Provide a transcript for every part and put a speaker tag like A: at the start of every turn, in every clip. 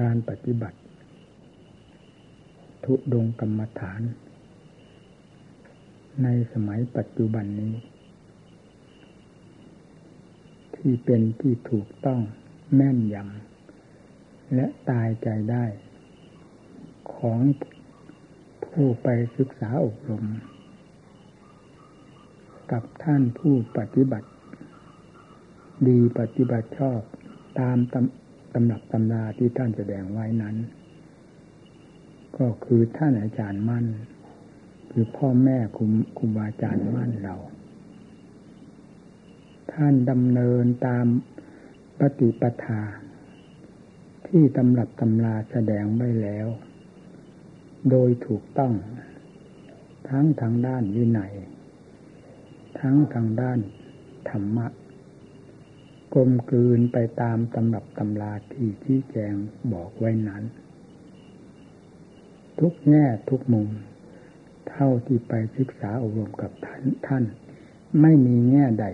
A: การปฏิบัติ ทุดงกรรมฐาน ในสมัยปัจจุบันนี้ ที่เป็นที่ถูกต้องแม่นยำและตายใจได้ ของผู้ไปศึกษาอบรม กับท่านผู้ปฏิบัติ ดีปฏิบัติชอบตาม ตำตำรับตำราที่ท่านแสดงไว้นั้น ก็คือท่านอาจารย์มั่น คือพ่อแม่ครูครูบาอาจารย์มั่นเรา ท่านดำเนินตามปฏิปทา ที่ตำรับตำราแสดงไว้แล้ว โดยถูกต้อง ทั้งทางด้านวินัย ทั้งทางด้านธรรมะ กลมกลืนไปตามตำรับตำราที่ชี้แจงบอกไว้นั้น ทุกแง่ทุกมุม เท่าที่ไปศึกษาอบรมกับท่านท่าน ไม่มีแง่ใด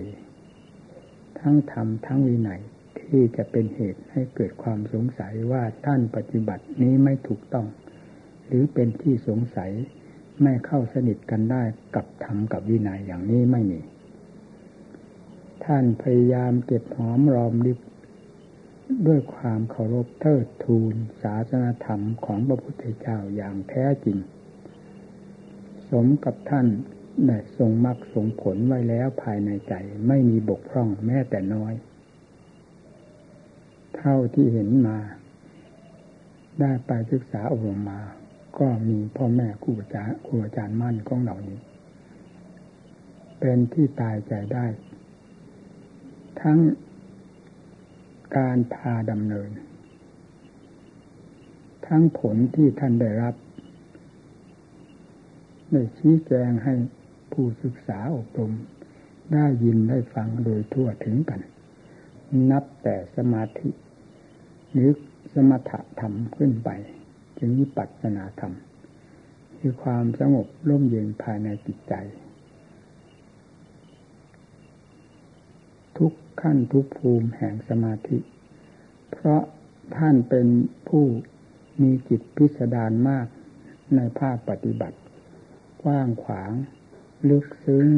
A: ทั้งธรรมทั้งวินัยที่จะเป็นเหตุให้เกิดความสงสัยว่าท่านปฏิบัตินี้ไม่ถูกต้อง หรือเป็นที่สงสัยไม่เข้าสนิทกันได้กับธรรมกับวินัยอย่างนี้ไม่มี ท่านพยายามเก็บหอมรอมริบด้วยความเคารพเทิดทูนศาสนธรรมของพระพุทธเจ้าอย่างแท้จริง สมกับท่านได้ทรงมรรคทรงผลไว้แล้วภายในใจไม่มีบกพร่องแม้แต่น้อย เท่าที่เห็นมา ได้ไปศึกษาอบรมมา ก็มีพ่อแม่ครูอาจารย์ครูอาจารย์มั่นของเหล่านี้ เป็นที่ตายใจได้ ทั้งการพาดำเนิน ทั้งผลที่ท่านได้รับได้ชี้แจงให้ผู้ศึกษาอบรมได้ยินได้ฟังโดยทั่วถึงกัน นับแต่สมาธิหรือสมถะธรรมขึ้นไปจึงวิปัสสนาธรรม คือความสงบร่มเย็นภายในจิตใจ ทุก ขั้นทุกภูมิแห่งสมาธิ เพราะท่านเป็นผู้มีจิตพิสดารมากในภาคปฏิบัติ กว้างขวาง ลึกซึ้ง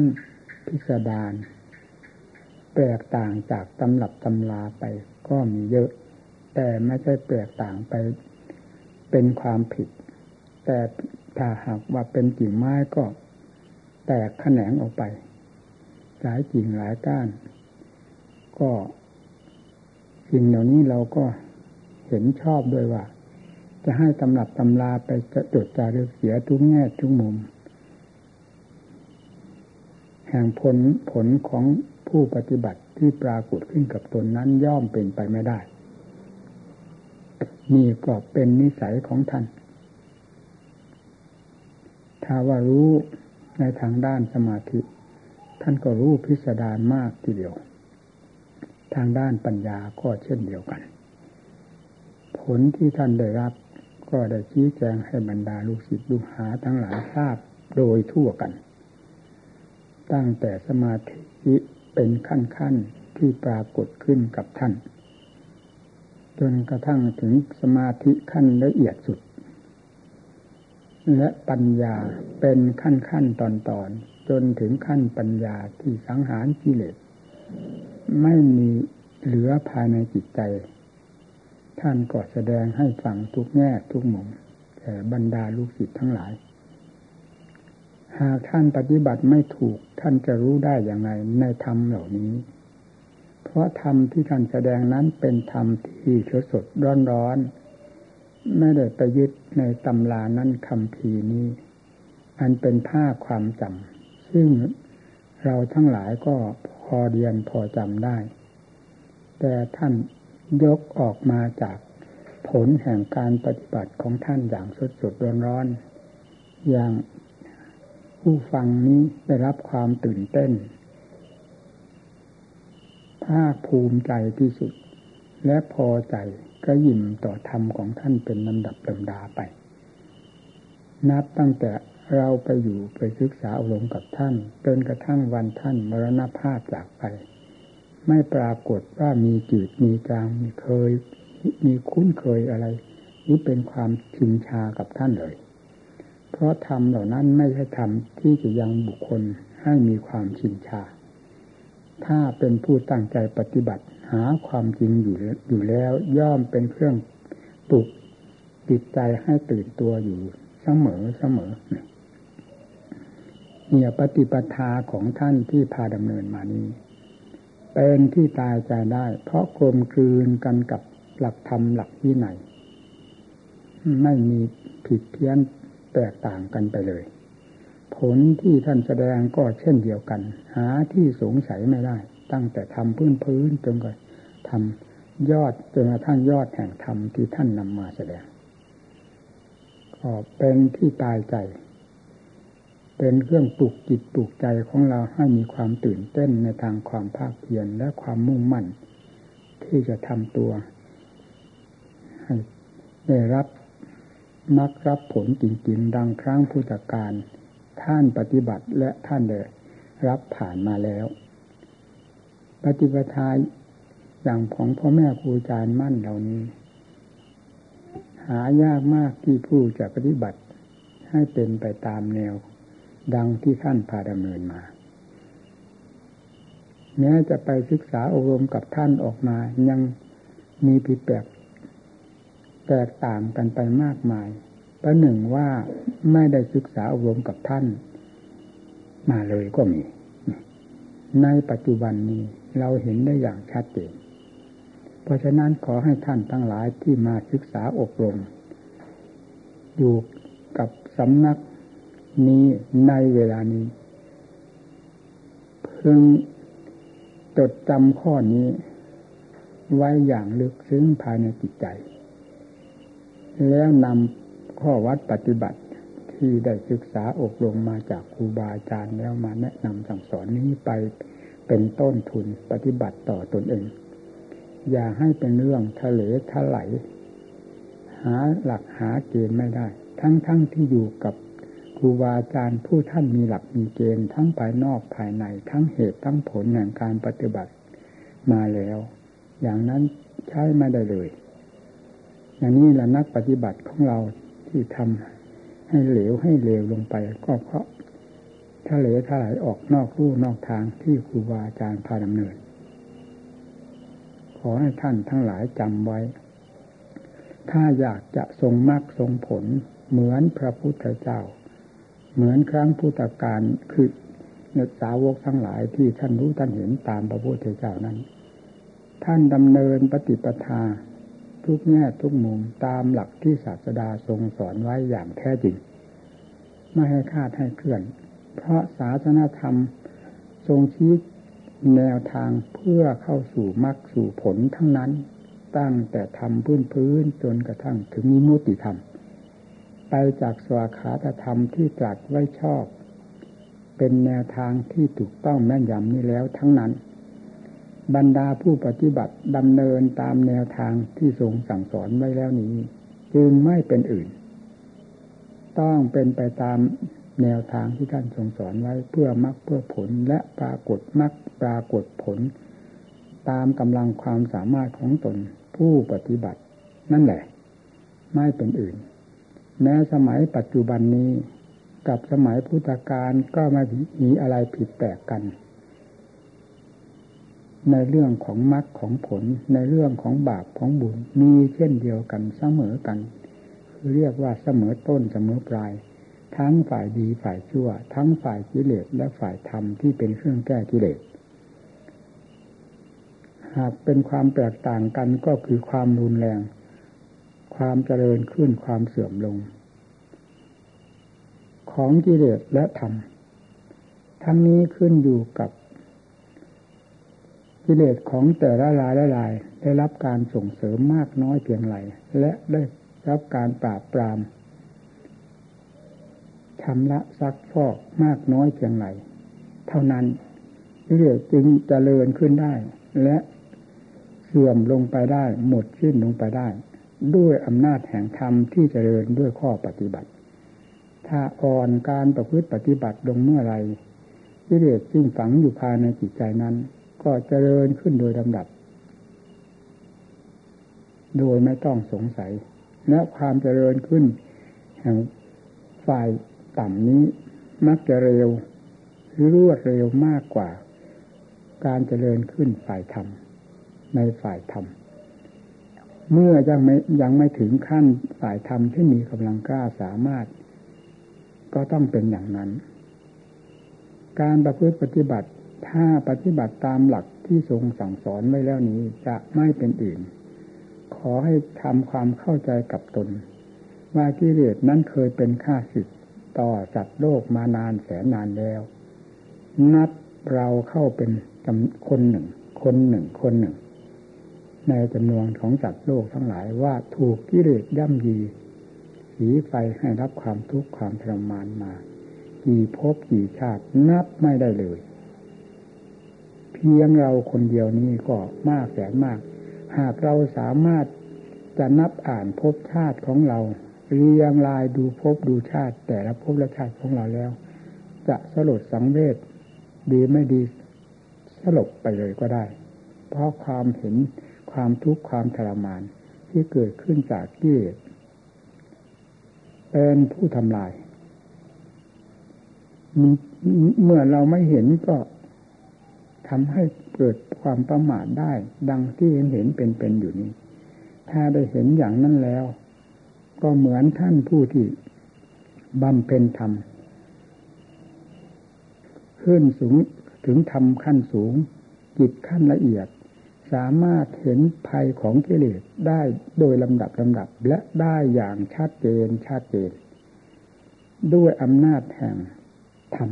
A: พิสดารแปลกต่างจากตำรับตำลาไปก็มีเยอะ แต่ไม่ใช่แปลกต่างไป เป็นความผิด แต่ถ้าหากว่าเป็นกิ่งไม้ก็แตกแขนงออกไป หลายกิ่งหลายก้าน ก็สิ่งเหล่านี้เราก็เห็นชอบด้วยว่า จะให้ตำรับตำราไปจะจดจารึกเสียทุกแง่ทุกมุม แห่งผลผลของผู้ปฏิบัติที่ปรากฏขึ้นกับตนนั้นย่อมเป็นไปไม่ได้นี่ก็เป็นนิสัยของท่าน ถ้าว่ารู้ในทางด้านสมาธิ ท่านก็รู้พิสดารมากทีเดียว ทางด้านปัญญาก็เช่นเดียวกัน ผลที่ท่านได้รับก็ได้ชี้แจงให้บรรดาลูกศิษย์ลูกหาทั้งหลายทราบโดยทั่วกัน ตั้งแต่สมาธิเป็นขั้นขั้นที่ปรากฏขึ้นกับท่าน จนกระทั่งถึงสมาธิขั้นละเอียดสุด และปัญญาเป็นขั้นขั้นตอนตอนจนถึงขั้นปัญญาที่สังหารกิเลส ไม่มีเหลือภายในจิตใจ ท่านก็แสดงให้ฟังทุกแง่ทุกมุมแก่บรรดาลูกศิษย์ทั้งหลาย หากท่านปฏิบัติไม่ถูกท่านจะรู้ได้อย่างไรในธรรมเหล่านี้ เพราะธรรมที่ท่านแสดงนั้นเป็นธรรมที่สดสดร้อนร้อนไม่ได้ไปยึดในตำรานั้นคำพีนี้ อันเป็นผ้าความจำซึ่งเราทั้งหลายก็พ อเรียนพอจำได้ แต่ท่านยกออกมาจากผลแห่งการปฏิบัติของท่านอย่างสดสดร้อนร้อน อย่างผู้ฟังนี้ได้รับความตื่นเต้น ภาคภูมิใจที่สุด และพอใจก็ยิ่มต่อธรรมของท่านเป็นลำดับลำดาไป นับตั้งแต่ เราไปอยู่ไปศึกษาอารมณ์กับท่านจนกระทั่งวันท่านมรณภาพจากไป ไม่ปรากฏว่ามีจืดมีจางมีเคย มีคุ้นเคยอะไรรือเป็นความชินชากับท่านเลย เพราะธรรมเหล่านั้นไม่ใช่ธรรมที่จะยังบุคคลให้มีความชินชา ถ้าเป็นผู้ตั้งใจปฏิบัติหาความจริงอยู่อยู่แล้วย่อมเป็นเครื่องปลุกจิตใจให้ตื่นตัวอยู่เสมอเสมอเนี่ย เนี่ยปฏิปทาของท่านที่พาดำเนินมานี้ เป็นที่ตายใจได้ เพราะกลมกลืนกันกับหลักธรรมหลักวินัยไม่มีผิดเพี้ยนแตกต่างกันไปเลย ผลที่ท่านแสดงก็เช่นเดียวกัน หาที่สงสัยไม่ได้ ตั้งแต่ทำพื้นพื้นจนกระทำยอดจนกระทั่งยอดแห่งธรรมที่ท่านนำมาแสดงก็เป็นที่ตายใจ เป็นเครื่องปลุกจิตปลุกใจของเราให้มีความตื่นเต้นในทางความภาคเพียรและความมุ่งมั่น ที่จะทำตัว ให้ได้รับมักรับผลจริงๆ ดังครั้งพุทธการ ท่านปฏิบัติและท่านได้รับผ่านมาแล้ว ปฏิปทาอย่างของพ่อแม่ครูอาจารย์มั่นเหล่านี้ หายากมากที่ผู้จะปฏิบัติให้เป็นไปตามแนว ดังที่ท่านพาดำเนินมาแม้จะไปศึกษาอบรมกับท่านออกมา ยังมีผิดแปลกแตกต่างกันไปมากมาย ประหนึ่งว่าไม่ได้ศึกษาอบรมกับท่าน มาเลยก็มี ในปัจจุบันนี้เราเห็นได้อย่างชัดเจน เพราะฉะนั้นขอให้ท่านทั้งหลายที่มาศึกษาอบรม อยู่กับสำนัก นี้ในเวลานี้เพิ่งจดจำข้อนี้ ไว้อย่างลึกซึ้งภายในจิตใจ แล้วนำข้อวัดปฏิบัติที่ได้ศึกษาอบรมมาจากครูบาอาจารย์แล้วมาแนะนำสั่งสอนนี้ไปเป็นต้นทุนปฏิบัติต่อตนเอง อย่าให้เป็นเรื่องทะเลทลายหาหลักหาเกณฑ์ไม่ได้ ทั้งๆทที่อยู่กับ ครูบาอาจารย์ผู้ท่านมีหลักมีเกณฑ์ทั้งภายนอกภายในทั้งเหตุทั้งผลแห่งการปฏิบัติมาแล้ว อย่างนั้นใช้ไม่ได้เลย อย่างนี้ละนักปฏิบัติของเราที่ทำให้เหลวให้เลวลงไปก็เพราะทะเหลวถลายออกนอกรูนอกทางที่ครูบาอาจารย์พาดำเนิน ขอให้ท่านทั้งหลายจำไว้ ถ้าอยากจะทรงมรรคทรงผลเหมือนพระพุทธเจ้า เหมือนครั้งพุทธการคือเนสาวกทั้งหลายที่ท่านรู้ท่านเห็นตามพระพุทธเจ้านั้น ท่านดำเนินปฏิปทาทุกแง่ทุกมุมตามหลักที่ศาสดาทรงสอนไว้อย่างแท้จริง ไม่ให้คาดให้เคลื่อน เพราะศาสนาธรรมทรงชี้แนวทางเพื่อเข้าสู่มรรคสู่ผลทั้งนั้น ตั้งแต่ทำพื้นพื้นจนกระทั่งถึงมิมุติธรรม ไปจากสวาขาตธรรมที่ตรัสไว้ชอบ เป็นแนวทางที่ถูกต้องแม่นยำนี้แล้วทั้งนั้น บรรดาผู้ปฏิบัติดำเนินตามแนวทางที่ทรงสั่งสอนไว้แล้วนี้ จึงไม่เป็นอื่น ต้องเป็นไปตามแนวทางที่ท่านทรงสอนไว้เพื่อมรรคเพื่อผลและปรากฏมรรคปรากฏผล ตามกำลังความสามารถของตนผู้ปฏิบัติ นั่นแหละ ไม่เป็นอื่น แม้สมัยปัจจุบันนี้กับสมัยพุทธกาลก็ไม่มีอะไรผิดแปลกกัน ในเรื่องของมรรคของผลในเรื่องของบาปของบุญมีเช่นเดียวกันเสมอกัน คือเรียกว่าเสมอต้นเสมอปลาย ทั้งฝ่ายดีฝ่ายชั่ว ทั้งฝ่ายกิเลสและฝ่ายธรรมที่เป็นเครื่องแก้กิเลสหากเป็นความแตกต่างกันก็คือความรุนแรง ความเจริญขึ้นความเสื่อมลง ของกิเลสและธรรม ทั้งนี้ขึ้นอยู่กับกิเลสของแต่ละรายละลายได้รับการส่งเสริมมากน้อยเพียงไรและได้รับการปราบปรามชำระซักฟอกมากน้อยเพียงไรเท่านั้นกิเลสจึงจเจริญขึ้นได้ และเสื่อมลงไปได้ หมดสิ้นลงไปได้ ด้วยอำนาจแห่งธรรมที่เจริญด้วยข้อปฏิบัติ ถ้าอ่อนการประพฤติปฏิบัติลงเมื่อไรกิเลสจึงฝังอยู่ภายในจิตใจนั้น ก็เจริญขึ้นโดยลำดับ โดยไม่ต้องสงสัย และความเจริญขึ้น แห่งฝ่ายต่ำนี้มักจะเร็วรวดเร็วมากกว่า การเจริญขึ้นฝ่ายธรรมในฝ่ายธรรม เมื่อยังไม่ยังไม่ถึงขั้นฝ่ายธรรมที่มีกำลังกล้าสามารถ ก็ต้องเป็นอย่างนั้น การประพฤติปฏิบัติถ้าปฏิบัติตามหลักที่ทรงสั่งสอนไว้แล้วนี้จะไม่เป็นอื่น ขอให้ทำความเข้าใจกับตน ว่ากิเลสนั้นเคยเป็นข้าศึกต่อสัตว์โลกมานานแสนนานแล้ว นับเราเข้าเป็นคนหนึ่ง คนหนึ่งคนหนึ่ง ในจำนวนของสัตว์โลกทั้งหลายว่าถูกกิเลสย่ำยีสีไฟให้รับความทุกข์ความทรมานมา กี่ภพกี่ชาตินับไม่ได้เลย เพียงเราคนเดียวนี้ก็มากแสนมาก หากเราสามารถจะนับอ่านภพชาติของเรา เรียงรายดูภพดูชาติ แต่ละภพและชาติของเราแล้ว จะสลดสังเวชดีไม่ดีสลบไปเลยก็ได้ เพราะความเห็น ความทุกข์ความทรมานที่เกิดขึ้นจากกิเลสเป็นผู้ทำลาย เมื่อเราไม่เห็นก็ทำให้เกิดความประมาทได้ ดังที่เห็นเห็นเป็นเป็นอยู่นี้ ถ้าได้เห็นอย่างนั้นแล้ว ก็เหมือนท่านผู้ที่บำเพ็ญธรรมขึ้นสูงถึงธรรมขั้นสูงจิตขั้นละเอียด สามารถเห็นภัยของกิเลสได้โดยลำดับลำดับและได้อย่างชัดเจนชัดเจน ด้วยอำนาจแห่งธรรม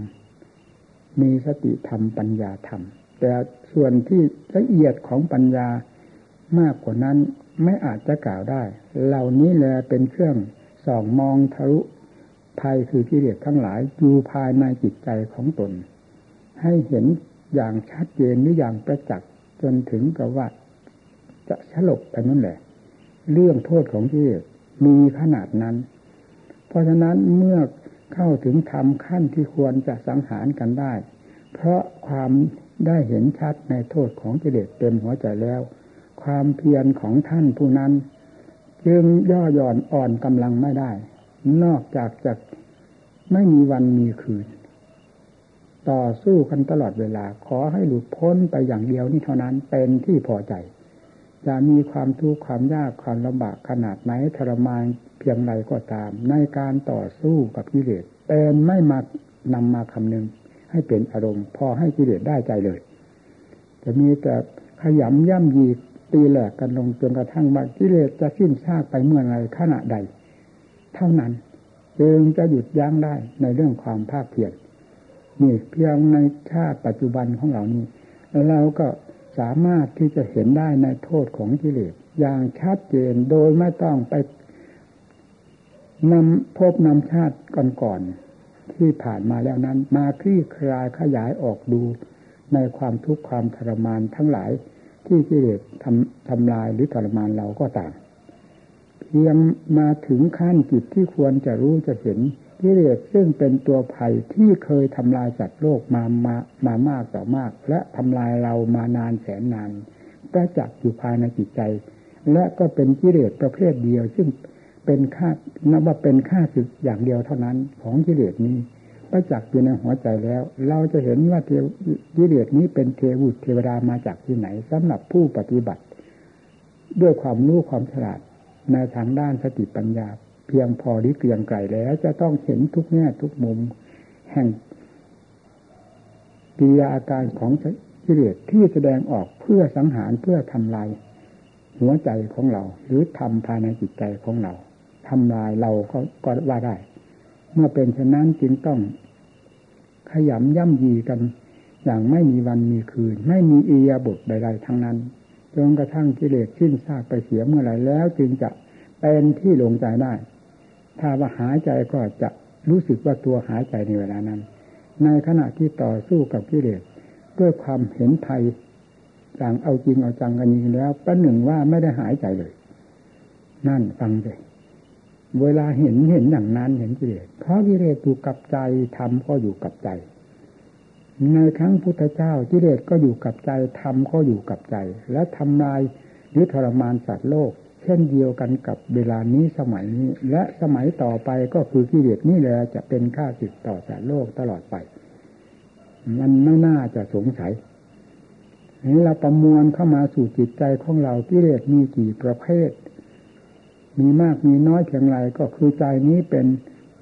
A: มีสติธรรมปัญญาธรรม แต่ส่วนที่ละเอียดของปัญญามากกว่านั้นไม่อาจจะกล่าวได้ เหล่านี้แหละเป็นเครื่องส่องมองทะลุภัยคือกิเลสทั้งหลายอยู่ภายในจิตใจของตน ให้เห็นอย่างชัดเจนหรืออย่างประจักษ์ จนถึงกับว่าจะฉลบไปนั่นแหละ เรื่องโทษของกิเลสมีขนาดนั้น เพราะฉะนั้นเมื่อเข้าถึงธรรมขั้นที่ควรจะสังหารกันได้ เพราะความได้เห็นชัดในโทษของกิเลสเต็มหัวใจแล้ว ความเพียรของท่านผู้นั้น จึงย่อหย่อนอ่อนกำลังไม่ได้ นอกจากจะไม่มีวันมีคืน ต่อสู้กันตลอดเวลา ขอให้หลุดพ้นไปอย่างเดียวนี่เท่านั้นเป็นที่พอใจ จะมีความทุกข์ความยากความลำบากขนาดไหนทรมานเพียงไรก็ตาม ในการต่อสู้กับกิเลสเป็นไม่มานำมาคำนึง ให้เป็นอารมณ์ พอให้กิเลสได้ใจเลย จะมีแต่ขยำย่ำยีตีแหลกกันลงจนกระทั่งว่ากิเลสจะสิ้นซากไปเมื่อไรขณะใด เท่านั้นจึงจะหยุดยั้งได้ในเรื่องความภาคเพียร นี่เพียงในชาติปัจจุบันของเรานี้เราก็สามารถที่จะเห็นได้ในโทษของกิเลสอย่างชัดเจนโดยไม่ต้องไปนำพบนำชาติก่อนๆที่ผ่านมาแล้วนั้น มาคลี่คลายขยายออกดูในความทุกข์ความทรมานทั้งหลายที่กิเลสทำทำลายหรือทรมานเราก็ต่ามเพียงมาถึงขั้นจิตที่ควรจะรู้จะเห็น กิเลสซึ่งเป็นตัวภัยที่เคยทำลายสัตว์โลกมามามามากต่อมาก และทำลายเรามานานแสนนานประจักษ์อยู่ภายในจิตใจ และก็เป็นกิเลสประเภทเดียว ซึ่งเป็นค่านับว่าเป็นค่าศึกอย่างเดียวเท่านั้นของกิเลสนี้ประจักษ์อยู่ในหัวใจแล้ว เราจะเห็นว่าเทวกิเลสนี้เป็นเทวุตเทวดามาจากที่ไหนสำหรับผู้ปฏิบัติ ด้วยความรู้ความฉลาดในทางด้านสติปัญญา เพียงพอที่เกียงไกลแล้ว จะต้องเห็นทุกแง่ทุกมุม แห่งกิริยาอาการของกิเลสที่แสดงออกเพื่อสังหารเพื่อทำลายหัวใจของเรา หรือทำภายในจิตใจของเราทำลายเราก็ก็ว่าได้ เมื่อเป็นเช่นนั้นจึงต้องขยำย่ำยีกัน อย่างไม่มีวันมีคืน ไม่มีอียาบทใด ๆ ทั้งนั้นจนกระทั่งกิเลสสิ้นซากไปเสียเมื่อไรแล้ว จึงจะเป็นที่ลงใจได้ ถ้าว่าหายใจก็จะรู้สึกว่าตัวหายใจในเวลานั้น ในขณะที่ต่อสู้กับกิเลสด้วยความเห็นภัยอย่างเอาจริงเอาจังกันยิงแล้วประหนึ่งว่าไม่ได้หายใจเลย นั่นฟังเลยเวลาเห็นเห็นอย่างนั้นเห็นกิเลสเพราะกิเลสอยู่กับใจธรรมก็อยู่กับใจ ในครั้งพุทธเจ้ากิเลสก็อยู่กับใจธรรมก็อยู่กับใจ และทำลายหรือทรมานสัตว์โลก ชช่นเดียวกันกับเวลานี้สมัยนี้ และสมัยต่อไปก็คือกิเลสนี่แหละจะเป็นข้าศึกต่อสารโลกตลอดไป มันไม่น่าจะสงสัยนี่เราประมวลเข้ามาสู่จิตใจของเรากิเลสมีกี่ประเภท มีมากมีน้อยเพียงไรก็คือใจนี้เป็น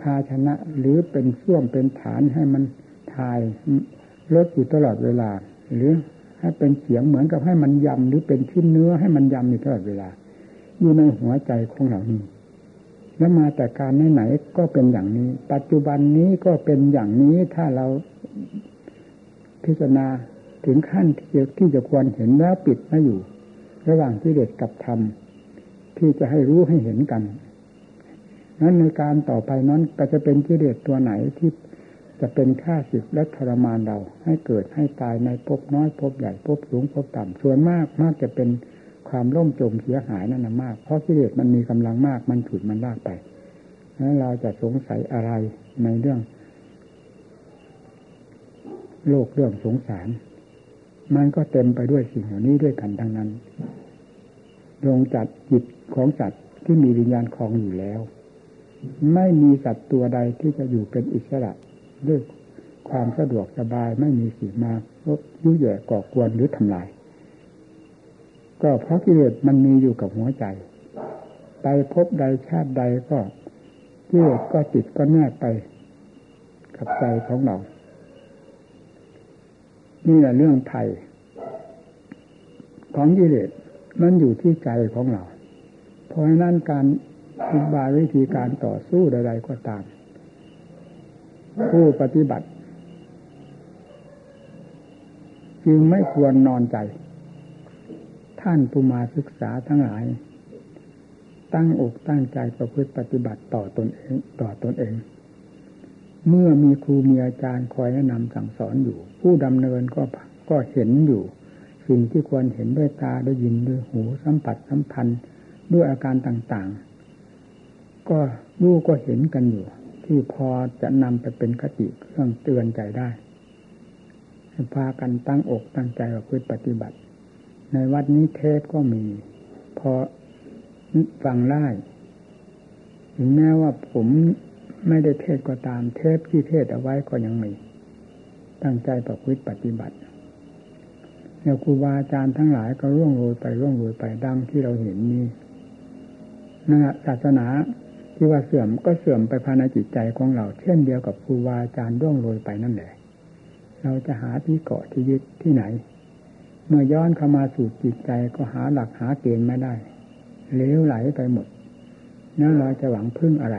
A: ภาชนะหรือเป็นส่วมเป็นฐานให้มันทายลดอยู่ตลอดเวลา หรือให้เป็นเสียงเหมือนกับให้มันยำหรือเป็นชิ้นเนื้อให้มันยำอยู่ตลอดเวลา อยู่ในหัวใจของเรานี้แล้วมาแต่การไหนๆก็เป็นอย่างนี้ ปัจจุบันนี้ก็เป็นอย่างนี้ถ้าเราพิจารณาถึงขั้นที่จะที่จะควรเห็นแล้วปิดไม่อยู่ ระหว่างที่เด็ดกับธรรม ที่จะให้รู้ให้เห็นกัน นั้นในการต่อไปนั้นก็จะเป็นกิเลสตัวไหนที่จะเป็นค่าศึกและทรมานเรา ให้เกิดให้ตายในภพน้อยภพใหญ่ภพสูงภพต่ำส่วนมากมากจะเป็น ความล่มจมเสียหายนั่นนะมาก เพราะกิเลสมันมีกำลังมาก มันฉุดมันลากไปแล้วเราจะสงสัยอะไรในเรื่อง โลกเรื่องสงสาร มันก็เต็มไปด้วยสิ่งเหล่านี้ด้วยกันทั้งนั้นดวงจัดจิตของจัดที่มีวิญญาณคลองอยู่แล้ว ไม่มีสัตว์ตัวใดที่จะอยู่เป็นอิสระด้วยความสะดวกสบายไม่มีสิ่งมายุ่ยแย่ก่อกวนหรือทำลาย ก็เพราะกิเลสมันมีอยู่กับหัวใจไปพบใดชาติใดก็กิเลสก็จิตก็แนบไปกับใจของเรา นี่แหละเรื่องไทย ของกิเลสมันอยู่ที่ใจของเรา เพราะฉะนั้นการอุบายวิธีการต่อสู้ใดๆก็ตาม ผู้ปฏิบัติ จึงไม่ควรนอนใจ ท่านผู้มาศึกษาทั้งหลาย ตั้งอกตั้งใจประพฤติปฏิบัติต่อตนเองต่อตนเอง เมื่อมีครูมีอาจารย์คอยแนะนำสั่งสอนอยู่ ผู้ดำเนินก็ก็เห็นอยู่ สิ่งที่ควรเห็นด้วยตาได้ยินด้วยหูสัมผัสสัมพันธ์ด้วยอาการต่างๆ ก็รู้ก็เห็นกันอยู่ ที่พอจะนำไปเป็นคติเครื่องเตือนใจได้พากันตั้งอกตั้งใจว่าพืชปฏิบัติ ในวัดนี้เทศก็มี พอฟังได้ถึงแม้ว่าผมไม่ได้เทศก็ตามเทปที่เทศเอาไว้ก็ยังมี ตั้งใจประพฤติปฏิบัติเนี่ยครูบาอาจารย์ทั้งหลายก็ร่วงโรยไปร่วงโรยไปดังที่เราเห็นนี้นะศาสนาที่ว่าเสื่อมก็เสื่อมไปภายในจิตใจของเรา เช่นเดียวกับครูบาอาจารย์ร่วงโรยไปนั่นแหละ เราจะหาที่เกาะที่ยึดที่ไหน เมื่อย้อนเข้ามาสู่จิตใจก็หาหลักหาเกณฑ์ไม่ได้เลี้ยวไหลไปหมดแล้วเราจะหวังพึ่งอะไร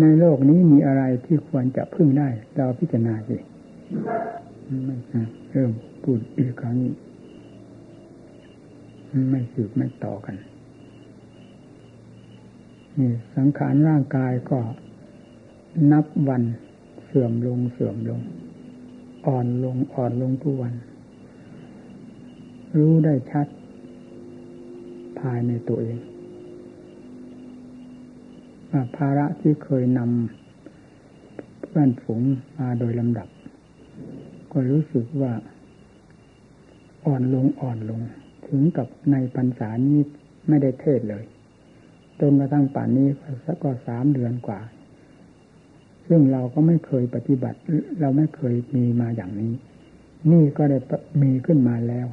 A: ในโลกนี้มีอะไรที่ควรจะพึ่งได้ เราพิจารณาสิเริ่มพูดอีกครั้งไม่สืบไม่ต่อกันนี่สังขารร่างกายก็นับวันเสื่อมลงเสื่อมลง อ่อนลงอ่อนลงทุกวัน รู้ได้ชัด ภายในตัวเองภาระที่เคยนำเพื่อนฝูงมาโดยลำดับ ก็รู้สึกว่า อ่อนลงอ่อนลง ถึงกับในพรรษานี้ไม่ได้เทศเลยจนกระทั่งป่านนี้ก็สามเดือนกว่า ซึ่งเราก็ไม่เคยปฏิบัติ เราไม่เคยมีมาอย่างนี้ นี่ก็ได้มีขึ้นมาแล้ว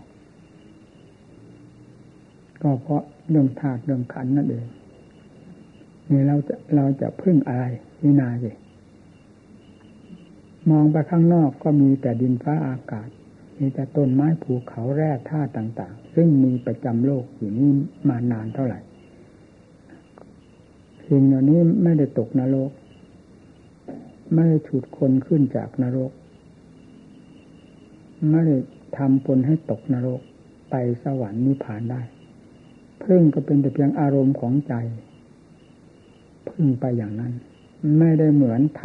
A: ก็เพราะเรื่องธาตุเรื่องขันนั่นเองนี่เราจะเราจะพึ่งอะไรวินาสิมองไปข้างนอกก็มีแต่ดินฟ้าอากาศ มีแต่ต้นไม้ภูเขาแร่ธาตุต่าง ๆ ซึ่งมีประจำโลกอยู่นี้มานานเท่าไหร่สิ่งเหล่านี้ไม่ได้ตกนรก ไม่ได้ฉุดคนขึ้นจากนรก ไม่ได้ทำผลให้ตกนรกไปสวรรค์นิพพานได้ พึ่งก็เป็นแต่เพียงอารมณ์ของใจ พึ่งไปอย่างนั้น ไม่ได้เหมือนท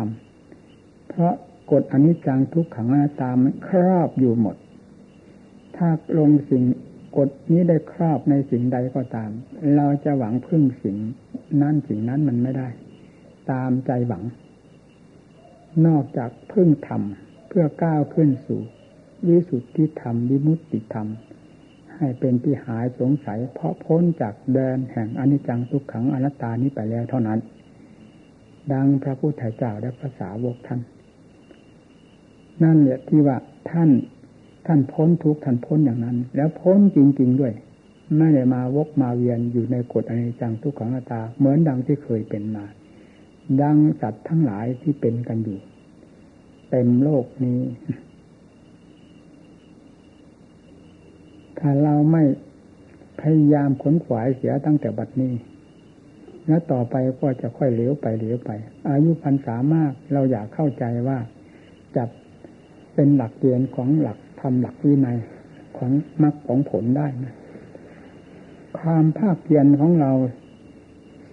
A: ำเพราะกฎอนิจจังทุกขังอนัตตามันครอบอยู่หมด ถ้าลงสิ่งกฎนี้ได้ครอบในสิ่งใดก็ตาม เราจะหวังพึ่งสิ่งนั้นสิ่งนั้นมันไม่ได้ ตามใจหวัง นอกจากพึ่งธรรมเพื่อก้าวขึ้นสู่ วิสุทธิธรรม วิมุตติธรรม ให้เป็นที่หายสงสัย เพราะพ้นจากแดนแห่งอนิจจังทุกขังอนัตตานี้ไปแล้วเท่านั้น ดังพระพุทธเจ้าและภาษาวกท่าน นั่นแหละที่ว่าท่านท่านพ้นทุกท่านพ้นอย่างนั้น แล้วพ้นจริง ๆด้วยไม่ได้มาวกมาเวียนอยู่ในกฎอนิจจังทุกขังอนัตตาเหมือนดังที่เคยเป็นมา ดังสัตว์ทั้งหลายที่เป็นกันอยู่ เต็มโลกนี้ ถ้าเราไม่พยายามขนขวายเสียตั้งแต่บัดนี้ แล้วต่อไปก็จะค่อยเหลวไปเหลวไป อายุพรรษามากเราอยากเข้าใจว่าจะเป็นหลักเกณฑ์ของหลักธรรมหลักวินัยของมรรคของผลได้นะความภาคเพียรของเรา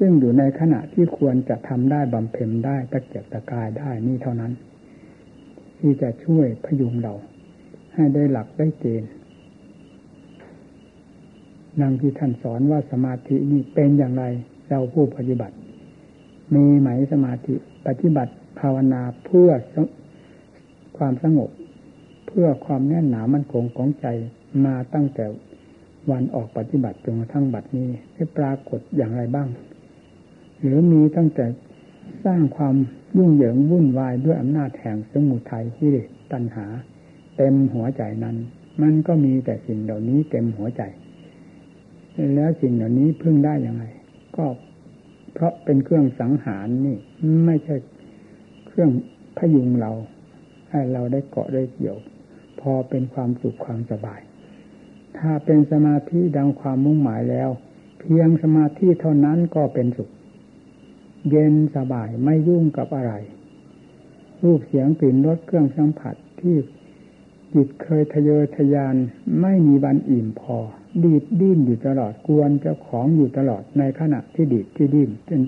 A: ซึ่งอยู่ในขณะที่ควรจะทำได้บำเพ็ญได้ตะเกียบตะกายได้นี่เท่านั้น ที่จะช่วยพยุงเรา ให้ได้หลักได้เกณฑ์นังที่ท่านสอนว่าสมาธินี่เป็นอย่างไรเราผู้ปฏิบัติ มีไหมสมาธิปฏิบัติภาวนาเพื่อความสงบ เพื่อความแน่นหนามั่นคงของใจมาตั้งแต่วันออกปฏิบัติจนกระทั่งบัดนี้ได้ปรากฏอย่างไรบ้าง หรือมีตั้งแต่สร้างความยุ่งเหยิงวุ่นวายด้วยอำนาจแห่งสมุทัยที่ตัณหา เต็มหัวใจนั้น มันก็มีแต่สิ่งเหล่านี้เต็มหัวใจ แล้วสิ่งเหล่านี้พึ่งได้อย่างไรก็เพราะเป็นเครื่องสังหารนี่ ไม่ใช่เครื่องพยุงเรา ให้เราได้เกาะได้เกี่ยว พอเป็นความสุขความสบาย ถ้าเป็นสมาธิดังความมุ่งหมายแล้ว เพียงสมาธิเท่านั้นก็เป็นสุข เย็นสบายไม่ยุ่งกับอะไร รูปเสียงกลิ่นรสเครื่องสัมผัสที่จิตเคยทะเยอทะยานไม่มีวันอิ่มพอ ดีดดิ้นอยู่ตลอดกวนเจ้าของอยู่ตลอดในขณะที่ดีดที่ดิ้นจน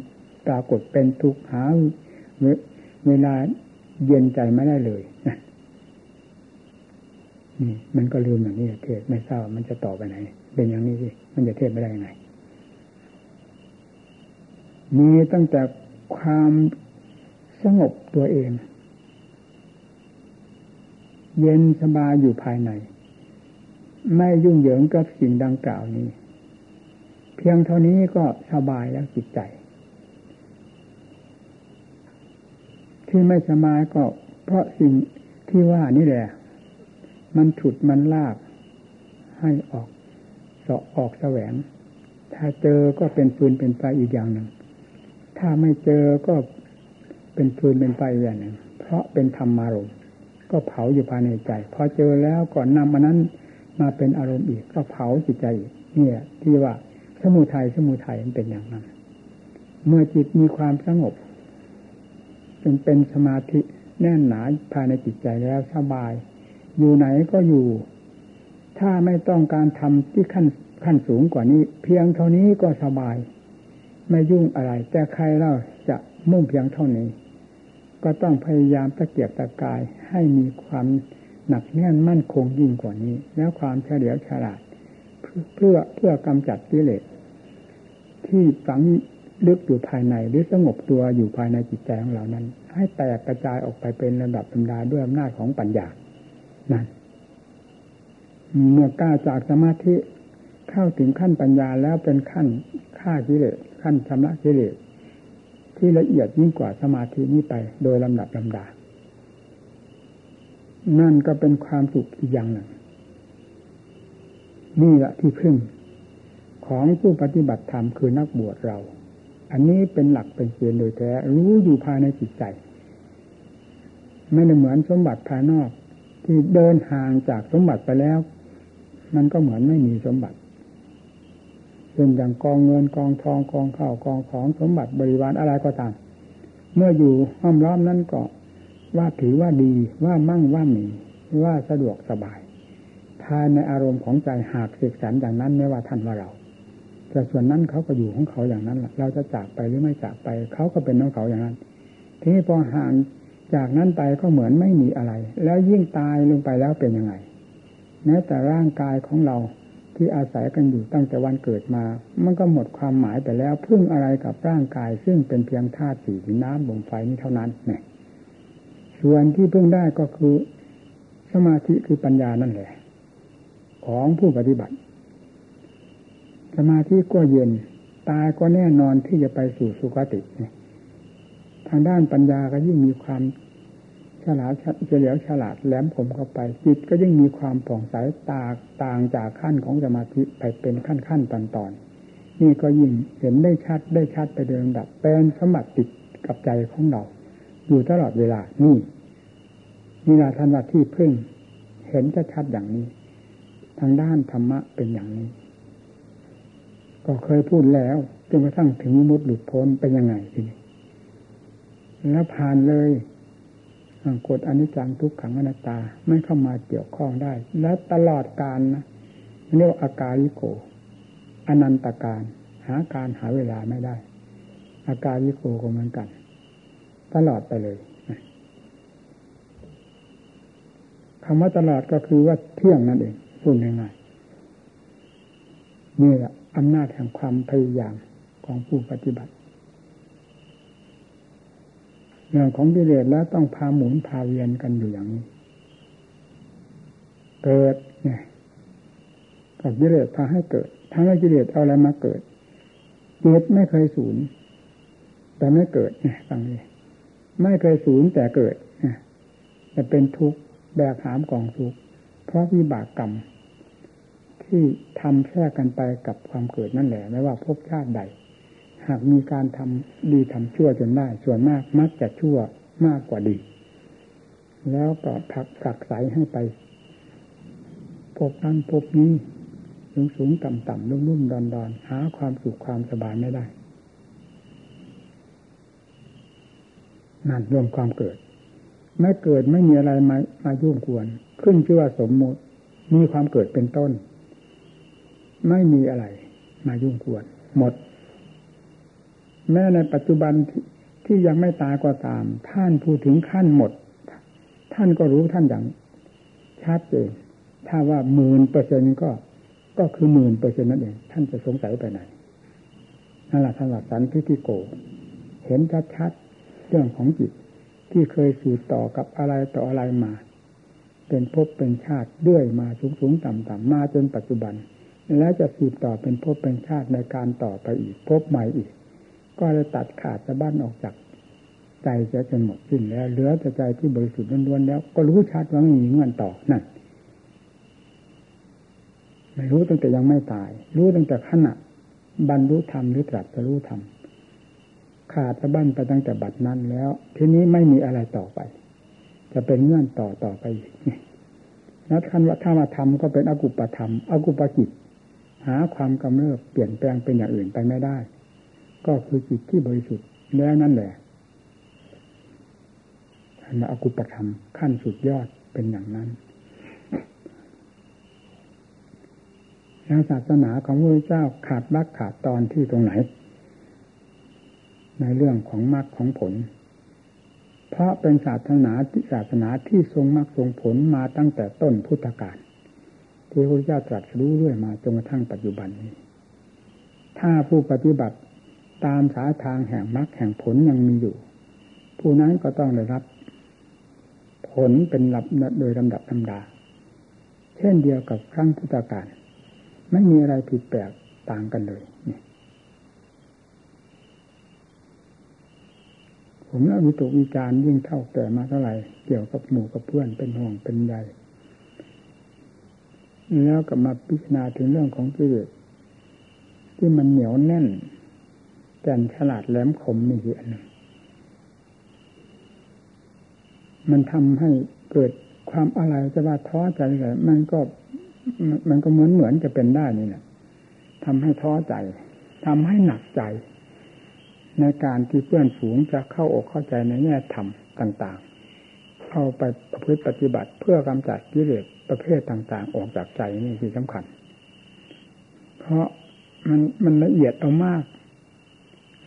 A: ปรากฏเป็นทุกข์หาเวลาเย็นใจไม่ได้เลยนี่มันก็ลืมอย่างนี้เทศไม่ทราบมันจะต่อไปไหน เป็นอย่างนี้สิมันจะเทศไม่ได้ยังไง มีตั้งแต่ความสงบตัวเอง เย็นสบายอยู่ภายใน ไม่ยุ่งเหยิงกับสิ่งดังกล่าวนี้ เพียงเท่านี้ก็สบายแล้วจิตใจ ที่ไม่สบายก็เพราะสิ่งที่ว่านี่แหละ มันฉุดมันลากให้ออกเสาะออกแสวง ถ้าเจอก็เป็นฟืนเป็นไฟอีกอย่างหนึ่ง ถ้าไม่เจอก็เป็นฟืนเป็นไฟอย่างหนึ่งเพราะเป็นธรรมารมณ์ก็เผาอยู่ภายในใจ พอเจอแล้วก่อนนำมานั้นมาเป็นอารมณ์อีกก็เผาจิตใจอีกเนี่ย ที่ว่าสมุทัยสมุทัยมันเป็นอย่างนั้น เมื่อจิตมีความสงบจนเป็นสมาธิแน่นหนาภายในจิตใจแล้วสบาย อยู่ไหนก็อยู่ ถ้าไม่ต้องการทำที่ขั้นขั้นสูงกว่านี้ เพียงเท่านี้ก็สบาย ไม่ยุ่งอะไร แต่ใครเราจะมุ่งเพียงเท่านี้ ก็ต้องพยายามตะเกียบตะกายให้มีความหนักแน่นมั่นคงยิ่งกว่านี้ แล้วความเฉลียวฉลาด เพื่อเพื่อกำจัดกิเลสที่ฝังลึกอยู่ภายในหรือสงบตัวอยู่ภายในจิตใจของเรานั้น ให้แตกกระจายออกไปเป็นระดับธรรมดาด้วยอำนาจของปัญญานั่นเมื่อก้าจากสมาธิเข้าถึงขั้นปัญญาแล้วเป็นขั้น ฆ่ากิเลสขั้นชำระกิเลสที่ละเอียดยิ่งกว่าสมาธินี้ไป โดยลำดับลำดา นั่นก็เป็นความสุขอีกอย่างหนึ่ง นี่แหละที่พึ่ง ของผู้ปฏิบัติธรรมคือนักบวชเรา อันนี้เป็นหลักเป็นเกณฑ์โดยแท้ รู้อยู่ภายในจิตใจ ไม่ได้เหมือนสมบัติภายนอก ที่เดินห่างจากสมบัติไปแล้ว มันก็เหมือนไม่มีสมบัติ เช่นอย่างกองเงินกองทองกองข้าวกองของสมบัติบริวารอะไรก็ตาม เมื่ออยู่ห้อมล้อมนั้นก็ว่าถือว่าดีว่ามั่งว่ามีว่าสะดวกสบาย ภายในอารมณ์ของใจหากเสกสรรอย่างนั้นไม่ว่าท่านว่าเรา แต่ส่วนนั้นเขาก็อยู่ของเขาอย่างนั้นเราจะจากไปหรือไม่จากไป เขาก็เป็นของเขาอย่างนั้น ทีนี้พอห่างจากนั้นไปก็เหมือนไม่มีอะไร แล้วยิ่งตายลงไปแล้วเป็นยังไงแม้แต่ร่างกายของเรา ที่อาศัยกันอยู่ตั้งแต่วันเกิดมา มันก็หมดความหมายไปแล้ว พึ่งอะไรกับร่างกาย ซึ่งเป็นเพียงธาตุสี่น้ำลมไฟนี้เท่านั้นเนี่ยส่วนที่พึ่งได้ก็คือ สมาธิคือปัญญานั่นแหละ ของผู้ปฏิบัติ สมาธิก็เย็นตายก็แน่นอนที่จะไปสู่สุคติทางด้านปัญญาก็ยิ่งมีความ ฉลาดเฉลียวฉลาดแหลมคมเข้าไป จิตก็ยิ่งมีความผ่องใสตาต่างจากขั้นของสมาธิไปเป็นขั้นขั้นตอนตอนนี่ก็ยิ่งเห็นได้ชัดได้ชัดไปโดยลำดับเป็นสมบัติติดกับใจของเรา อยู่ตลอดเวลานี่นี่ละท่านว่าที่พึ่ง เห็นชัดๆอย่างนี้ ทางด้านธรรมะเป็นอย่างนี้ ก็เคยพูดแล้วจนกระทั่งถึงมุดหลุดพ้นเป็นยังไงทีนี้แล้วผ่านเลย กฎอนิจจังทุกขังอนัตตาไม่เข้ามาเกี่ยวข้องได้ และตลอดการนะเรียกว่าอาการิโก อนันตการ หาการหาเวลาไม่ได้ อาการิโกก็เหมือนกัน ตลอดไปเลยคำว่าตลอดก็คือว่าเที่ยงนั่นเองพูดง่ายๆนี่แหละอำนาจแห่งความพยายามของผู้ปฏิบัติ เรื่องของกิเลสแล้วต้องพาหมุนพาเวียนกันอยู่อย่างนี้ เกิดเนี่ยกับกิเลสพาให้เกิดทั้งกิเลสเอาอะไรมาเกิดเกิดไม่เคยสูญแต่ไม่เกิดเนี่ยฟังเลยไม่เคยสูญแต่เกิดเนี่ยจะเป็นทุกข์แบกหามกองทุกข์เพราะวิบากกรรม ที่ทำแทรกกันไปกับความเกิดนั่นแหละ ไม่ว่าภพชาติใด หากมีการทำดีทำชั่วจนได้ ส่วนมากมักจะชั่วมากกว่าดี แล้วก็ผักผักใสให้ไปพบนั้นพบนี้สูงสูงต่ำต่ำรุ่มรุ่มดอนดอนหาความสุขความสบายไม่ได้ นั่นรวมความเกิด ไม่เกิดไม่มีอะไรมามายุ่งกวน ขึ้นชื่อว่าสมมติมีความเกิดเป็นต้น ไม่มีอะไร มายุ่งกวน หมด แม้ในปัจจุบันที่ยังไม่ตายก็ตาม ท่านพูดถึงขั้นหมด ท่านก็รู้ท่านอย่างชัดเจนถ้าว่าหมื่นเปอร์เซ็นก็ก็คือหมื่นเปอร์เซ็นนั่นเองท่านจะสงสัยไปไหนนั่นแหละท่านว่าสันพิธิโก เห็นชัดๆเรื่องของจิต ที่เคยสืบต่อกับอะไรต่ออะไรมา เป็นภพเป็นชาติด้วยมาสูงสูงต่ำต่ำมาจนปัจจุบัน แล้วจะสืบต่อเป็นภพเป็นชาติในการต่อไปอีกภพใหม่อีก ก็เลยตัดขาดสะบั้นออกจากใจจะจนหมดสิ้นแล้ว เหลือแต่ใจที่บริสุทธิ์ล้วนๆแล้ว ก็รู้ชัดว่าไม่มีเงื่อนต่อนั่นไม่รู้ตั้งแต่ยังไม่ตาย รู้ตั้งแต่ขณะบรรลุธรรมหรือตรัสรู้ธรรมขาดสะบั้นไปตั้งแต่บัดนั้นแล้ว ทีนี้ไม่มีอะไรต่อไป จะเป็นเงื่อนต่อต่อไปอีกนัดคันว่าถ้ามาทำก็เป็นอกุปธรรมอกุปกิจ หาความกำเริบเปลี่ยนแปลงเป็นอย่างอื่นไปไม่ได้ ก็คือจิตที่บริสุทธิ์แล้วนั่นแหละอันอกุปธรรมขั้นสุดยอดเป็นอย่างนั้นแล้วศาสนาของพระเจ้าขาดรักขาดตอนที่ตรงไหน ในเรื่องของมรรคของผล เพราะเป็นศาสนาที่ศาสนาที่ทรงมรรคทรงผลมาตั้งแต่ต้นพุทธกาลที่พระเจ้าตรัสรู้เรื่อยมาจนกระทั่งปัจจุบันนี้ ถ้าผู้ปฏิบัติ ตามสายทางแห่งมรรคแห่งผลยังมีอยู่ ผู้นั้นก็ต้องได้รับ ผลเป็นลำโดยลำดับธรรมดา เช่นเดียวกับครั้งพุทธกาลไม่มีอะไรผิดแปลกต่างกันเลยนี่ผมแล้ววิตกวิจารยิ่งเท่าแก่มาเท่าไหร่ เกี่ยวกับหมู่กับเพื่อนเป็นห่วงเป็นใยแล้วก็มาพิจารณาถึงเรื่องของกิเลสที่มันเหนียวแน่น แก่นฉลาดแหลมคมนี่คืออันหนึ่งมันทำให้เกิดความอะไรจะว่าท้อใจอะไรมันก็มันก็เหมือนเหมือนจะเป็นได้นี่แหละทำให้ท้อใจทำให้หนักใจ ในการที่เพื่อนฝูงจะเข้าอกเข้าใจในแง่ธรรมต่างๆเข้าไปประพฤติปฏิบัติเพื่อกำจัดกิเลสประเภทต่างๆ ออกจากใจนี่คือสำคัญ เพราะมันมันละเอียดเอามาก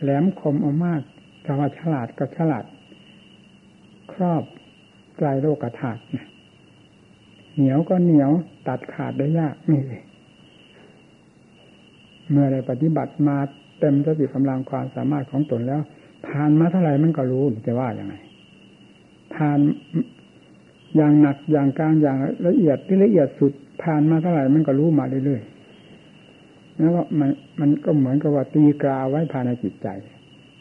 A: แหลมคมเอามากแต่ว่าฉลาดก็ฉลาด ครอบกลายโลกธาตุเหนียวก็เหนียวตัดขาดได้ยากนี่เมื่อได้ปฏิบัติมาเต็มสติกำลังความสามารถของตนแล้วผ่านมาเท่าไหร่มันก็รู้จะว่าอย่างไงผ่านอย่างหนักอย่างกลางอย่างละเอียดที่ละเอียดสุดผ่านมาเท่าไหร่มันก็รู้มาเรื่อยๆ แล้วก็มันมันก็เหมือนกับว่าตีกราไว้ภายในจิตใจ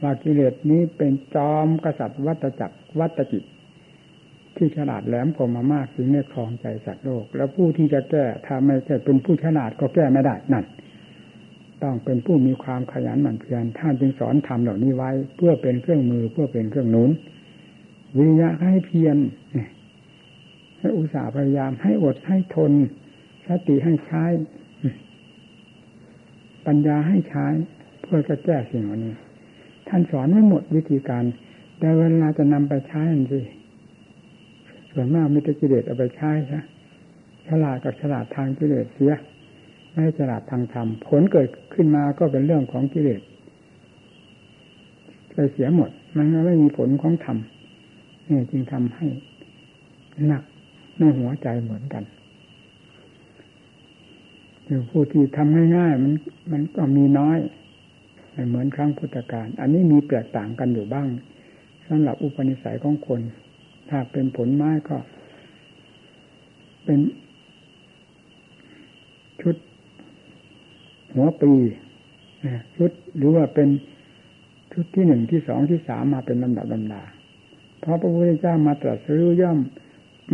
A: ว่ากิเลสนี้เป็นจอมกษัตริย์วัตจักรวัตจิต ที่ฉลาดแหลมคมมามากถึงในครองใจสัตว์โลก แล้วผู้ที่จะแก้ถ้าไม่ใช่เป็นผู้ฉลาดก็แก้ไม่ได้นั่นต้องเป็นผู้มีความขยันหมั่นเพียรท่านจึงสอนทำเหล่านี้ไว้ เพื่อเป็นเครื่องมือเพื่อเป็นเครื่องหนุน วิญญาให้เพียรให้อุตสาห์พยายามให้อดให้ทนสติให้ใช้ ปัญญาให้ใช้เพื่อจะแก้สิ่งเหล่านี้ ท่านสอนไม่หมดวิธีการ แต่เวลาจะนำไปใช้นั่นสิส่วนมากมิตรกิเลสเอาไปใช้ใช่ฉลาดกับฉลาดทางกิเลสเสียไม่ฉลาดทางธรรมผลเกิดขึ้นมาก็เป็นเรื่องของกิเลสไปเสียหมด มันไม่มีผลของธรรมนี่จึงทำให้หนักในหัวใจเหมือนกัน อยู่ผู้ที่ทำง่ายๆมันมันก็มีน้อยไม่เหมือนครั้งพุทธกาลอันนี้มีแตกต่างกันอยู่บ้างสำหรับอุปนิสัยของคน ถ้าเป็นผลไม้ก็ เป็นชุด หัวปีชุดหรือว่าเป็นชุดที่หนึ่งที่สองที่สามมาเป็นลำดับลำดาเพราะพระพุทธเจ้ามาตรัสรู้ย่อม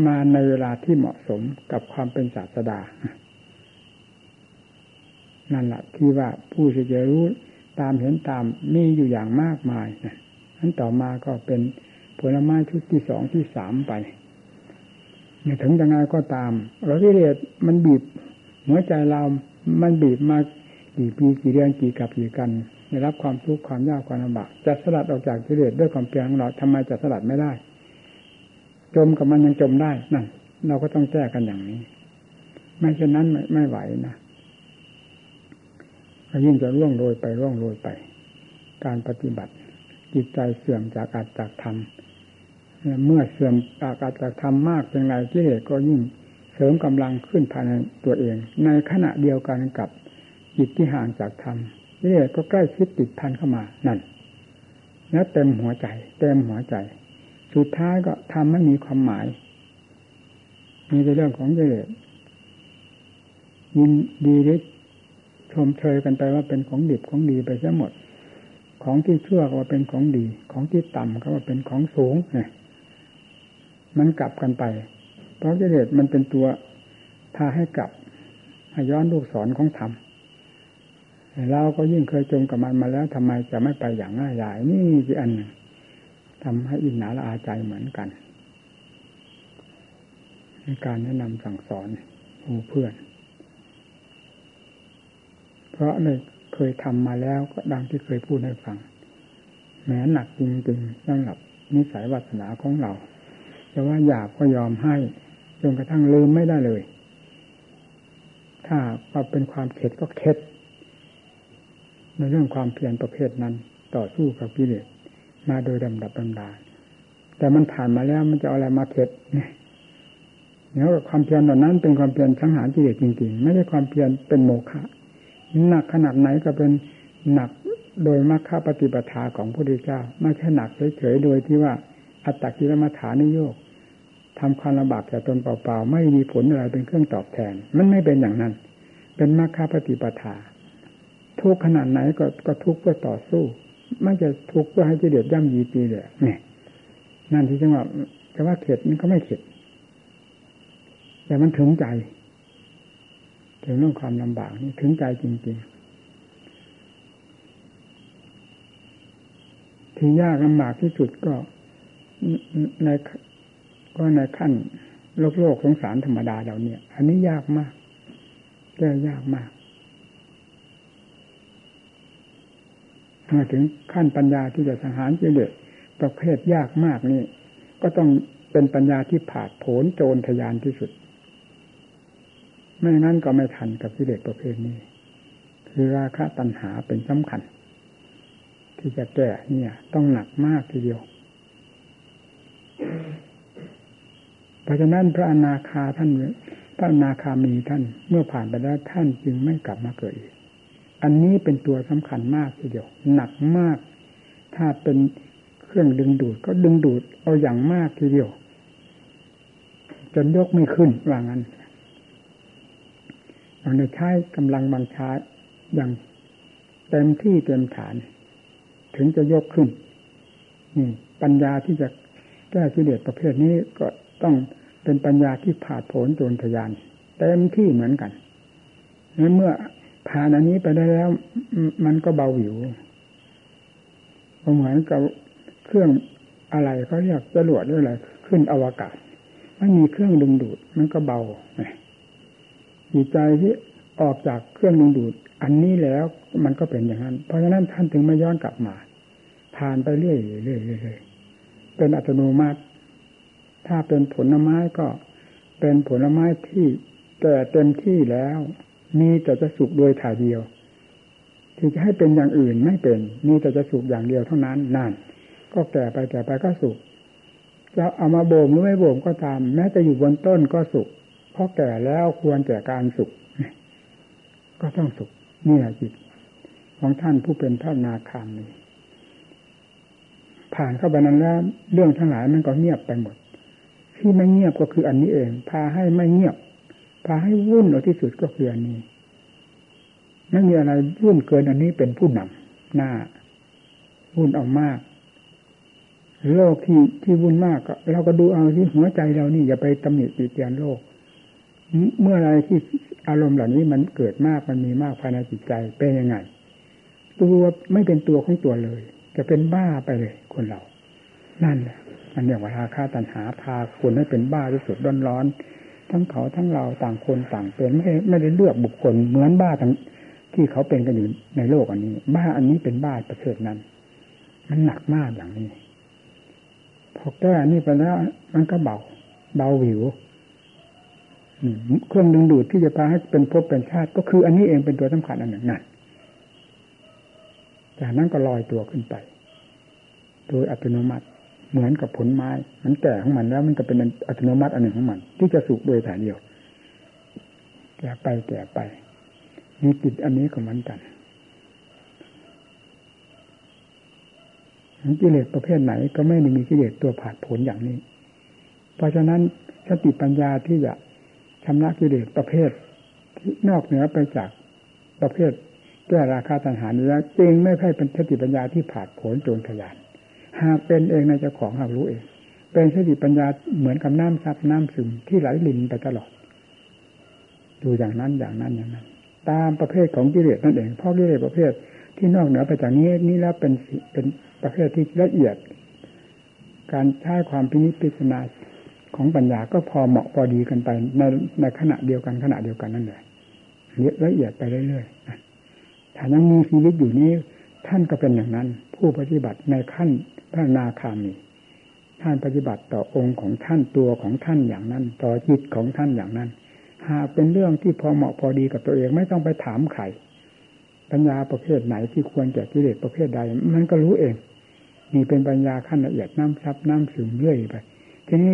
A: มาในเวลาที่เหมาะสมกับความเป็นศาสดา นั่นแหละที่ว่าผู้ที่จะรู้ตามเห็นตามมีอยู่อย่างมากมายนั้นต่อมาก็เป็นผลไม้ชุดที่สองที่สามไปเนี่ยถึงยังไงก็ตามเราที่เรียมันบีบหัวใจเรา มันบีบมากี่ปีกี่เดือนกี่กับกี่กันได้รับความทุกข์ความยากความลำบากจะสลัดออกจากกิเลสด้วยความเพียรของเราทำไมจะสลัดไม่ได้ จมกับมันยังจมได้นั่นเราก็ต้องแก้กันอย่างนี้ ไม่เช่นนั้นไม่ไม่ไหวนะ ยิ่งจะร่วงโรยไปร่วงโรยไป การปฏิบัติ จิตใจเสื่อมจากอาจจากธรรมเมื่อเสื่อมจากอาจจากธรรมมากเป็นไรกิเลสก็ยิ่งเสริมกำลังขึ้นภายในตัวเอง ในขณะเดียวกันกับจิตที่ห่างจากธรรมกิเลสก็ใกล้ชิดติดพันเข้ามานั่นแล้วเต็มหัวใจ เต็มหัวใจ สุดท้ายก็ทำไม่มีความหมายมีแต่เรื่องของกิเลสยินดีหรือ ชมเชยกันไปว่าเป็นของดิบของดีไปซะหมด ของที่ชั่วก็ว่าเป็นของดี ของที่ต่ำก็ว่าเป็นของสูงเนี่ยมันกลับกันไป เพราะกิเลสมันเป็นตัวพาให้กลับให้ย้อนลูกศรของธรรมเราก็ยิ่งเคยจมกับมันมาแล้วทำไมจะไม่ไปอย่างง่ายดายนี่คืออันหนึ่งทำให้อินหนาละอาใจเหมือนกันในการแนะนำสั่งสอนผู้เพื่อน เพราะเลยเคยทำมาแล้วก็ดังที่เคยพูดให้ฟังแม้หนักจริงๆสำหรับนิสัยวาสนาของเรา แต่ว่าอยากก็ยอมให้จนกระทั่งลืมไม่ได้เลย ถ้าว่าเป็นความเข็ดก็เข็ดในเรื่องความเพียรประเภทนั้นต่อสู้กับกิเลสมาโดยลำดับลำดาแต่มันผ่านมาแล้วมันจะเอาอะไรมาเข็ดเนี่ยเนี่ยความเพียรเหล่านั้นเป็นความเพียรสังหารกิเลสจริงๆ ไม่ใช่ความเพียรเป็นโมฆะ หนักขนาดไหนก็เป็นหนักโดยมรรคปฏิปทาของพระพุทธเจ้า ไม่ใช่หนักเฉยๆโดยที่ว่าอัตตกิรมาฐานิโยกทำความลำบากแก่ตนเปล่าๆ ไม่มีผลอะไรเป็นเครื่องตอบแทน มันไม่เป็นอย่างนั้น เป็นมรรคปฏิปทา ทุกขนาดไหนก็ก็ทุกเพื่อต่อสู้ ไม่จะทุกเพื่อให้กิเลสย่ำยีตีเลยนี่นั่นที่จังหวะจะว่าเข็ดมันก็ไม่เข็ดแต่มันถึงใจ ถึงเรื่องความลำบากนี่ถึงใจจริงๆที่ยากลำบากที่สุดก็ในก็ในขั้นโลกโลกสงสารธรรมดาเราเนี่ย อันนี้ยากมากแก้ยากมากมาถึงขั้นปัญญาที่จะสังหารกิเลสประเภทยากมากนี่ ก็ต้องเป็นปัญญาที่ผาดโผนโจรทยานที่สุด ไม่งั้นก็ไม่ทันกับกิเลสประเภทนี้ คือราคะตัณหาเป็นสำคัญ ที่จะแก้เนี่ย ต้องหนักมากทีเดียวเพราะฉะนั้นพระอนาคาท่านพระอนาคามีท่านเมื่อผ่านไปแล้วท่านจึงไม่กลับมาเกิดอีก อันนี้เป็นตัวสำคัญมากทีเดียว หนักมาก ถ้าเป็นเครื่องดึงดูดก็ดึงดูดเอาอย่างมากทีเดียว จนยกไม่ขึ้นว่างั้น เราใช้กำลังบังชาอย่างเต็มที่เต็มฐาน ถึงจะยกขึ้นนี่ปัญญาที่จะแก้กิเลสประเภทนี้ก็ต้องเป็นปัญญาที่ผ่าผลโจรทยาน เต็มที่เหมือนกันเมื่อผ่านอันนี้ไปได้แล้ว มันก็เบาหวิวเหมือนกับเครื่องอะไรเขาเรียกจรวดหรืออะไรขึ้นอวกาศไม่มีเครื่องดึงดูด มันก็เบา จิตใจที่ออกจากเครื่องดึงดูด อันนี้แล้วมันก็เป็นอย่างนั้น เพราะฉะนั้นท่านถึงไม่ย้อนกลับมาผ่านไปเรื่อยๆเรื่อยๆเป็นอัตโนมัติ ถ้าเป็นผลไม้ก็เป็นผลไม้ที่แก่เต็มที่แล้ว มีแต่จะสุกโดยถ่ายเดียวที่จะให้เป็นอย่างอื่นไม่เป็น มีแต่จะสุกอย่างเดียวเท่านั้นนั่นก็แก่ไปแก่ไปก็สุกจะเอามาโบ่มหรือไม่โบ่มก็ตาม แม้จะอยู่บนต้นก็สุก เพราะแก่แล้วควรแก่การสุกก็ต้องสุกนี่แหละจิต ของท่านผู้เป็นพระนาคามนี้ผ่านเข้าไปนั้นแล้วเรื่องทั้งหลายมันก็เงียบไปหมด ที่ไม่เงียบก็คืออันนี้เอง พาให้ไม่เงียบ พาให้วุ่นเอาที่สุดก็คืออันนี้ไม่มีอะไรวุ่นเกินอันนี้เป็นผู้นำหน้า วุ่นเอามากโลกที่ที่วุ่นมากก็เราก็ดูเอาที่หัวใจเรานี่อย่าไปตำหนิติเตียนโลก เมื่อไรที่อารมณ์เหล่านี้มันเกิดมากมันมีมากภายในจิตใจเป็นยังไง ตัวไม่เป็นตัวของตัวเลย จะเป็นบ้าไปเลยคนเรา นั่นแหละมันเรียกว่าราคาตัณหาพาคนให้เป็นบ้าที่สุดร้อนร้อนทั้งเขาทั้งเราต่างคนต่างเป็นไม่ไม่ได้เลือกบุคคลเหมือนบ้าทั้งที่เขาเป็นกันอยู่ในโลกอันนี้ บ้าอันนี้เป็นบ้าประเภทนั้น มันหนักมากอย่างนี้พอแก้นี่ไปแล้วมันก็เบา เบาหิว เครื่องดึงดูดที่จะพาให้เป็นภพเป็นชาติ ก็คืออันนี้เองเป็นตัวสำคัญอันหนึ่งนั่นจากนั้นก็ลอยตัวขึ้นไป โดยอัตโนมัติเหมือนกับผลไม้ มันแก่ของมันแล้วมันก็เป็นอัตโนมัติอันหนึ่งของมัน ที่จะสุกโดยถ่ายเดียว แก่ไปแก่ไป มีจิตอันนี้ก็เหมือนกันกิเลสประเภทไหนก็ไม่ได้มีกิเลสตัวผานผลอย่างนี้ เพราะฉะนั้นสติปัญญาที่จะ ชำระกิเลสประเภทที่นอกเหนือไปจากประเภทแก้ราคาตัณหานี้แล้วจริงไม่ใช่เป็นสติปัญญาที่ผานผลโจรทยานหากเป็นเองในเจ้าของหากรู้เอง เป็นสติปัญญาเหมือนกับน้ำซับน้ำซึมที่ไหลลินไปตลอดดูอย่างนั้นอย่างนั้นอย่างนั้น ตามประเภทของกิเลสนั่นเองเพราะกิเลสประเภทที่นอกเหนือไปจากนี้นี่แล้วเป็นเป็นประเภทที่ละเอียด การใช้ความพินิจพิจารณา ของปัญญาก็พอเหมาะพอดีกันไปในในขณะเดียวกันขณะเดียวกันนั่นแหละละเอียดไปเรื่อยๆถ้ายังมีชีวิตอยู่นี้ ท่านก็เป็นอย่างนั้น ผู้ปฏิบัติในขั้นพระนาคามี ท่านปฏิบัติต่อองค์ของท่านตัวของท่านอย่างนั้น ต่อจิตของท่านอย่างนั้น หากเป็นเรื่องที่พอเหมาะพอดีกับตัวเองไม่ต้องไปถามใครปัญญาประเภทไหนที่ควรแก่กิเลสประเภทใด มันก็รู้เองนี่เป็นปัญญาขั้นละเอียดน้ำซับน้ำซึมเรื่อยไปทีนี้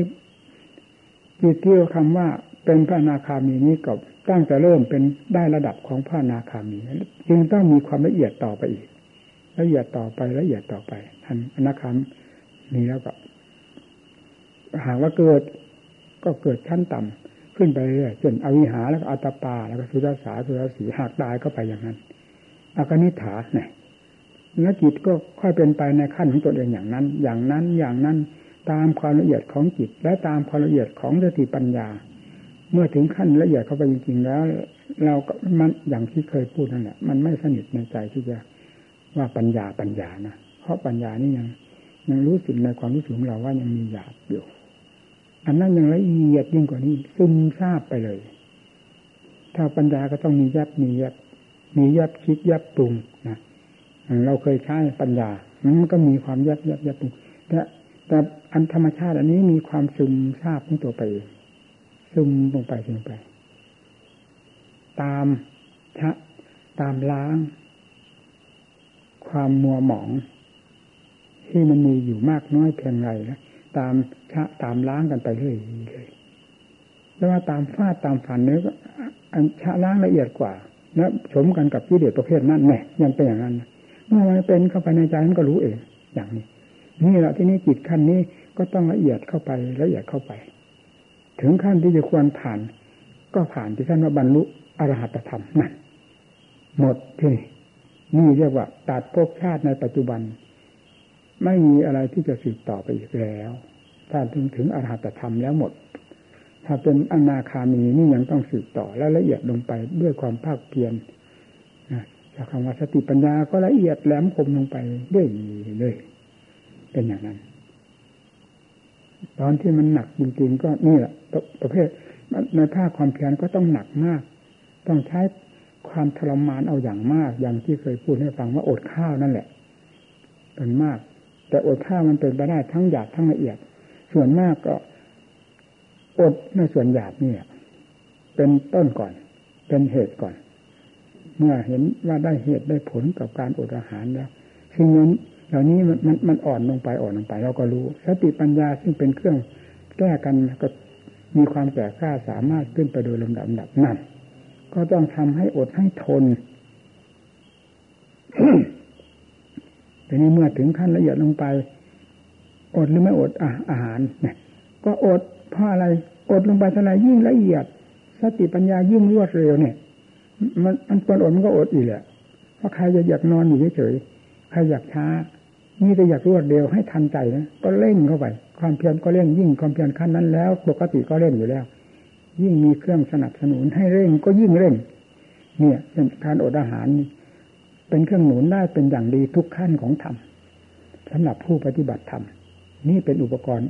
A: จิตที่คำว่าเป็นพระนาคามีนี้กับตั้งแต่เริ่มเป็นได้ระดับของพระนาคามีจึงต้องมีความละเอียดต่อไปอีก ละเอียดต่อไปละเอียดต่อไปท่านอนาคามีแล้วก็หากว่าเกิดก็เกิดชั้นต่ำขึ้นไปเรื่อยจนอวิหาแล้วก็อัตปา แล้วก็สุรสาสุรสีหากตายก็ไปอย่างนั้นอากนิฐาเนี่ยแล้วจิตก็ค่อยเป็นไปในขั้นของตัวเองอย่างนั้น อย่างนั้นอย่างนั้น ตามความละเอียดของจิต และตามความละเอียดของสติปัญญา เมื่อถึงขั้นละเอียดเข้าไปจริงๆแล้ว เราก็มันอย่างที่เคยพูดนั่นแหละมันไม่สนิทในใจที่จะว่าปัญญาปัญญานะเพราะปัญญานี่ยังยังรู้สึกในความรู้สึกของเราว่ายังมีหยาบอยู่อันนั้นยังละเอียดยิ่งกว่านี้ซึมซาบไปเลย ถ้าปัญญาก็ต้องมียับมียับมียับคิดยับปรุงนะเราเคยใช้ปัญญามันก็มีความยับยับยับปรุงแต่ แต่อันธรรมชาติอันนี้มีความซึมซาบของตัวไปเองซึมลงไปซึมไป ตามชะตามล้าง ความมัวหมอง ที่มันมีอยู่มากน้อยเพียงไรนะตามชะตามล้างกันไปเรื่อยเลยแล้วว่าตามฟาดตามฝันเนื้ออันชะล้างละเอียดกว่าแล้วสมกันกับกิเลสประเภทนั้นแน่ยังเป็นอย่างนั้นเมื่อมันเป็นเข้าไปในใจมันก็รู้เอง อย่างนี้ นี่แหละที่นี้จิตขั้นนี้ก็ต้องละเอียดเข้าไปละเอียดเข้าไป ถึงขั้นที่จะควรผ่าน ก็ผ่านที่ขั้นว่าบรรลุอรหัตธรรมนั่นหมดที่นี่เรียกว่าตัดภพชาติในปัจจุบัน ไม่มีอะไรที่จะสืบต่อไปอีกแล้ว ถ้าถึงถึงอรหัตธรรมแล้วหมด ถ้าเป็นอนาคามีนี่ยังต้องสืบต่อและละเอียดลงไปด้วยความภาคเพียรจากคำว่าสติปัญญาก็ละเอียดแหลมคมลงไปด้วยเลย เป็นอย่างนั้น ตอนที่มันหนักจริงๆก็นี่แหละประเภทในภาคความเพียรก็ต้องหนักมาก ต้องใช้ความทรมานเอาอย่างมาก อย่างที่เคยพูดให้ฟังว่าอดข้าวนั่นแหละเป็นมาก แต่อดข้าวมันเป็นไปได้ทั้งหยาบทั้งละเอียด ส่วนมากก็อดในส่วนหยาบนี่เป็นต้นก่อน เป็นเหตุก่อน เมื่อเห็นว่าได้เหตุได้ผลกับการอดอาหารแล้วสิ่งนั้น เหล่านี้มันมันอ่อนลงไปอ่อนลงไป เราก็รู้ สติปัญญาซึ่งเป็นเครื่องแก้กันก็มีความแก่กล้าสามารถขึ้นไปโดยลำดับดับนั่นก็ต้องทำให้อดให้ทนทีนี้เมื่อถึงขั้นละเอียดลงไป อดหรือไม่อดอาหารเนี่ย ก็อดเพราะอะไรอดลงไปเท่าไรยิ่งละเอียด สติปัญญายิ่งรวดเร็วเนี่ย มันมันควรอดมันก็อดอีกแหละเพราะใครจะอยากนอนอยู่เฉยใครอยากช้า นี่จะอยากรวดเร็วให้ทันใจนะก็เร่งเข้าไป ความเพียรก็เร่งยิ่งความเพียรขั้นนั้นแล้ว ปกติก็เร่งอยู่แล้ว ยิ่งมีเครื่องสนับสนุนให้เร่งก็ยิ่งเร่ง เนี่ยเป็นการอดอาหาร เป็นเครื่องหนุนได้เป็นอย่างดีทุกขั้นของธรรมสำหรับผู้ปฏิบัติธรรมนี่เป็นอุปกรณ์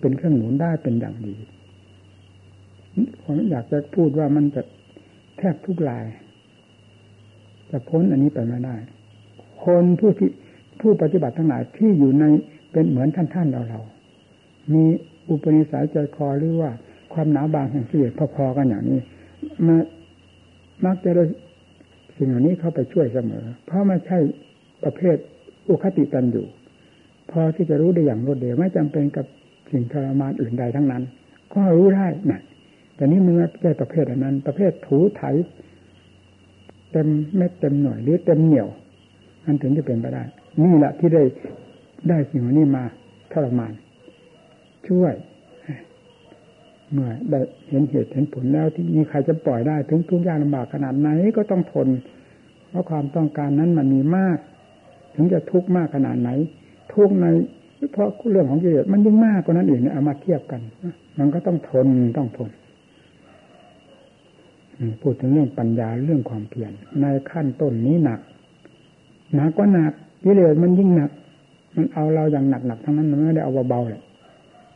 A: เป็นเครื่องหนุนได้เป็นอย่างดีผมอยากจะพูดว่ามันจะแทบทุกลายจะพ้นอันนี้ไปไม่ได้ คนผู้ที่ ผู้ปฏิบัติทั้งหลายที่อยู่ในเป็นเหมือนท่านท่านเราเรามีอุปนิสัยใจคอหรือว่าความหนาบางแห่งกิเลสพอๆกันอย่างนี้มามักจะได้สิ่งเหล่านี้เข้าไปช่วยเสมอ เพราะไม่ใช่ประเภทอุคติตันอยู่ พอที่จะรู้ได้อย่างรวดเร็วไม่จำเป็นกับสิ่งทรมานอื่นใดทั้งนั้น ก็รู้ได้นะแต่นี้มันไม่ใช่ประเภทอันนั้น ประเภทถูไถเต็มเม็ดเต็มหน่วยหรือเต็มเหนียวมันถึงจะเป็นไปได้ นี่แหละที่ได้ได้สิ่งเหล่านี้มาทรมาน ช่วย เมื่อได้เห็นเหตุเห็นผลแล้วที่มีใครจะปล่อยได้ ถึงทุกอย่างลำบากขนาดไหนก็ต้องทน เพราะความต้องการนั้นมันมีมาก ถึงจะทุกข์มากขนาดไหน ทุกข์ในเพราะเรื่องของกิเลสมันยิ่งมากกว่านั้นอีกเนี่ยเอามาเทียบกัน มันก็ต้องทนต้องทนพูดถึงเรื่องปัญญาเรื่องความเพียรในขั้นต้นนี้หนักหนักก็หนัก กิเลสมันยิ่งหนัก มันเอาเราอย่างหนักหนักทั้งนั้นมันไม่ได้เอาเบาๆเลย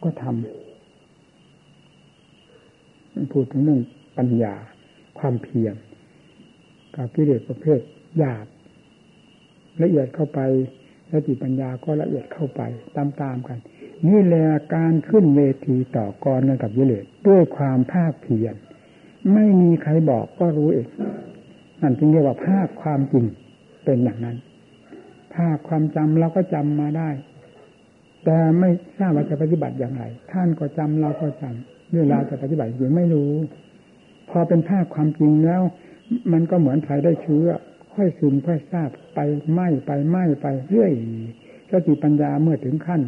A: ก็ทำพูดถึงเรื่องปัญญาความเพียรกับกิเลสประเภทหยาบละเอียดเข้าไปสติปัญญาก็ละเอียดเข้าไปตามๆกัน นี่แหละการขึ้นเวทีต่อกรกับกิเลสด้วยความภาคเพียรไม่มีใครบอกก็รู้เองนั่นจึงเรียกว่าภาคความจริงเป็นอย่างนั้น ภาคความจำเราก็จำมาได้ แต่ไม่ทราบว่าจะปฏิบัติอย่างไร ท่านก็จำเราก็จำเวลาวจะปฏิบัติอยู่ไม่รู้ พอเป็นภาพความจริงแล้ว มันก็เหมือนไฟได้เชื้อ ค่อยซึมค่อยทราบไปไหม้ไปไหม้ไปเรื่อยสติปัญญาเมื่อถึงขั้น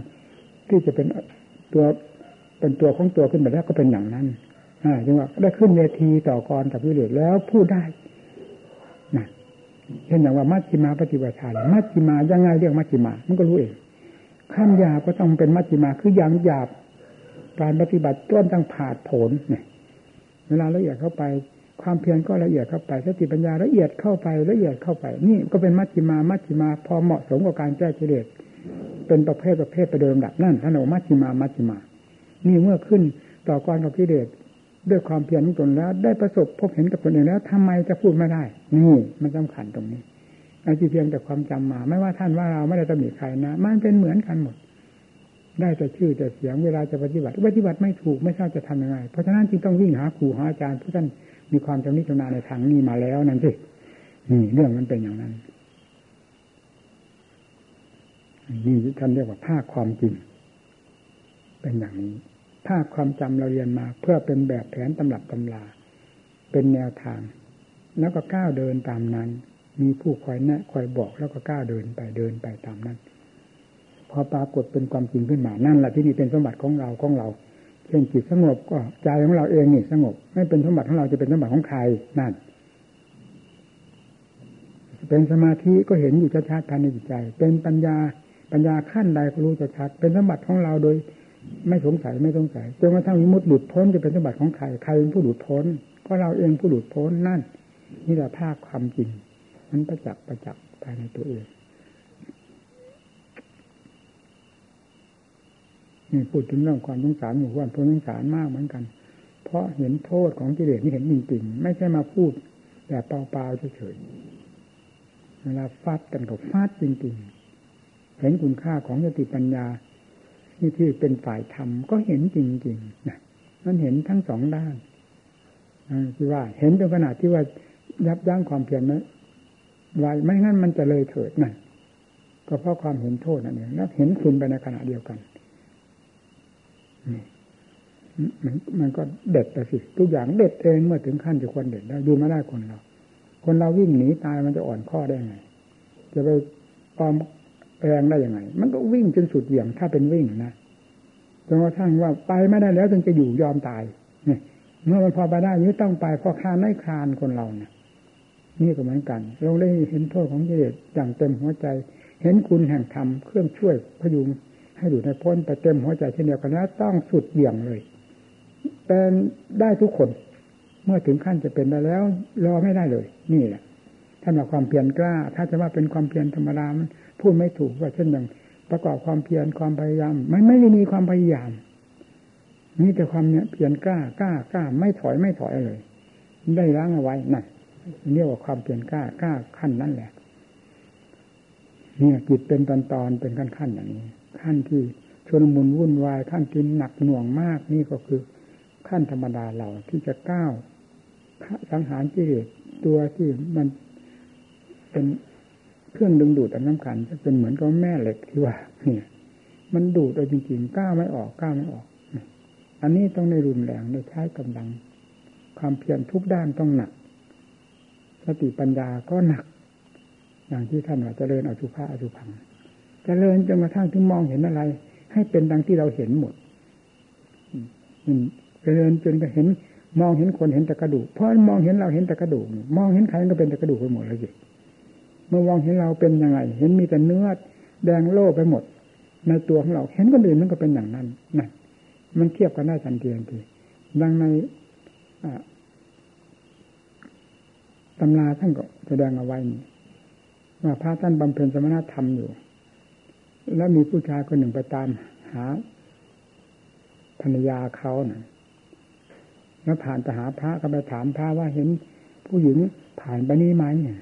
A: ที่จะเป็นตัวเป็นตัวของตัวขึ้นมาแล้วก็เป็นอย่างนั้นอ่าจังหวะได้ขึ้นเวทีต่อกรกับวิเลศแล้วพูดได้ เช่นอย่างว่ามัชฌิมาปฏิบัติฌานมัชฌิมายังไงเรียกมัชฌิมา มันก็รู้เองขั้นยาก็ต้องเป็นมัชฌิมาคืออย่างหยาบการปฏิบัติต้นตั้งผาดผลเนี่ยเวลาละเอียดเข้าไป ความเพียรก็ละเอียดเข้าไปสติปัญญาละเอียดเข้าไปละเอียดเข้าไป นี่ก็เป็นมัชฌิมามัชฌิมา พอเหมาะสมกับการแก้กิเลสเป็นประเภทประเภทไปเดิมดับนั่นท่านบอกมัชฌิมามัชฌิมา นี่เมื่อขึ้นต่อกรกับกิเลส ด้วยความเพียรของตนแล้ว ได้ประสบพบเห็นกับตนเองแล้วทำไมจะพูดไม่ได้ นี่มันสำคัญตรงนี้ไอ้ที่เพียงแต่ความจำมา ไม่ว่าท่านว่าเราไม่ได้ตำหนิใครนะมันเป็นเหมือนกันหมด ได้แต่ชื่อแต่เสียงเวลาจะปฏิบัติปฏิบัติไม่ถูกไม่ทราบจะทำยังไง เพราะฉะนั้นจึงต้องวิ่งหาครูหาอาจารย์ผู้ท่านมีความชำนิชำนาญในทางนี้มาแล้วนั่นสินี่เรื่องมันเป็นอย่างนั้นนี่ท่านเรียกว่าภาคความจริงเป็นอย่างนี้ ภาคความจำเราเรียนมา เพื่อเป็นแบบแผนตำรับตำราเป็นแนวทาง แล้วก็ก้าวเดินตามนั้น มีผู้คอยแนะคอยบอกแล้วก็ก้าวเดินไปเดินไปตามนั้น พอปรากฏเป็นความจริงขึ้นมานั่นแหละที่นี่เป็นสมบัติของเราของเราเช่นจิตสงบก็ใจของเราเองนี่สงบ ไม่เป็นสมบัติของเราจะเป็นสมบัติของใครนั่นเป็นสมาธิก็เห็นอยู่ชัดๆภายในจิตใจ เป็นปัญญาปัญญาขั้นใดก็รู้ชัดเป็นสมบัติของเราโดย ไม่สงสัยไม่สงสัยจนกระทั่งมุดหลุดพ้นจะเป็นสมบัติของใครใครเป็นผู้หลุดพ้น ก็เราเองผู้หลุดพ้นนั่นนี่แหละภาคความจริง มันประจักษ์ประจักษ์ภายในตัวเองนี่พูดถึงเรื่องความสงสารหมู่บ้านพสงสารมากเหมือนกัน เพราะเห็นโทษของกิเลสนี่เห็นจริงๆไม่ใช่มาพูดแบบเปล่าๆเฉยๆเวลาฟาดกันกับฟาดจริงๆ เห็นคุณค่าของสติปัญญา ที่ที่เป็นฝ่ายธรรมก็เห็นจริงๆนะมันเห็นทั้งสองด้านที่ว่า เห็นจนขนาดที่ว่ายับยั้งความเพียรนั้นไว้ไม่งั้นมันจะเลยเถิดนั่นก็เพราะความเห็นโทษนั่นเองแล้วเห็นคุณไปในขณะเดียวกันนี่มันมันก็เด็ดแต่สิ ทุกอย่างเด็ดเองเมื่อถึงขั้นจะควรเด็ดแล้วดูไม่ได้คนเรา คนเราวิ่งหนีตายมันจะอ่อนข้อได้ไงจะไปปลอม แรงได้ยังไง มันก็วิ่งจนสุดเหวี่ยงถ้าเป็นวิ่งนะจนกระทั่งว่าไปไม่ได้แล้วจึงจะอยู่ยอมตายเนี่ยเมื่อมันพอไปได้นี้ต้องไปพอคานไม่คานคนเราเนี่ยนี่ก็เหมือนกันเราได้เห็นโทษของกิเลสอย่างเต็มหัวใจ เห็นคุณแห่งธรรมเครื่องช่วยพยุงให้หลุดในพ้นไปเต็มหัวใจเช่นเดียวกันนะต้องสุดเบี่ยงเลยเป็นได้ทุกคน เมื่อถึงขั้นจะเป็นได้แล้ว รอไม่ได้เลย นี่แหละท่านว่าความเพียรกล้า ถ้าจะว่าเป็นความเพียรธรรมดามัน พูดไม่ถูกว่าเช่นอย่างประกอบความเพียรความพยายาม มันไม่ได้มีความพยายามนี่แต่ความเนี่ยเพียรกล้ากล้ากล้า ไม่ถอยไม่ถอยเลย ได้ล้างเอาไว้นั่นเรียกว่าความเพียรกล้ากล้าขั้นนั่นแหละเนี่ยจิตเป็นตอนตอนเป็นขั้นขั้นอย่างนี้ ขั้นที่ชนมุนวุ่นวายขั้นที่หนักหน่วงมากนี่ก็คือขั้นธรรมดาเราที่จะก้าวสังหารกิเลสตัวที่มันเป็น เครื่องดึงดูดอันสำคัญจะเป็นเหมือนกับแม่เหล็กที่ว่าเนี่ยมันดูดเอาจริงๆก้าวไม่ออกก้าวไม่ออก อันนี้ต้องในรุนแรงในใช้กำลัง ความเพียรทุกด้านต้องหนัก สติปัญญาก็หนัก อย่างที่ท่านว่าเจริญอสุภะอสุพังจริญจนกระทั่งถึงมองเห็นอะไร ให้เป็นดังที่เราเห็นหมดเจริญจนก็เห็น มองเห็นคนเห็นแต่กระดูกเพราะมองเห็นเราเห็นแต่กระดูกมองเห็นใครก็เป็นแต่กระดูกไปหมดเลยสิ เมื่อมองเห็นเราเป็นยังไง เห็นมีแต่เนื้อแดงโล่ไปหมด ในตัวของเรา เห็นคนอื่นมันก็เป็นอย่างนั้นนั่นมันเทียบกันได้ทันทีทันทีดังในตำราท่านก็แสดงเอาไว้ว่าพระท่านบำเพ็ญสมณธรรมอยู่ แล้วมีผู้ชายคนหนึ่งไปตามหาภรรยาเขานะ่ะแล้วผ่านไปหาพระก็ไปถามพระว่าเห็นผู้หญิงผ่านไปนี่ไหมเนี่ย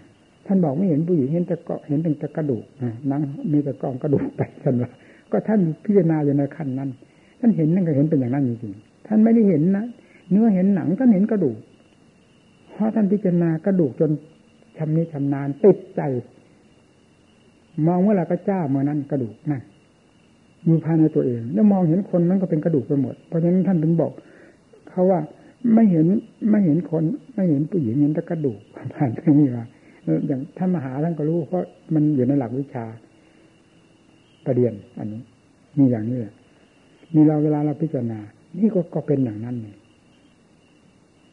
A: ท่านบอกไม่เห็นผู้หญิงเห็นแต่กเห็นแต่กระดูกนั่งมีแต่กองกระดูกไปท่านว่าก็ท่านพิจารณาอยู่ในขั้นนั้น ท่านเห็นนั่นก็เห็นเป็นอย่างนั้นจริงๆท่านไม่ได้เห็นนะเนื้อเห็นหนังท่านเห็นกระดูกเพราะท่านพิจารณากระดูกจนชำนิชำนาญติดใจ มองเมื่อไรก็จ้าเมื่อนั้นกระดูกนั่นอยู่ภายในตัวเอง แล้วมองเห็นคนมันก็เป็นกระดูกไปหมด เพราะฉะนั้นท่านถึงบอกเขาว่าไม่เห็นไม่เห็นคน ไม่เห็นผู้หญิงเห็นแต่กระดูกผ่านตรงนี้มา อย่างท่านมหาท่านก็รู้เพราะมันอยู่ในหลักวิชาประเดียนอันนี้มีอย่างนี้แหละมีเราเวลาเราพิจารณา นี่ก็ก็เป็นอย่างนั้นเลย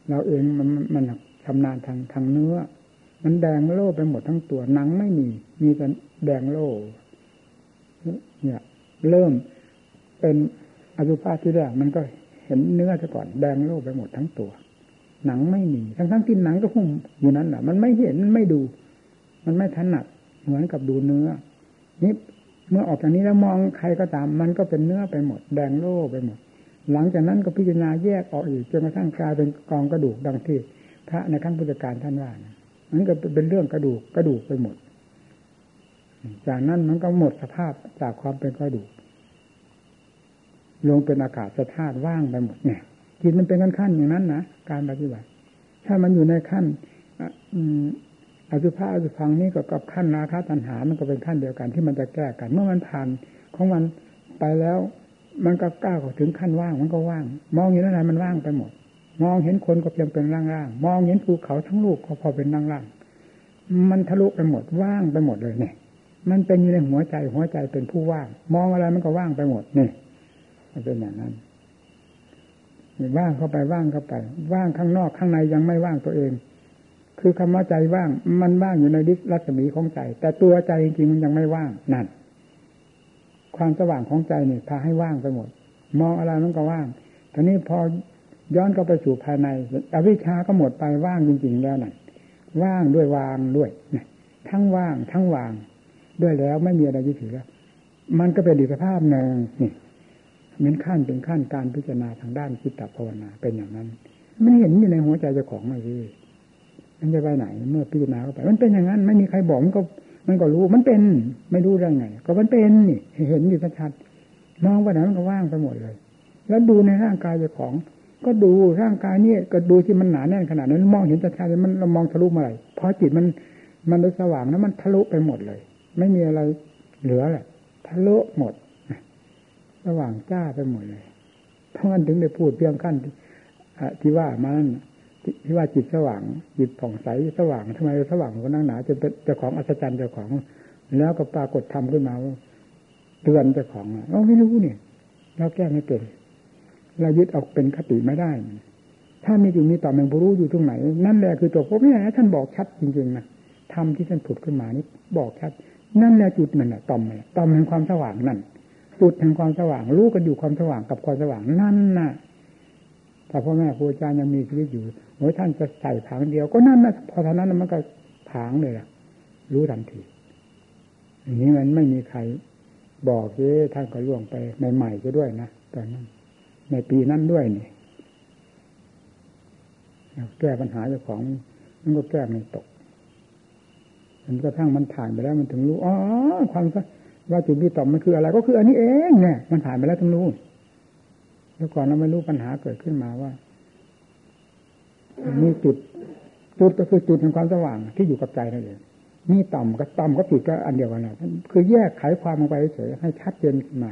A: เราเองมันมันชำนาญทางทางเนื้อ มันแดงโล่ไปหมดทั้งตัวหนังไม่มี มีแต่แดงโล่เนี่ย เริ่มเป็นอสุภะที่แรกมันก็เห็นเนื้อซะก่อนแดงโล่ไปหมดทั้งตัว หนังไม่มีทั้งทั้งที่หนังก็หุ้มอยู่นั้นแหละมันไม่เห็นมไม่ดู มันไม่ถนัดเหมือนกับดูเนื้อนี่เมื่อออกจากนี้แล้วมองใครก็ตาม มันก็เป็นเนื้อไปหมด แดงโล่ไปหมด หลังจากนั้นก็พิจารณาแยกออกอีกจนกระทั่งกลายเป็นกองกระดูกดังที่พระในขั้งพุทธการท่านว่านะมันก็เป็นเรื่องกระดูกกระดูกไปหมด จากนั้นมันก็หมดสภาพจากความเป็นกระดูก ลงเป็นอากาศสธาตุว่างไปหมดเนี่ย จิตมันเป็นขั้นขั้นอย่างนั้นนะการปฏิบัติ ถ้ามันอยู่ในขั้นอสุภะอสุพังนี่ก็กับขั้นนาคาตัณหา มันก็เป็นขั้นเดียวกันที่มันจะแก้กัน เมื่อมันผ่านของมันไปแล้ว มันก็ก้าวถึงขั้นว่างมันก็ว่าง มองอยู่นั่นแหละมันว่างไปหมด มองเห็นคนก็เพียงเป็นร่างๆมองเห็นภูเขาทั้งลูกก็พอเป็นร่างๆมันทะลุไปหมดว่างไปหมดเลยเนี่ย มันเป็นอยู่ในหัวใจหัวใจเป็นผู้ว่าง มองอะไรมันก็ว่างไปหมดเนี่ยมันเป็นอย่างนั้น ว่างเข้าไปว่างเข้าไป ว่างข้างนอกข้างในยังไม่ว่างตัวเอง คือคำว่าใจว่าง มันว่างอยู่ในดิสรัศมีของใจ แต่ตัวใจจริงๆมันยังไม่ว่างนั่นความสว่างของใจนี่พาให้ว่างไปหมด มองอะไรมันก็ว่างทีนี้พอย้อนเข้าไปสู่ภายในอวิชชาก็หมดไปว่างจริง ๆ แล้วนั่นว่างด้วยวางด้วยนะทั้งว่างทั้งวาง ด้วยแล้วไม่มีอะไรยึดถือแล้วมันก็เป็นอิสภาพหนึ่งนี่ เป็นขั้นเป็นขั้นการพิจารณาทางด้านจิตตภาวนาเป็นอย่างนั้นไม่เห็นอยู่ในหัวใจเจ้าของเลยมันจะไปไหน เมื่อพิจารณาเข้าไป มันเป็นอย่างนั้น ไม่มีใครบอกมันก็ มันก็รู้มันเป็น ไม่รู้ได้ไง ก็มันเป็นนี่เห็นอยู่ชัดๆมองไปไหนมันก็ว่างไปหมดเลย แล้วดูในร่างกายเจ้าของ ก็ดูร่างกายนี่ก็ดูที่มันหนาแน่นขนาดนั้น มองเห็นชัดๆมันเรามองทะลุมาเลยพอจิตมันมันได้สว่างแล้วมันทะลุไปหมดเลย ไม่มีอะไรเหลือแหละทะลุหมด สว่างจ้าไปหมดเลย เพราะงั้นถึงได้พูดเพียงขั้นที่ว่ามานั้นที่ว่าจิตสว่าง จิตผ่องใสสว่างทำไมสว่างก็นั่งหนาจนเป็นเจ้าของอัศจรรย์เจ้าของ แล้วก็ปรากฏธรรมขึ้นมาเตือนเจ้าของเราไม่รู้เนี่ยเราแก้ไม่เป็นเรายึดเอาเป็นคติไม่ได้ ถ้ามีอยู่มีต่อแมงบูรู้อยู่ตรงไหน นั่นแหละคือตัวพบนี่นะท่านบอกชัดจริงๆนะธรรมที่ท่านผุดขึ้นมานี่บอกชัด นั่นแหละจุดนั่นแหละต่อมเลยต่อมแห่งความสว่างนั่น จุดแห่งความสว่าง รู้กันอยู่ความสว่างกับความสว่างนั่นน่ะแต่พ่อแม่ครูอาจารย์ยังมีชีวิตอยู่โอ้ยท่านจะใส่ผางเดียวก็นั่นนะพอเท่านั้นมันก็ผางเลยล่ะ รู้ทันทีอย่างนี้มันไม่มีใครบอกเยท่านก็ล่วงไปใหม่ๆก็ด้วยนะตอนนั้นในปีนั้นด้วยนี่แก้ปัญหาเจ้าของมันก็แก้ไม่ตกมันก็ทั้งมันผ่านไปแล้วมันถึงรู้อ๋อความ ว่าจุดที่ต่อมมันคืออะไร ก็คืออันนี้เองเนี่ยมันผ่านไปแล้วถึงรู้แล้วก่อนเราไม่รู้ปัญหาเกิดขึ้นมาว่ามีจุดจุดก็คือจุดแห่งความสว่างที่อยู่กับใจนั่นเองนี่ต่ำกับต่ำกับจุดก็อันเดียวกันนะคือแยกไขความลงไปเฉยให้ชัดเจนขึ้นมา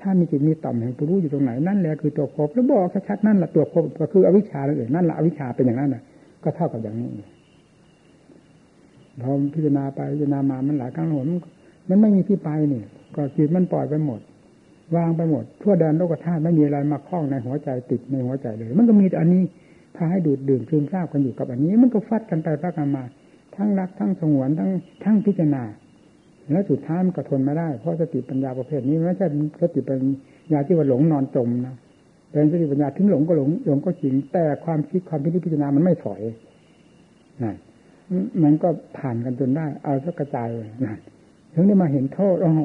A: ถ้ามีจิตมีต่ำแห่งผู้รู้อยู่ตรงไหนนั่นแหละคือตัวภพแล้วบอกชัดๆนั่นแหละตัวภพก็คืออวิชชานั่นเองนั่นแหละอวิชชาเป็นอย่างนั้นนะก็เท่ากับอย่างนี้พอพิจารณาไปพิจารณามามันหลายครั้งหนมัน มันไม่มีที่ไปนี่ก็จิตมันปล่อยไปหมด วางไปหมด ทั่วแดนโลกธาตุไม่มีอะไรมาคล้องในหัวใจติดในหัวใจเลย มันก็มีแต่อันนี้พาให้ดูดดื่มซึมซาบกันอยู่กับอันนี้ มันก็ฟัดกันไปฟัดกันมา ทั้งรักทั้งสงวนทั้งทั้งพิจารณาแล้วสุดท้ายมันก็ทนไม่ได้ เพราะสติปัญญาประเภทนี้ไม่ใช่สติปัญญาที่ว่าหลงนอนจมนะเป็นสติปัญญาถึงหลงก็หลงหลงก็จริงแต่ความคิดความพิจารณามันไม่ถอยนั่นมันก็ผ่านกันจนได้ เอาสักกระจายเลยนั่น ถึงได้มาเห็นโทษโอ้โห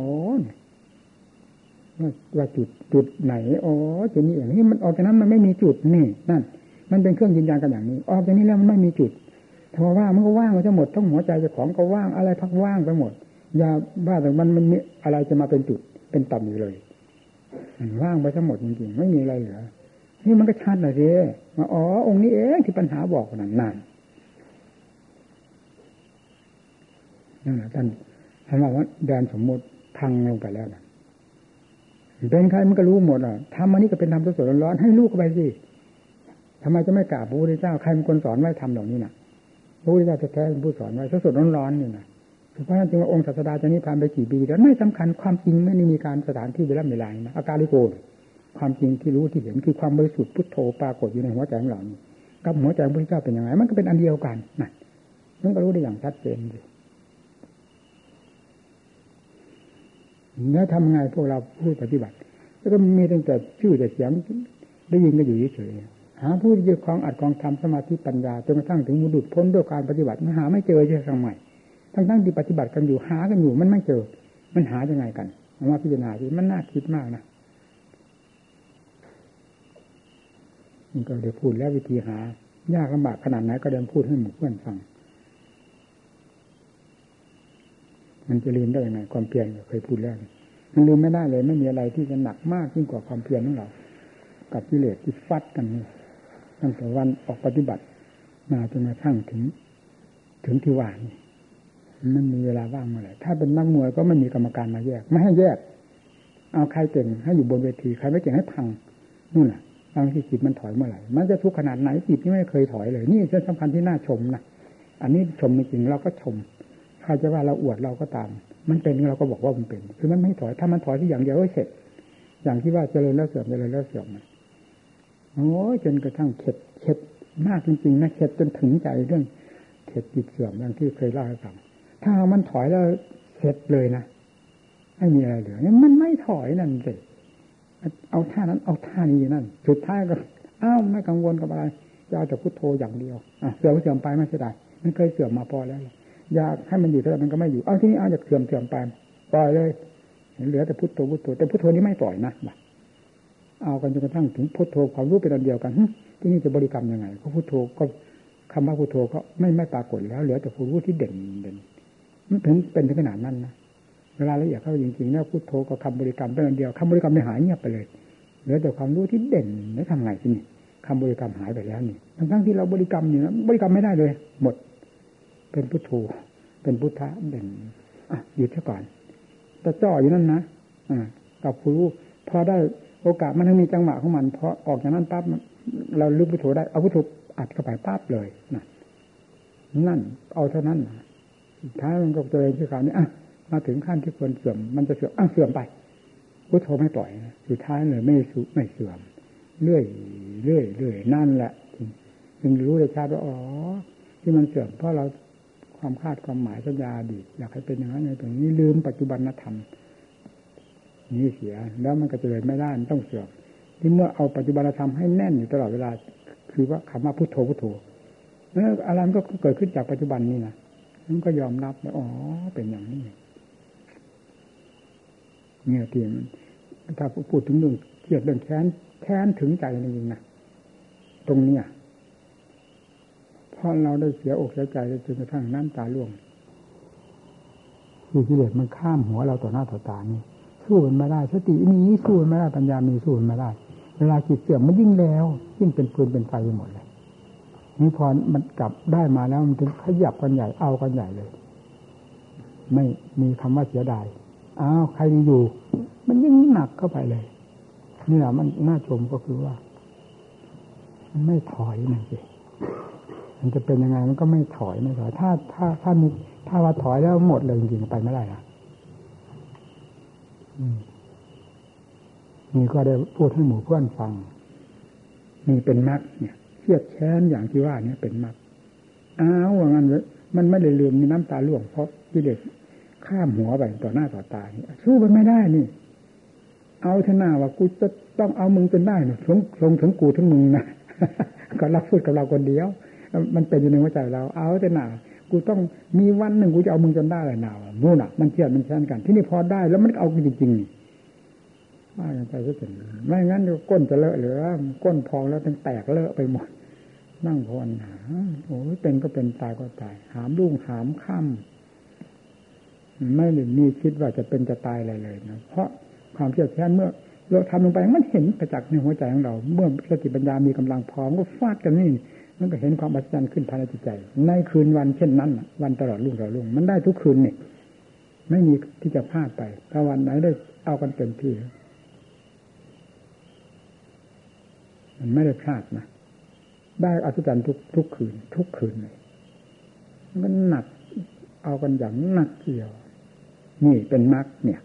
A: ว่าจุดจุดไหนอ๋อจุดนี้อย่างนี้มันออกจากนั้นมันไม่มีจุดนี่นั่น มันเป็นเครื่องยืนยันกันอย่างนี้ ออกจากนี้แล้วมันไม่มีจุดถ้าว่างมันก็ว่างไปทั้งหมดทั้งหัวใจจ้าของก็ว่างอะไรพักว่างไปหมดอย่าว่าแต่มันมันมีอะไรจะมาเป็นจุดเป็นต่ำอยู่เลยว่างไปทั้งหมดจริงๆไม่มีอะไรเหลือนี่มันก็ชัดเลยสิว่าอ๋อองค์นี้เองที่ปัญหาบอกนั่นนั่นนั่นแหละท่าน ท่านว่าแดนสมมติพังลงไปแล้วนะเป็นใครมันก็รู้หมดอะทำอันนี้ก็เป็นธรรมสดร้อนให้ลูกไปสิทำไมจะไม่กราบพระพุทธเจ้าใครเป็นคนสอนไว้ทำเหล่านี้น่ะพระพุทธเจ้าแท้ๆเป็นผู้สอนไว้สดร้อนๆนี่นะเพราะฉะนั้นจึงว่าองค์ศาสดาจะนิพพานไปกี่ปีแล้วไม่สำคัญความจริงไม่ได้มีการสถานที่เวลาเวลานะอาการลิโกนความจริงที่รู้ที่เห็นคือความบริสุทธิ์พุทโธปรากฏอยู่ในหัวใจของเรากับหัวใจพระพุทธเจ้าเป็นยังไงมันก็เป็นอันเดียวกันนะมันก็รู้ได้อย่างชัดเจนเลย แล้วทำไงพวกเราผู้ปฏิบัติ แล้วก็มีตั้งแต่ชื่อแต่เสียงได้ยินก็อยู่เฉยหาผู้ที่จะคลองอัดคลองทำสมาธิปัญญาจนกระทั่งถึงมุดุพ้นด้วยการปฏิบัติมันหาไม่เจอเช่ครั้งใหม่ทั้งทั้งที่ปฏิบัติกันอยู่หากันอยู่มันไม่เจอ มันหายังไงกันมาพิจารณาที่มันน่าคิดมากนะมันก็เดี๋ยวพูดแล้ววิธีหายากลำบากขนาดไหนก็เดินพูดให้หมู่เพื่อนฟัง มันจะลืมได้ยังไงความเพียรเคยพูดแล้วมันลืมไม่ได้เลย ไม่มีอะไรที่จะหนักมากยิ่งกว่าความเพียรของเรา กับกิเลสที่ฟัดกันนี่ตั้งแต่วันออกปฏิบัติ มาจนกระทั่งถึง ถึงที่ว่านี่มันมีเวลาว่างเมื่อไหร่ถ้าเป็นนักมวยก็ไม่มีกรรมการมาแยก ไม่ให้แยก เอาใครเก่งให้อยู่บนเวทีใครไม่เก่งให้พังนู่นน่ะบางทีจิตมันถอยเมื่อไหร่ มันจะทุกข์ขนาดไหนจิตนี่ไม่เคยถอยเลย นี่เป็นสำคัญที่น่าชมนะอันนี้ชมจริงเราก็ชม ใครจะว่าเราอวดเราก็ตาม มันเป็นเราก็บอกว่ามันเป็น คือมันไม่ถอย ถ้ามันถอยที่อย่างเดียวก็เสร็จ อย่างที่ว่าเจริญแล้วเสื่อมเจริญแล้วเสื่อมโอ้ยจนกระทั่งเข็ดเข็ดมากจริงๆนะเข็ดจนถึงใจเรื่องเสร็จจิตเสื่อมอย่างที่เคยเล่าให้ฟังถ้ามันถอยแล้วเสร็จเลยนะไม่มีอะไรเหลือมันไม่ถอยนั่นสิเอาท่านั้นเอาท่านี้นั่นสุดท้ายก็อ้าวไม่กังวลกับอะไรจะเอาแต่พุทโธอย่างเดียวอะเสื่อมเสื่อมไปไม่เสียดายมันเคยเสื่อมมาพอแล้ว อยากให้มันอยู่เท่าไหร่มันก็ไม่อยู่เอาที่นี้เอาจากเสื่อมเสื่อมไปปล่อยเลยเหลือแต่พุทโธพุทโธแต่พุทโธนี้ไม่ปล่อยนะเอากันจนกระทั่งถึงพุทโธความรู้เป็นอันเดียวกันที่นี่จะบริกรรมยังไงเพราพุทโธก็คำว่าพุทโธก็ไม่ไม่ปรากฏแล้ว เหลือแต่ผู้รู้ที่เด่นเด่นมันถึงเป็นถึงขนาดนั้นนะเวลาละเอียดเข้าจริงๆเนี่ยพุทโธกับคำบริกรรมเป็นอันเดียวคำบริกรรมไม่หายเงียบไปเลยเหลือแต่ความรู้ที่เด่นแล้วทำไงที่นี่คำบริกรรมหายไปแล้วนี่ทั้งทั้งที่เราบริกรรมอยู่นะบริกรรมไม่ได้เลย หมด เป็นพุทโธเป็นพุทธะเด่นอะหยุดซะก่อนแต่จ่ออยู่นั่นนะอ่ากับผู้รู้พอได้โอกาสมันต้องมีจังหวะของมันพอออกจากนั้นปั๊บเราลึกพุทโธได้เอาพุทโธอัดเข้าไปปั๊บเลยนั่นนั่น เอาเท่านั้นท้ายมันก็ตัวเองที่ขาวนี้อะมาถึงขั้นที่ควรเสื่อม มันจะเสื่อมอะเสื่อมไปพุทโธไม่ปล่อยสุดท้ายเลยไม่สุไม่เสื่อมเรื่อยเรื่อยเรื่อยนั่นแหละจึงรู้ได้ชัดว่าอ๋อที่มันเสื่อมเพราะเรา ความคาดความหมายสัญญาดีอยากให้เป็นอย่างนั้นอย่างนี้ลืมปัจจุบันธรรมนี้เสีย แล้วมันก็จะเลยไม่ได้มันต้องเสื่อมที่เมื่อเอาปัจจุบันธรรมให้แน่นอยู่ตลอดเวลา คือว่าคำว่าพุทโธพุทโธแล้วอะไรมันก็เกิดขึ้นจากปัจจุบันนี่นะมันก็ยอมรับว่าอ๋อเป็นอย่างนี้เนี่ยที่ถ้าพูดถึงเรื่องเกียดเรื่องแค้นแค้นถึงใจจริงๆนะตรงเนี้ย เพราะเราได้เสียอกเสียใจจนกระทั่งน้ำตาล่วงคือกิเลสมันข้ามหัวเราต่อหน้าต่อตานี่สู้มันไม่ได้ สติมีสู้มันไม่ได้ปัญญามีสู้มันไม่ได้ เวลาจิตเสื่อมมันยิ่งแล้วยิ่งเป็นปืนเป็นไฟไปหมดเลยนี่พอมันกลับได้มาแล้วมันถึงขยับกันใหญ่เอากันใหญ่เลย ไม่มีคำว่าเสียดายอ้าวใครอยู่ มันยิ่งหนักเข้าไปเลยนี่แหละมันน่าชมก็คือว่า มันไม่ถอยนั่นสิ มันจะเป็นยังไงมันก็ไม่ถอยไม่ถอย ถ้าถ้าถ้ามีถ้าว่าถอยแล้วหมดเลยจริงๆไปไม่ได้ละนี่ก็ได้พูดให้หมู่เพื่อนฟังนี่เป็นมรรคเนี่ยเครียดแค้นอย่างที่ว่าเนี่ยเป็นมรรคอ้าวว่างั้นมันไม่ได้ลืมมีน้ำตาล่วงเพราะกิเลสข้ามหัวไปต่อหน้าต่อตาสู้มันไม่ได้นี่ เอาเถอะหน้าว่ากูจะต้องเอามึงจนได้นี่ยลงลงถึงกูถึงมึงนะก็รับพูดกับเราคนเดียว มันเป็นอยู่ในหัวใจเรา เอาเถอะหนากูต้องมีวันหนึ่งกูจะเอามึงจนได้เลยหนาวนู่นอะ มันเชื่อมันแช่นกัน ที่นี่พอได้แล้วมันเอาจริงๆนี่ว่ากันไปก็เป็นไม่งั้นก้นจะเลอะเหลือก้นพองแล้วตั้งแตกเลอะไปหมด นั่งพอนหาโอ้ยเป็นก็เป็นตายก็ตาย หามรุ่งหามค่ำไม่ได้มีคิดว่าจะเป็นจะตายอะไรเลยนะเพราะความเชื่อแท้เมื่อเราทำลงไปมันเห็นประจักษ์ในหัวใจของเรา เมื่อสติปัญญามีกำลังพร้อมก็ฟาดกันนี่ มันก็เห็นความอัศจรรย์ขึ้นภายในจิตใจ ในคืนวันเช่นนั้นวันตลอดรุ่งตลอดรุ่งมันได้ทุกคืนนี่ไม่มีที่จะพลาดไปถ้าวันไหนได้เอากันเต็มที่มันไม่ได้พลาดนะได้อัศจรรย์ทุกทุกคืน ทุกคืนเลยมันหนักเอากันอย่างหนักเกี่ยว นี่เป็นมรรคเนี่ย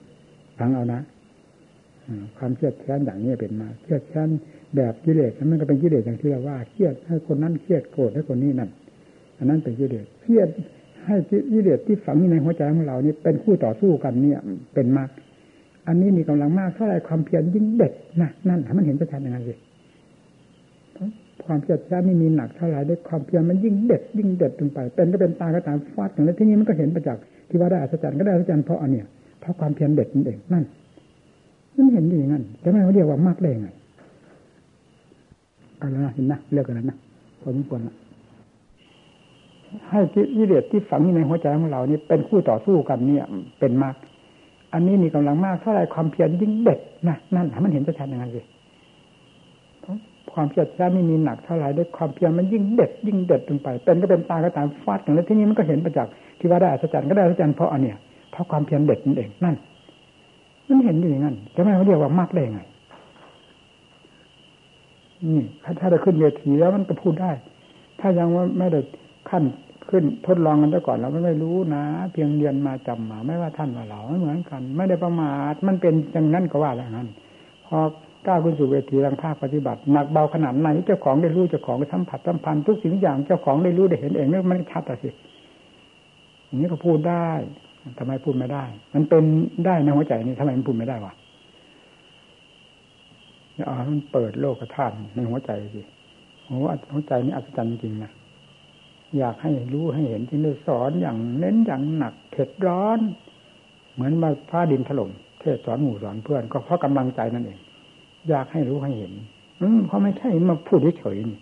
A: ฟังเอานะความเครียดแค้นอย่างนี้เป็นมาเครียดแค้น แบบกิเลสมันก็เป็นกิเลสอย่างที่เราว่าเครียดให้คนนั้นเครียดโกรธให้คนนี้นั่นอันนั้นเป็นกิเลสเครียดให้กิเลสที่ฝังอยู่ในหัวใจของเรานี่เป็นคู่ต่อสู้กันเนี่ย เป็นมาก อันนี้มีกำลังมากเท่าไรความเพียรยิ่งเด็ดนะนั่นมันเห็นประชันอย่างนั้นเลยความเพียรแค้นนี่มีหนักเท่าไรด้วยความเพียรมันยิ่งเด็ด ยิ่งเด็ดลงไป เป็นก็เป็นตาก็ตามฟาดอย่างแล้ที่นี้มันก็เห็นประจักษ์ที่ว่าได้อัศจรรย์ก็ได้อัศจรรย์เพราะอันเนี้ยเพราะความเพียรเด็ดนั่นเองนั่นมันเห็นอย่างนั้นจะไม่เขาเรียกว่ามากได้ไง เอาแล้วนะเห็นนะเลือกกันนะพอสมควรนะให้กิเลสที่ฝังอยู่ในหัวใจของเรานี่เป็นคู่ต่อสู้กันเนี่ย เป็นมาก อันนี้มีกำลังมากเท่าไรความเพียรยิ่งเด็ดนะนั่นมันเห็นชัดอย่างนั้นเลยความเพียรแท้ไม่มีหนักเท่าไรด้วยความเพียรมันยิ่งเด็ด ยิ่งเด็ดลงไป เป็นก็เป็นตาก็ตามฟาดกันแล้วที่นี้มันก็เห็นประจักษ์ที่ว่าได้อัศจรรย์ก็ได้อัศจรรย์เพราะอันเนี้ยเพราะความเพียรเด็ดนั่นเองนั่น มันเห็นอยู่อย่างนั้นจะไม่เขาเรียกว่ามากได้ไง นี่ถ้าได้ขึ้นเวทีแล้วมันก็พูดได้ ถ้ายังว่าไม่ได้ขั้นขึ้นทดลองกันซะก่อนเราไม่รู้นะ เพียงเรียนมาจำมาไม่ว่าท่านว่าเราไม่เหมือนกัน ไม่ได้ประมาทมันเป็นอย่างนั้นก็ว่าอย่างนั้นพอก้าวขึ้นสู่เวทีรังภาคปฏิบัติหนักเบาขนาดไหนเจ้าของได้รู้เจ้าของได้สัมผัสสัมพันธ์ทุกสิ่งทุกอย่างเจ้าของได้รู้ได้เห็นเองนี่มันชัดแต่สิอย่างนี้ก็พูดได้ทำไมพูดไม่ได้ มันเป็นได้ในหัวใจนี่ทำไมมันพูดไม่ได้วะ เอามันเปิดโลกธาตุในหัวใจสิโอ้หัวใจนี่อัศจรรย์จริงนะอยากให้รู้ให้เห็นที่ได้สอนอย่างเน้นอย่างหนักเผ็ดร้อน เหมือนมาฟ้าดินถล่มเทศสอนหมู่สอนเพื่อน ก็เพราะกำลังใจนั่นเอง อยากให้รู้ให้เห็น อืมเขาไม่ใช่มาพูดเฉยๆนี่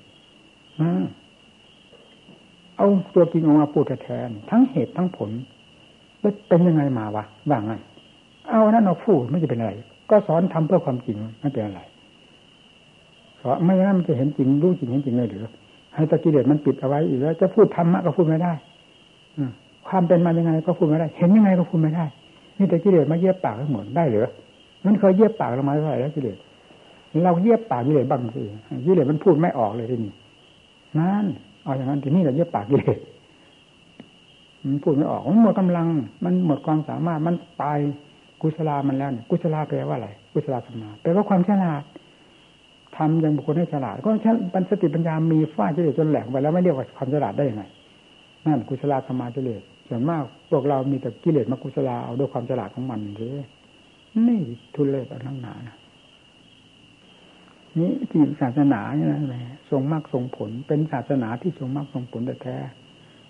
A: เอาตัวจริงออกมาพูดแทนทั้งเหตุทั้งผลเป็นยังไงมาวะว่างั้นเอานั่นเอาพูดไม่จะเป็นอะไร ก็สอนทำเพื่อความจริงไม่เป็นอะไร สอนไม่งั้นมันจะเห็นจริงรู้จริงเห็นจริงเลยหรือให้ตะกิเลสมันปิดเอาไว้อีกแล้ว จะพูดธรรมะก็พูดไม่ได้ความเป็นมายังไงก็พูดไม่ได้ เห็นยังไงก็พูดไม่ได้นี่แต่กิเลสมาเยียบปากทั้งหมดได้หรือมันเคยเยียบปากเรามาเท่าไหร่แล้วกิเลสเราเยียบปากกิเลสบ้างสิกิเลสมันพูดไม่ออกเลยที่นี่นั่นเอาอย่างนั้นทีนี้เราเยียบปากกิเลสมันพูดไม่ออกมันหมดกำลัง มันหมดความสามารถมันตายกุศลามันแล้วเนี่ยกุศลาแปลว่าอะไรกุศลาสมาแปลว่าความฉลาด ทำอย่างบุคคลให้ฉลาด ก็แค่ปัญสติปัญญามีฟ้ากิเลสจนแหลกไปแล้วไม่เรียกว่าความฉลาดได้ยังไงนั่นกุศลาสมากิเลสส่วนมากพวกเรามีแต่กิเลสมากุศลาเอาด้วยความฉลาดของมันเลยนี่ทุเลศอันนังหนานะนี่ที่ศาสนาเนี่ยนะทรงมากทรงผล เป็นศาสนาที่ทรงมากทรงผลแต่แท้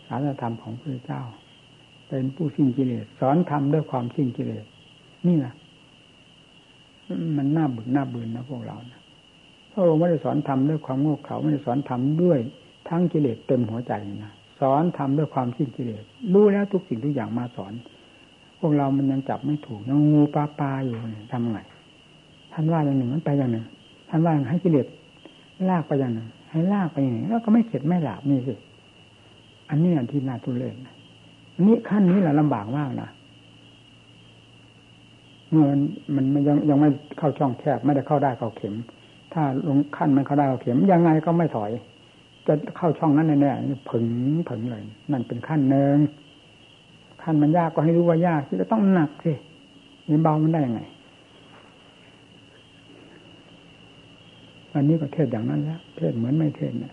A: ศาสนาธรรมของพระเจ้า เป็นผู้สิ้นกิเลสสอนธรรมด้วยความสิ้นกิเลสนี่นะมันน่าบึกน่าบืนนะพวกเรานะ พระองค์ไม่ได้สอนธรรมด้วยความโง่เขลาไม่ได้สอนธรรมด้วยทั้งกิเลสเต็มหัวใจนะสอนทำด้วยความสิ้นกิเลสรู้แล้วทุกสิ่งทุกอย่างมาสอน พวกเรามันยังจับไม่ถูกยังงูปลาปลาอยู่ทำไงท่านว่าอย่างหนึ่งมันไปอย่างหนึ่งท่านว่าให้กิเลสลากไปอย่างหนึ่ง ให้ลากไปอย่างหนึ่งแล้วก็ไม่เข็ดไม่หลาบนี่สิอันนี้อันที่น่าทุเรศนนี้ขั้นนี้แหละลำบากมากนะเมื่อมันมันยังยังไม่เข้าช่องแคบไม่ได้เข้าได้เข้าเข็ม ถ้าลงขั้นมันเขาได้เขาเข็มยังไงก็ไม่ถอย จะเข้าช่องนั้นแน่ๆผึ่งผึ่งเลยนั่นเป็นขั้นหนึ่งขั้นมันยากก็ให้รู้ว่ายากที่จะต้องหนักสินี่เบามันได้ยังไงวันนี้ก็เทศอย่างนั้นแล้วเทศเหมือนไม่เทศนะ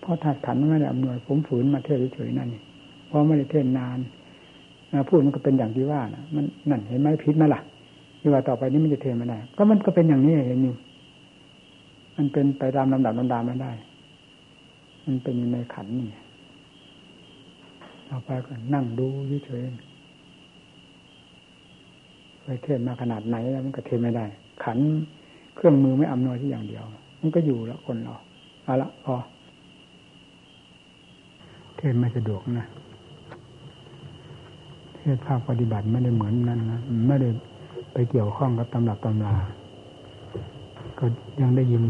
A: เพราะถ้าขันไม่ได้อำนวยผมฝืนมาเทศเฉยๆนั่นนี่เพราะไม่ได้เทศนานพูดมันก็เป็นอย่างที่ว่านะมันนั่นเห็นไหมพิษมาล่ะที่ว่าต่อไปนี้มันจะเทศไม่ได้ก็มันก็เป็นอย่างนี้เห็นอยู่ มันเป็นไปตามลำดับลำดาไม่ได้ มันเป็นในขันนี่เอาไปก็นั่งดูเฉยๆไปเทศมาขนาดไหนแล้วมันก็เทศไม่ได้ ขันเครื่องมือไม่อำนวยที่อย่างเดียว มันก็อยู่แล้วคนเราเอาละพอเทศไม่สะดวกนะเทศภาคปฏิบัติไม่ได้เหมือนนั้นนะไม่ได้ไปเกี่ยวข้องกับตำรับตำรา ก็ยังได้ยิน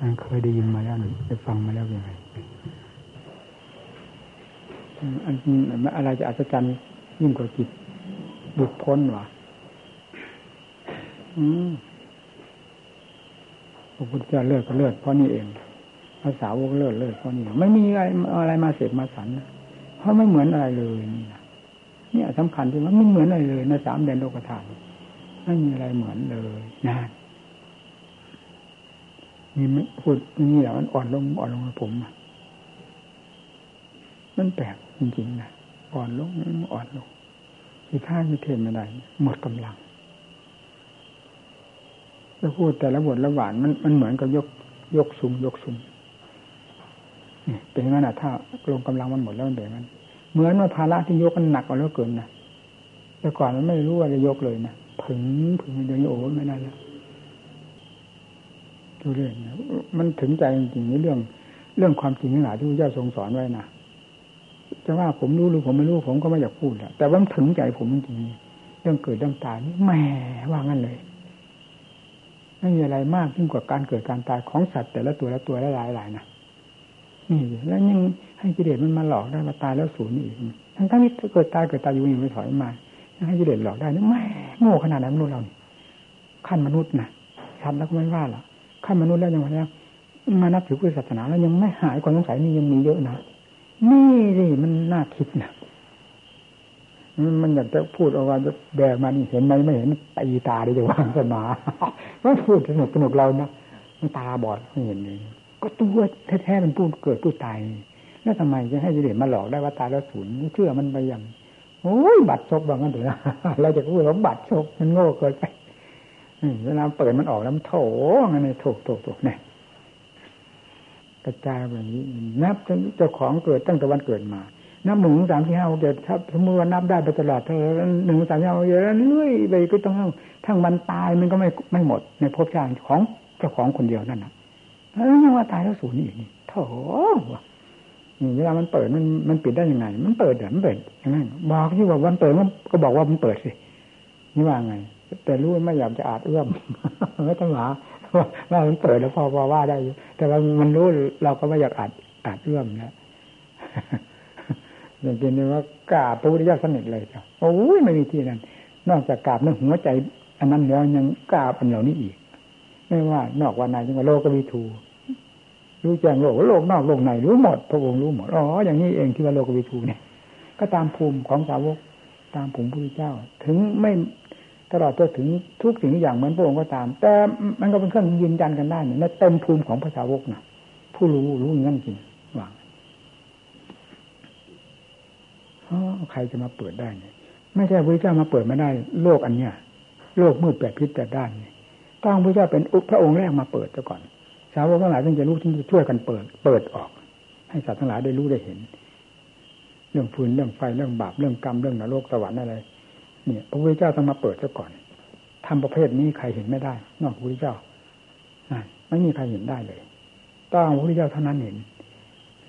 A: ยังเคยได้ยินมาแล้วได้ฟังมาแล้วยังไงอันอะไรจะอัศจรรย์ยิ่งกว่าจิตบุดพ้นวะพระพุทธเจ้าเลิศก็เลิศเพราะนี่เองภาษาวกเลิศเลิศเพราะนี่ไม่มีอะไรอะไรมาเสพมาสันเพราะไม่เหมือนอะไรเลยนี่นะนี่สำคัญที่ว่าไม่เหมือนอะไรเลยในสามเดนโลกธาตุไม่มีอะไรเหมือนเลยนะนี่ นี่ไม่พูดนี่แหละมันอ่อนลงอ่อนลงผม มันแปลกจริงๆนะอ่อนลงอ่อนลงที่ข้ามีเทนไม่ได้หมดกำลังจะพูดแต่ละบทละหวานมันมันเหมือนกับยกยกซุ้มยกซุ้มนี่เป็นงั้นนะถ้าลงกำลังมันหมดแล้วมันเป็นงั้นเหมือนว่าภาระที่ยกมันหนักกว่าแล้วเกินนะแต่ก่อนมันไม่รู้ว่าจะยกเลยนะผึ่งผึ่งเดี๋ยวนี้โอ้ไม่ได้แล้ว ดูเรื่องมันถึงใจจริงๆในเรื่อง เรื่องความจริงทั้งหลายที่พระเจ้าทรงสอนไว้นะจะว่าผมรู้หรือผมไม่รู้ผมก็ไม่อยากพูดแหละแต่ว่ามันถึงใจผมจริงๆเรื่องเกิดเรื่องตายนี่แหมว่างั้นเลยไม่มีอะไรมากยิ่งกว่าการเกิดการตายของสัตว์แต่ละตัวละตัวละหลายหลายนะนี่แล้วยังให้กิเลสมันมาหลอกได้มาตายแล้วสูญอีกทั้งทั้งที่เกิดตายเกิดตายอยู่ยังไม่ถอยมายังให้กิเลสหลอกได้นี่แม่โง่ขนาดนั้นมนุษย์เราขั้นมนุษย์นะชัดแล้วก็ไม่ว่าหรอก ขั้นมนุษย์แล้วยังไงแล้วมานับถือพุทธศาสนาแล้วยังไม่หายความสงสัยนี่ยังมีเยอะนะนี่สิมันน่าคิดนะมันอยากจะพูดเอาว่าจะแบกมานี่เห็นไหมไม่เห็นตีตาได้จะวางสมาว่าพูดสนุกสนุกเรานะมันตาบอดไม่เห็นเลยก็ตัวแท้ๆเป็นผู้เกิดผู้ตายแล้วทำไมจะให้กิเลสมาหลอกได้ว่าตายแล้วศูนย์เชื่อมันไปย่างโอ้ยบัตรซบางั้นเถอะเราจะพูดว่าบัตรซบมันโง่เกินไป เวลาเปิดมันออกแล้วมันโถงั้นเลยโถโถโถเนี่ยกระจายแบบนี้ นับเจ้าของเกิดตั้งแต่วันเกิดมา นับหนึ่งสามสี่ห้าเจ็ดถ้าสมมติว่านับได้ไปตลอดเธอหนึ่งสามสี่ห้าเจ็ดเรื่อยไปก็ต้องทั้งวันตายมันก็ไม่ไม่หมด ในภพชาติของเจ้าของคนเดียวนั่นนะแล้วยังว่าตายแล้วสูญอีกนี่โถเวลามันเปิดมันมันปิดได้ยังไง มันเปิดเดี๋ยวมันเปิดย่างนั้นบอกที่ว่าวันเปิดก็บอกว่ามันเปิดสินี่ว่าไง แต่รู้ไม่อยากจะอาจเอื้อมไม่ต้องหาว่ามันเปิดแล้วพอพอว่าได้อยู่แต่ว่ามันรู้เราก็ไม่อยากอาจอาจเอื้อมนะอย่างเช่นว่ากราบพระพุทธเจ้าสนิทเลยจ้ะโอ้ยไม่มีที่นั้น นอกจากกราบเรื่องหัวใจ อันนั้นแล้วยังกราบอันเหล่านี้อีก ไม่ว่านอกว่าในจังว่าโลกวิทูรู้แจ้งโลกโลกนอกโลกในรู้หมด พระองค์รู้หมดอ๋ออย่างนี้เองที่ว่าโลกวิทูเนี่ย ก็ตามภูมิของสาวกตามภูมิพระพุทธเจ้า ถึงไม่ ตลอดตัวถึงทุกสิ่งอย่างเหมือนพระองค์ก็ตาม แต่มันก็เป็นเครื่องยืนยันกันได้เนี่ยเต็มภูมิของพระสาวกนะผู้รู้รู้งั้นจริงหวังใครจะมาเปิดได้เนี่ยไม่ใช่พระเจ้ามาเปิดไม่ได้ โลกอันเนี้ยโลกมืดแปดพิษแปดด้านเนี่ยต้องพระเจ้าเป็นพระองค์แรกมาเปิดซะก่อน สาวกทั้งหลายจึงจะรู้ที่จะช่วยกันเปิด เปิดออก ให้สัตว์ทั้งหลายได้รู้ได้เห็น เรื่องฟืนเรื่องไฟเรื่องบาปเรื่องกรรมเรื่องนรกสวรรค์อะไร เนี่ยพระพุทธเจ้าต้องมาเปิดซะก่อนทำประเภทนี้ใครเห็นไม่ได้ นอกพระพุทธเจ้าไม่มีใครเห็นได้เลยต้องพระพุทธเจ้าเท่านั้นเห็น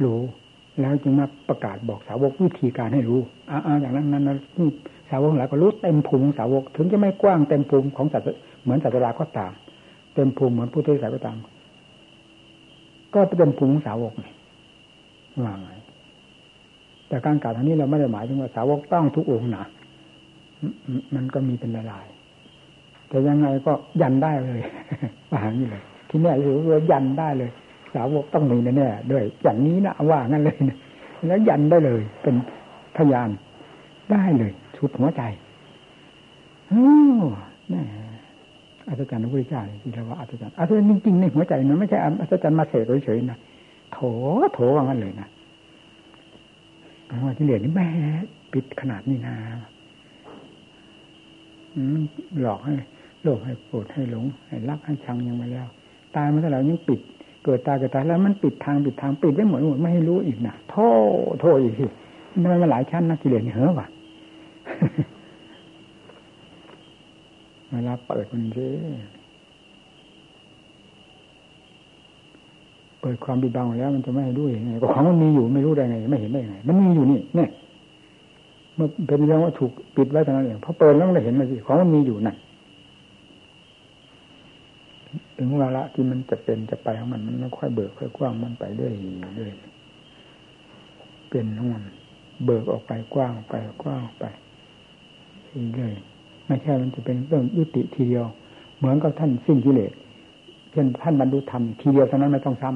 A: รู้ แล้วจึงมาประกาศบอกสาวกวิธีการให้รู้อ่าอย่างนั้นนั้นสาวกหลายก็รู้เต็มภูมิสาวก ถึงจะไม่กว้างเต็มภูมิของสัตว์เหมือนสัตว์ราก็ตาม เต็มภูมิเหมือนผู้ทศก็ตาม ก็เต็มภูมิของสาวกนี่ว่าไงแต่การกล่าวทางนี้เราไม่ได้หมายถึงว่าสาวกต้องทุกองค์นะ มันก็มีเป็นลายๆแต่ยังไงก็ยันได้เลยว่าอย่างนี้เลย ที่นี่คือว่ายันได้เลย สาวกต้องมีแน่ๆด้วยอย่างนี้นะว่างั้นเลยนะแล้วยันได้เลย เป็นพยานได้เลยชุดหัวใจโอ้นี่อัศจรรย์พระพุทธเจ้าที่เราว่าอัศจรรย์อัศจรรย์จริงๆในหัวใจมันไม่ใช่อัศจรรย์มาเสกเฉยๆนะโถโถว่างั้นเลยนะว่าที่เหลือนี่แม่ปิดขนาดนี้นะ หลอกให้โลภให้โกรธให้หลงให้รักให้ชังยังมาแล้ว ตายมาเท่าไหร่ยังปิด เกิดตายเกิดตายแล้วมันปิดทางปิดทางปิดได้หมดหมดไม่ให้รู้อีกนะโทษโทษอีกทีทำไมมาหลายชั้นนะกิเลสเหรอวะเวลาเปิดมันสิเปิดความบิดบังแล้ว มันจะไม่ให้รู้ยังไงของมันมีอยู่ไม่รู้ได้ไง ไม่เห็นได้ไง มันมีอยู่นี่เนี่ย เป็นเรื่องว่าถูกปิดไว้ตรงนั้นเองพอเปิดแล้วมันเห็นมาสิของมันมีอยู่นั่นถึงเวลาที่มันจะเป็นจะไปของมันมันไม่ค่อยเบิกค่อยกว้างมันไปเรื่อยเรื่อยเป็นของมันเบิกออกไปกว้างออกไปกว้างออกไปเรื่อยไม่ใช่มันจะเป็นเรื่องยุติทีเดียว เหมือนกับท่านสิ้นกิเลสเช่นท่านบรรลุธรรมทีเดียวเท่านั้นไม่ต้องซ้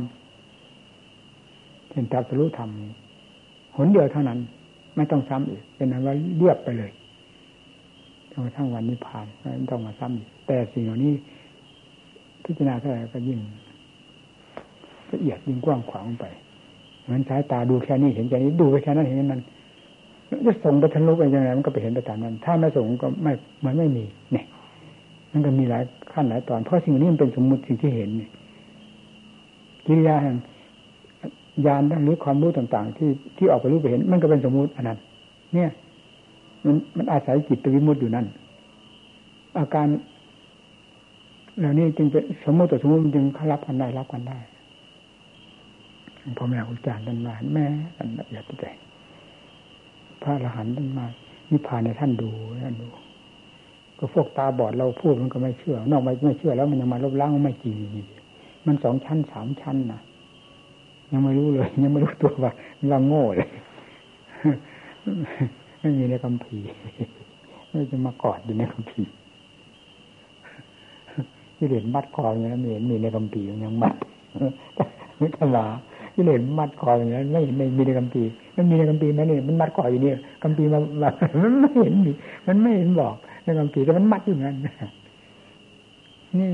A: ำเช่นตรัสรู้ธรรมหนเดียวเท่านั้น ไม่ต้องซ้ำอีก เป็นนั้นว่าเรียบไปเลยจนกระทั่งวันนี้ผ่านไม่ต้องมาซ้ำอีก แต่สิ่งเหล่านี้พิจารณาเท่าไหร่ก็ยิ่งละเอียดยิ่งกว้างขวางไปเหมือนสายตาดูแค่นี้เห็นแค่นี้ดูไปแค่นั้นเห็นมันจะส่งไปทะลุไปยังไงมันก็ไปเห็นไปตามนั้น ถ้าไม่ส่งก็ไม่มือนไม่มีเนี่ยมันก็มีหลายขั้นหลายตอน เพราะสิ่งนี้มันเป็นสมมุติสิ่งที่เห็นเนี่ยกิริยาแห่ง ญาณหรือความรู้ต่างๆ ที่ที่ออกไปรู้ไปเห็น มันก็เป็นสมมุติอันนั้น เนี่ย มันมันอาศัยจิตวิมุติอยู่นั่น อาการเหล่านี้จึงเป็นสมมติต่อสมมติจึงรับกันได้รับกันได้พ่อแม่อาจารย์ท่านมาแม่ท่านละเอียดใจพระอรหันต์ท่านมานิพพานในท่านดูท่านดู ก็พวกตาบอดเราพูดมันก็ไม่เชื่อ นอกไปไม่เชื่อแล้วมันยังมาลบล้างไม่จริงมันสองชั้นสามชั้นนะ ยังไม่รู้เลย ยังไม่รู้ตัวว่าเราโง่เลยไม่มีในคำพีไม่จะมากอดอยู่ในคำพีที่เห็นมัดคออย่างนั้นไม่เห็นมีในคำพียังมัดไม่ตลาที่เห็นมัดคออย่างนั้นไม่เห็นในมีในคำพีมันมีในคำพีไหมเนี่ยมันมัดคออยู่เนี่ยคำพีมามันไม่เห็นมีมันไม่เห็นบอกในคำพีแต่มันมัดอยู่งั้นนี่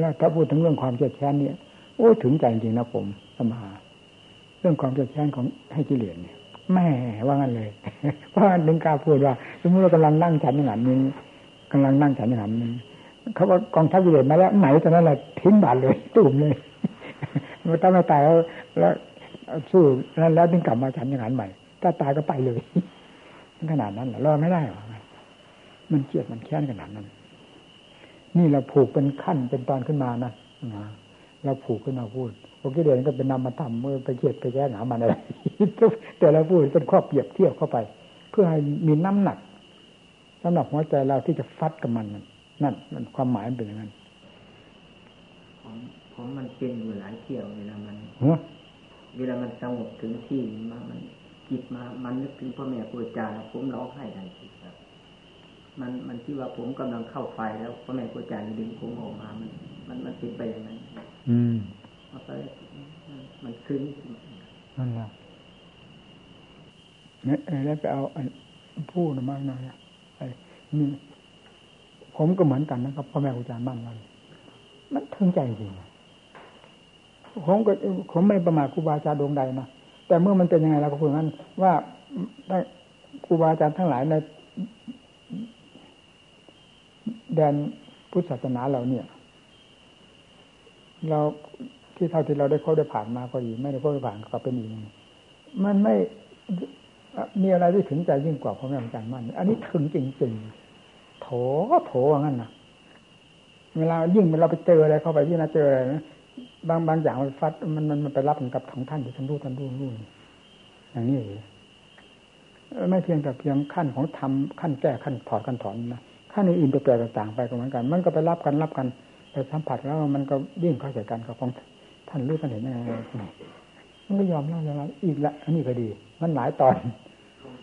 A: แล้วถ้าพูดถึงเรื่องความเจ็บแค้นเนี่ย โอ้ถึงใจจริงนะผมสมาเรื่องความเจ็บแค้นของให้กิเลสเนี่ยแม่ว่างั้นเลยเพราะนึงกล้าพูดว่าสมมติเรากำลังนั่งฉันอย่างนั้นกำลังนั่งฉันอย่างนั้นเขาว่ากองทัพกิเลสมาแล้วไหนตอนนั้นแหละทิ้งบาดเลยตุ่มเลยมันต้องไม่ตายแล้วแล้วสู้นั้นแล้วถึงกลับมาฉันอย่างนั้นใหม่ ถ้าตายก็ไปเลยขนาดนั้นรอไม่ได้หรอมันเกลียดมันแค้นขนาดนั้น นี่เราผูกเป็นขั้นเป็นตอนขึ้นมานะ เราผูกขึ้นมาพูดพวกกิเลสก็เป็นนำมาทำเมื่อไปเกลียดไปแก้หนามันอะไรแต่เราพูดเป็นข้อเปรียบเทียบเข้าไป เพื่อให้มีน้ำหนักสำหรับหัวใจเราที่จะฟัดกับมันนั่นมันความหมายมันเป็นอย่างนั้น
B: ผมผมมันเป็นอยู่หลายเที่ยวเวลามันเวลามันสงบถึงที่มามันจิตมา มันนึกถึงพ่อแม่ครูอาจารย์ผมร้องไห้ทันทีครับ มันมันที่ว่าผมกำลังเข้าไฟแล้วพ่อแม่ครูอาจารย์ดึงผมออกมามัน มันมันเป็นไปอย่างนั้น
A: อืม
B: เอาไปมันซึ้ง
A: นั่นแหละเนี่ยแล้วไปเอาพูดมากหน่อยไอ้นี่ผมก็เหมือนกันนะครับพ่อแม่ครูอาจารย์บ้านมันมันถึงใจจริงผมก็ผมไม่ประมาทครูบาอาจารย์ดวงใดนะแต่เมื่อมันเป็นยังไงเราก็พูดงั้น ว่าได้ครูบาอาจารย์ทั้งหลายในแดนพุทธศาสนาเราเนี่ย เราที่เท่าที่เราได้เข้าได้ผ่านมาก็ดีไม่ได้เข้าได้ผ่านก็เป็นอีกมันไม่มีอะไรที่ถึงใจยิ่งกว่าพ่อแม่อาจารย์มั่นอันนี้ถึงจริงๆโถโถว่างั้นนะเวลายิ่งเราไปเจออะไรเข้าไปที่น่าเจออะไรนะบางบางอย่างมันฟัดมันมันมันไปรับกับของท่านที่ท่านรู้ท่านรู้รู้อย่างนี้ไม่เพียงแต่เพียงขั้นของทำขั้นแก้ขั้นถอดขั้นถอนนะขั้นอื่นๆแปลกต่างไปก็เหมือนกัน มันก็ไปรับกันรับกัน ไปสัมผัสแล้วมันก็ยิ่งเข้าใจกันกับของท่านรู้ท่านเห็นอะไรมันก็ยอมเล่ายอมรับอีกละอันนี้ก็ดี มันหลายตอน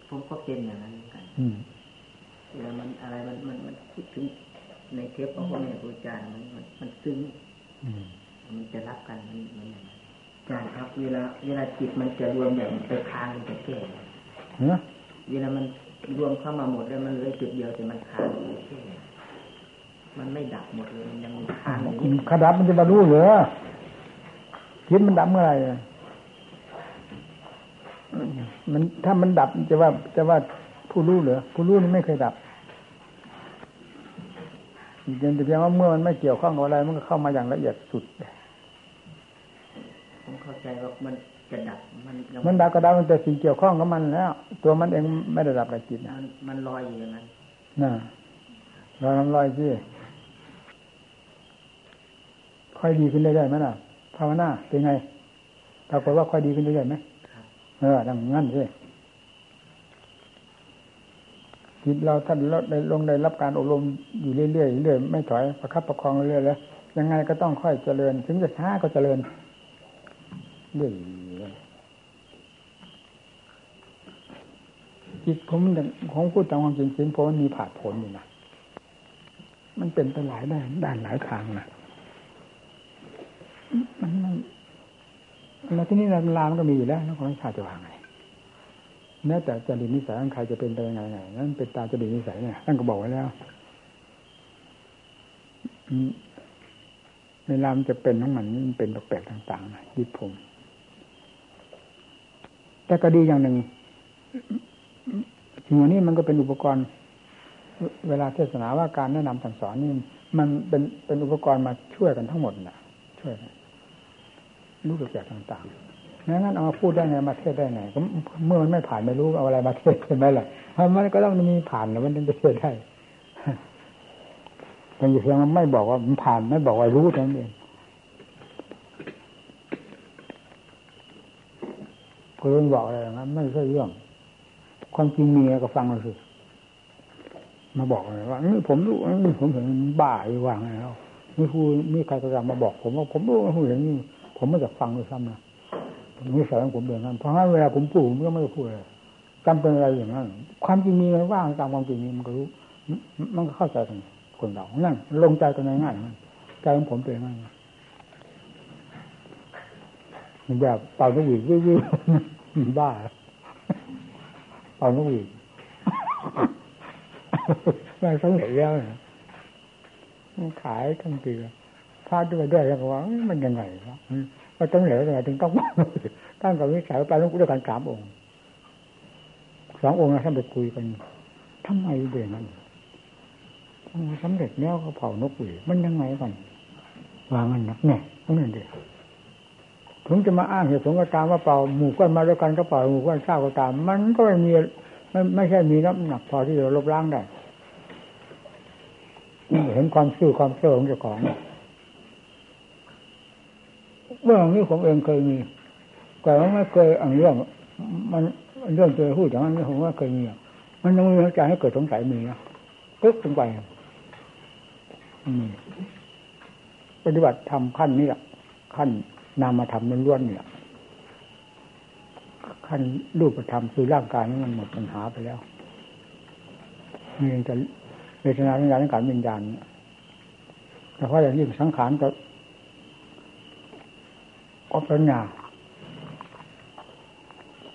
B: ผมก็เป็นอย่างนั้นกันเวลามันอะไรมันมันมันคิดถึงในเทปของพ่อแม่ครูอาจารย์มันมันซึ้งมันจะรับกันมันมันอย่างไรใช่ครับ เวลาเวลาจิตมันจะรวมแบบไปค้างมันจะแก้เวลามันรวมเข้ามาหมดแล้วมันเหลือจุดเดียวแต่มันค้างมันแก้ มันไม่ดับหมดเลยมันยังค้างอยู่
A: ขดับมันจะมารู้เหรอคิดมันดับเมื่อไหร่มันถ้ามันดับจะว่าจะว่าผู้รู้เหรอผู้รู้นี่ไม่เคยดับเพียงแต่เพียงว่าเมื่อมันไม่เกี่ยวข้องกับอะไร มันก็เข้ามาอย่างละเอียดสุด
B: ผมเข้าใจว่ามันจะดับมัน
A: มันดับก็ดับมันแต่สิ่งเกี่ยวข้องกับมันแล้ว ตัวมันเองไม่ได้ดับอะไรจิตนะ
B: มันลอยอยู่อย่างนั้น
A: น่ะลอยลอยที่ ค่อยดีขึ้นได้ไหมล่ะภาวนาเป็นไงปรากฏว่าค่อยดีขึ้นได้ไหมเออดังนั้นสิจิตเราท่านได้ลงได้รับการอบรมอยู่เรื่อยๆเรื่อยไม่ถอยประคับประคองเรื่อยๆแล้วยังไงก็ต้องค่อยเจริญ ถึงจะช้าก็เจริญเรื่อยจิตผมของพูดตามความจริงจริงเพราะมันมีผาดผลอยู่นะมันเป็นไปหลายด้านด้านหลายทางนะ มันมันแล้วที่นี่ลามันก็มีอยู่แล้วแล้วของชาจะวางไงแม้แต่จริตนิสัยของใครจะเป็นไปยังไงไงนั่นเป็นตาจริตนิสัยเนี่ยท่านก็บอกไว้แล้วเวลามันจะเป็นของมันมันเป็นแปลกๆต่างๆนะยิบผมแต่ก็ดีอย่างหนึ่งสิ่งนี้มันก็เป็นอุปกรณ์ เวลาเทศนาว่าการแนะนำสั่งสอนนี่มันเป็นเป็นอุปกรณ์มาช่วยกันทั้งหมดนะช่วย รู้แปลกต่างๆงั้นเอามาพูดได้ไงมาเทศได้ไงก็เมื่อมันไม่ผ่านไม่รู้เอาอะไรมาเทศใช่ไหมล่ะเพราะมันก็ต้องมีผ่านแล้วมันถึงจะเทศได้แต่อยู่เพียงไม่บอกว่ามันผ่านไม่บอกว่ารู้เท่านั้นเองเพื่อนบอกอะไรนะไม่ใช่เรื่อง ความจริงมีก็ฟังเราสิมาบอกเลยว่านี่ผมรู้นี่ผมเห็นบ้าอยู่ว่างแล้วมีครูมีใครก็จะมาบอก ผมว่าผมรู้ว่าผมเห็นนี่ ผมไม่อยากฟังเลยซ้ำนะนิสัยของผมอย่างนั้นเพราะงั้นเวลาผมพูดผมก็ไม่พูดเลยจำเป็นอะไรอย่างนั้น ความจริงมีมันว่างตามความจริงนี้มันก็รู้ มันก็เข้าใจกันคนเรานั่นลงใจกันง่ายๆใจของผมเป็นง่ายมันแบบเป่านกหวีดวิวบ้าเป่านกหวีดไม่สำเร็จแล้วขายทั้งปี พาดด้วยด้วยแล้วก็ว่ามันยังไงวะก็ต้องเหลวยังไงถึงต้องตั้งกับวิสัยไปต้องด้วยกันสามองค์สององค์นะท่านไปคุยกันทำไมเด่นนั้นสำเร็จแล้วเขาเผานกหวีมันยังไงกันวางมันนักเนี่ยต้องนั่นเดียวถึงจะมาอ้างเหตุผลก็ตามว่าเป่าหมู่ก้อนมาด้วยกันก็เป่าหมู่ก้อนเศร้าก็ตาม มันก็ไม่มีไม่ไม่ใช่มีน้ำหนักพอที่จะลบล้างได้เห็นความซื่อความเชื่อของเจ้าของ เรื่องนี้ผมเองเคยมีแต่ว่าไม่เคยอันเรื่อง มันเรื่องเจอพูดอย่างนั้ผมว่าเคยมีมันต้องมีใจให้เกิดสงสัยมีนะกึกลงไปปฏิบัติทำขั้นนี้แหละขั้นนามธรรมล้วนเนี่ยขั้นรูปธรรมคือร่างกายนี้มันหมดปัญหาไปแล้วมีแต่เวทนาสัญญาสังขารวิญญาณแต่เพราะอย่างยิ่งสังขารก็ ก็ปัญญา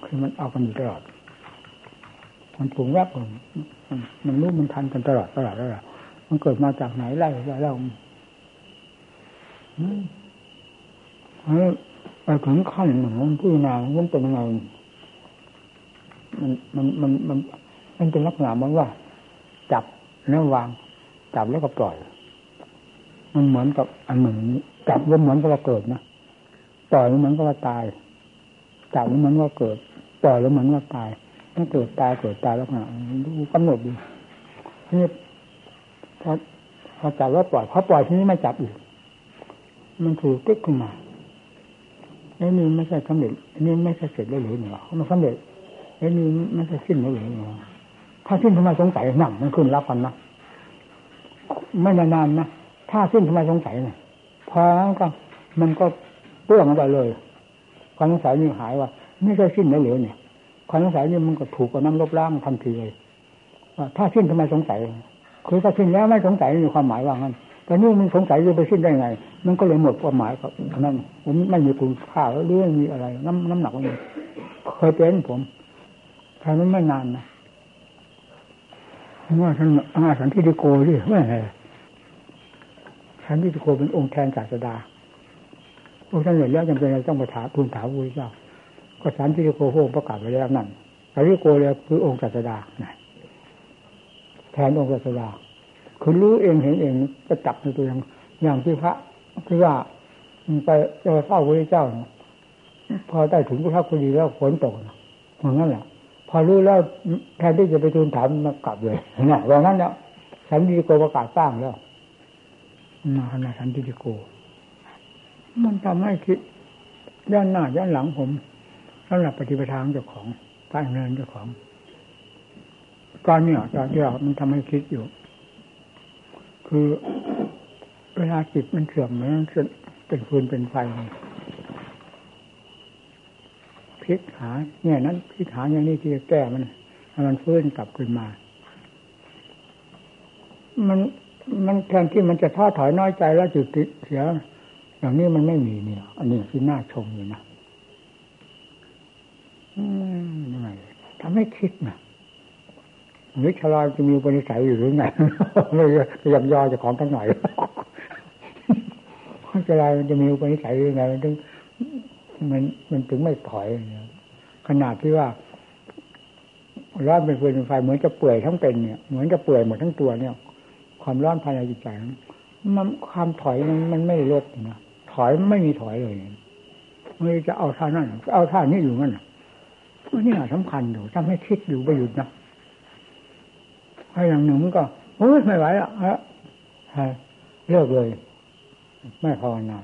A: คือมันเอากันอยู่ตลอด มันปรุงแวบมันมันรู้มันทันกันตลอดตลอดตลอดมันเกิดมาจากไหนไล่ไล่เราไปถึงขั้นหนึ่งมันพิจารณามันเป็นยังไงมันมันมันมันมันเป็นลักษณะมันว่า จับแล้ววาง จับแล้วก็ปล่อย มันเหมือนกับอันหนึ่งจับแล้วเหมือนกับว่าเกิดนะ ปล่อยเหมือนกับว่าตายจับเหมือนว่าเกิดปล่อยแล้วเหมือนว่าตายถ้าเกิดตายเกิดตายแล้วนะดูกำหนดดูนี่พอพอจับแล้วปล่อยพอปล่อยทีนี้ไม่จับอีกมันถูกติ๊กขึ้นมาไอ้นี่ไม่ใช่สำเร็จอันนี้ไม่ใช่เสร็จแล้วหรือเปล่ามันสำเร็จไอ้นี่ไม่ใช่สิ้นแล้วหรือเปล่าถ้าสิ้นทำไมสงสัยนั่นมันขึ้นรับกันนะไม่นานๆนะถ้าสิ้นทำไมสงสัยเนี่ยพอก็มันก็ เปลื้องไปเลย ความสงสัยนี่หายว่าไม่ใช่สิ้นแล้วเหรือเนี่ยความสงสัยนี่มันก็ถูกกับน้ำลบล้างทันทีเลยว่าถ้าสิ้นทำไมสงสัยคือถ้าสิ้นแล้วไม่สงสัยมีความหมายว่างั้นแต่นี่มันสงสัยจะไปสิ้นได้ไง มันก็เลยหมดความหมายกับนั่นผมไม่มีคุณค่าแล้วเรื่องมีอะไร น้ำน้ำหนักมันเคยเป็นผมทำนั้นไม่นานนะว่าท่านอาสันทิโกดิไม่สันทิโกเป็นองค์แทนศาสดา พวกท่านเห็นแล้วจำเป็นต้องไปถามทูลถามพระพุทธเจ้าก็สันทิฏฐิโกพระองประกาศไว้แล้วนั่นสันทิริโกเลยคือองค์ศาสดาแทนองค์ศาสดาคือรู้เองเห็นเองก็จับในตัวอย่างอย่างที่พระที่ว่าไปไปเฝ้าพระเจ้าพอได้ถึงพระพุทธแล้วฝนตกเหมือนนั้นแหละพอรู้แล้วแทนที่จะไปทูลถามมากลับเลยนะว่างั้นเนี่ยสันติโกประกาศสร้างแล้วมาขนาดสันติโก มันทำให้คิดย่านหน้าย่านหลังผมสำหรับปฏิปทาเจ้าของการเงินเจ้าของตอนนี้ตอนที่เรามันทำให้คิดอยู่ คือเวลาจิตมันเสื่อมมันเป็นฟืนเป็นไฟพิกหาเนี่ยนั้นพิกหาอย่างนี้ที่จะแก้มันให้มันฟื้นกลับขึ้นมา มันมันแทนที่มันจะท้อถอยน้อยใจแล้วจุดติเสีย อย่างนี้มันไม่มีเนี่ย อันนี้คือน่าชมอยู่นะอืมยังไงทำให้คิดนะหรือชะลอจะมีปณิสัยอยู่หรือไงไม่ยับยอจะของทั้งหน่อยชะลอจะมีปณิสัยหรือไงมันถึงมันมันถึงไม่ถอยขนาดที่ว่าร้อนเป็นฟืนเป็นไฟเหมือนจะเปื่อยทั้งเป็นเนี่ยเหมือนจะเปื่อยหมดทั้งตัวเนี่ย ความร้อนภายในจิตใจมันความถอยมันมันไม่ลดนะ อยไม่มีถอยเลยไม่จะเอาท่านั่นเอาท่านี้อยู่นั่นนี่สำคัญอยู่ทำให้คิดอยู่ไปหยุดนะถ้อย่างหนึ่งก็โอ้ยไม่ไหวอะฮะเลิกเลย ไม่ภาวนา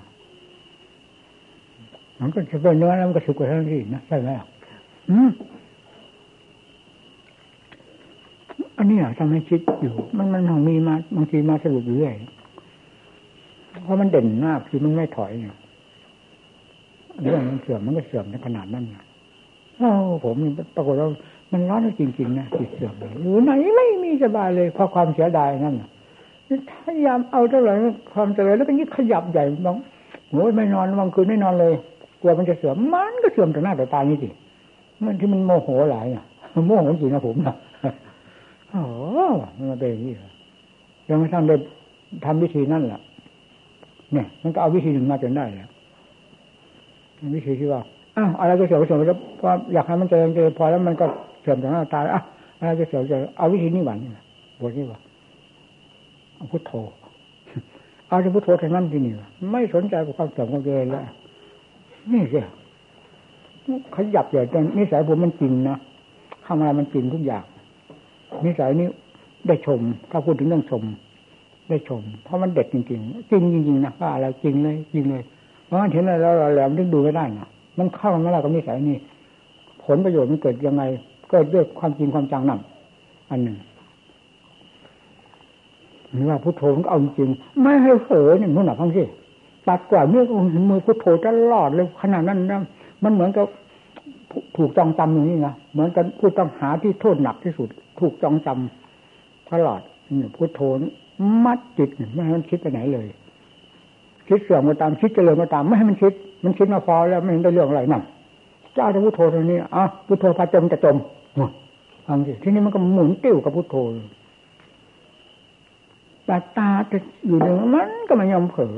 A: มันก็จะเป็นเนื้อแล้วมันก็สุกกว่าทั้งที่นะใช่ไหมอืมอันนี้ทำให้คิดอยู่ มันมันของมีมาบางทีมาสรุปเรื่อย เพราะมันเด่นมากคือมันไม่ถอยเนี่ยเรื่องมันเสื่อมมันก็เสื่อมในขนาดนั้นนะโอ้ผมปรากฏว่ามันร้อนจริงๆนะจิตเสื่อมอยู่ไหนไม่มีสบายเลยเพราะความเสียดายนั่นพยายามเอาเท่าไหร่ความเจริญแล้วก็ยิ่งขยับใหญ่บางโอ้ยไม่นอนบางคืนไม่นอนเลย กลัวมันจะเสื่อมมันก็เสื่อมต่อหน้าต่อตานี่สิมันที่มันโมโหหลายอะโมโหจริงนะผมนะโอ้มันเป็นอย่างนี้ยังไม่ทันได้ทำวิธีนั่นแหละ เนี่ย มันก็เอาวิธีหนึ่งมาจนได้แล้ววิธีที่ว่าอ้าวอะไรก็เสื่อมเสื่อมแล้วพออยากให้มันเจริญเจริญพอแล้วมันก็เสื่อมจากหน้าตาอ้าวอะไรก็เสื่อมเสื่อมเอาวิธีนี้หวันนี่บทนี้ว่าพุทโธเอาจะพุทโธแค่นั้นที่นี่ไม่สนใจกับความเสื่อมความเจริญแล้วนี่สิขยับเกิดจนนิสัยผมมันจริงนะทำอะไรมันจริงทุกอย่างนิสัยนี้ได้ชม ถ้าพูดถึงเรื่องชม ได้ชม เพราะมันเด็ดจริงๆจริงจริงๆนะว่าอะไรจริงเลยจริงเลยเพราะฉะนั้นเห็นอะไรแล้วเราแหลมดึงดูไม่ได้นะมันเข้ามันไม่ได้กับนิสัยนี่ผลประโยชน์มันเกิดยังไงเกิดด้วยความจริงความจังนั่นอันหนึ่งนี่ว่าพุทโธมันเอาจริงไม่ให้เผลอเนี่ยนู่นนักพังสิปัดกว่าเมื่อมือพุทโธตลอดเลยขนาดนั้นนะมันเหมือนกับถูกจองจำอย่างนี้นะเหมือนกันผู้ต้องหาที่โทษหนักที่สุด ถูกจองจำตลอดนี่พุทโธมัดจิตไม่ให้มันคิดไปไหนเลย คิดเสื่อมก็ตามคิดเจริญก็ตามไม่ให้มันคิด มันคิดมาพอแล้วไม่เห็นได้เรื่องอะไรนั่นเจ้าจะพุทโธตรงนี้อะพุทโธพาจมจะจมฟังสิที่นี่มันก็หมุนติ้วกับพุทโธตาตาจะอยู่เดิมมันก็ไม่ยอมเผลอ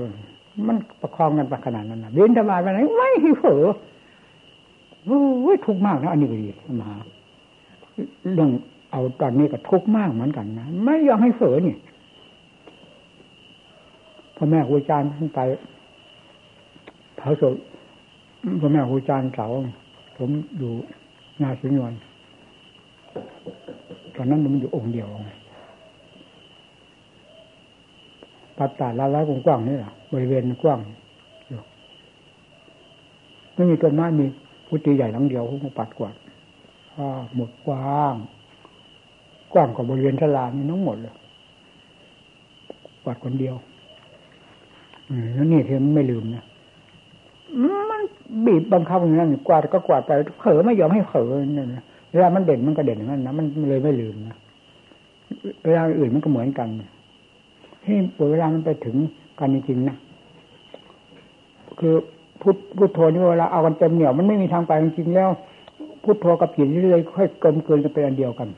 A: มันประคองกันไปขนาดนั้นนะเบนธบาตไปไหนไม่ให้เผลอโอ้ยทุกข์มากนะอันนี้ก็ดีมาเรื่องเอาตอนนี้ก็ทุกข์มากเหมือนกันนะไม่ยอมให้เผลอนี่ พ่อแม่ครูอาจารย์ท่านไปเผาศพพ่อแม่ครูอาจารย์เสาผมอยู่งานสุญญนตอนนั้นมันอยู่องค์เดียวปัดตาลาล้ากว้างๆนี่แหละบริเวณกว้างไม่มีต้นไม้มีพุติใหญ่หลังเดียวเขาปัดกวาดหมดกว้าง กว้างกว่าบริเวณทลานี่ทั้งหมดเลยกวาดคนเดียว แล้วนี่เธอไม่ลืมนะมันบีบบังคับอย่างนั้นกวาดก็กวาดไปเผลอไม่ยอมให้เผลอเนี่ยเวลามันเด่นมันก็เด่นอย่างนั้นนะมันเลยไม่ลืมนะเวลาอื่นมันก็เหมือนกันที่เวลามันไปถึงกันจริงๆนะคือพุทพุทโธนี่เวลาเอากันเต็มเหนียวมันไม่มีทางไปจริงๆแล้ว พุทโธกับจิตนี่เลยค่อยเกินเกินกันเป็นอันเดียวกัน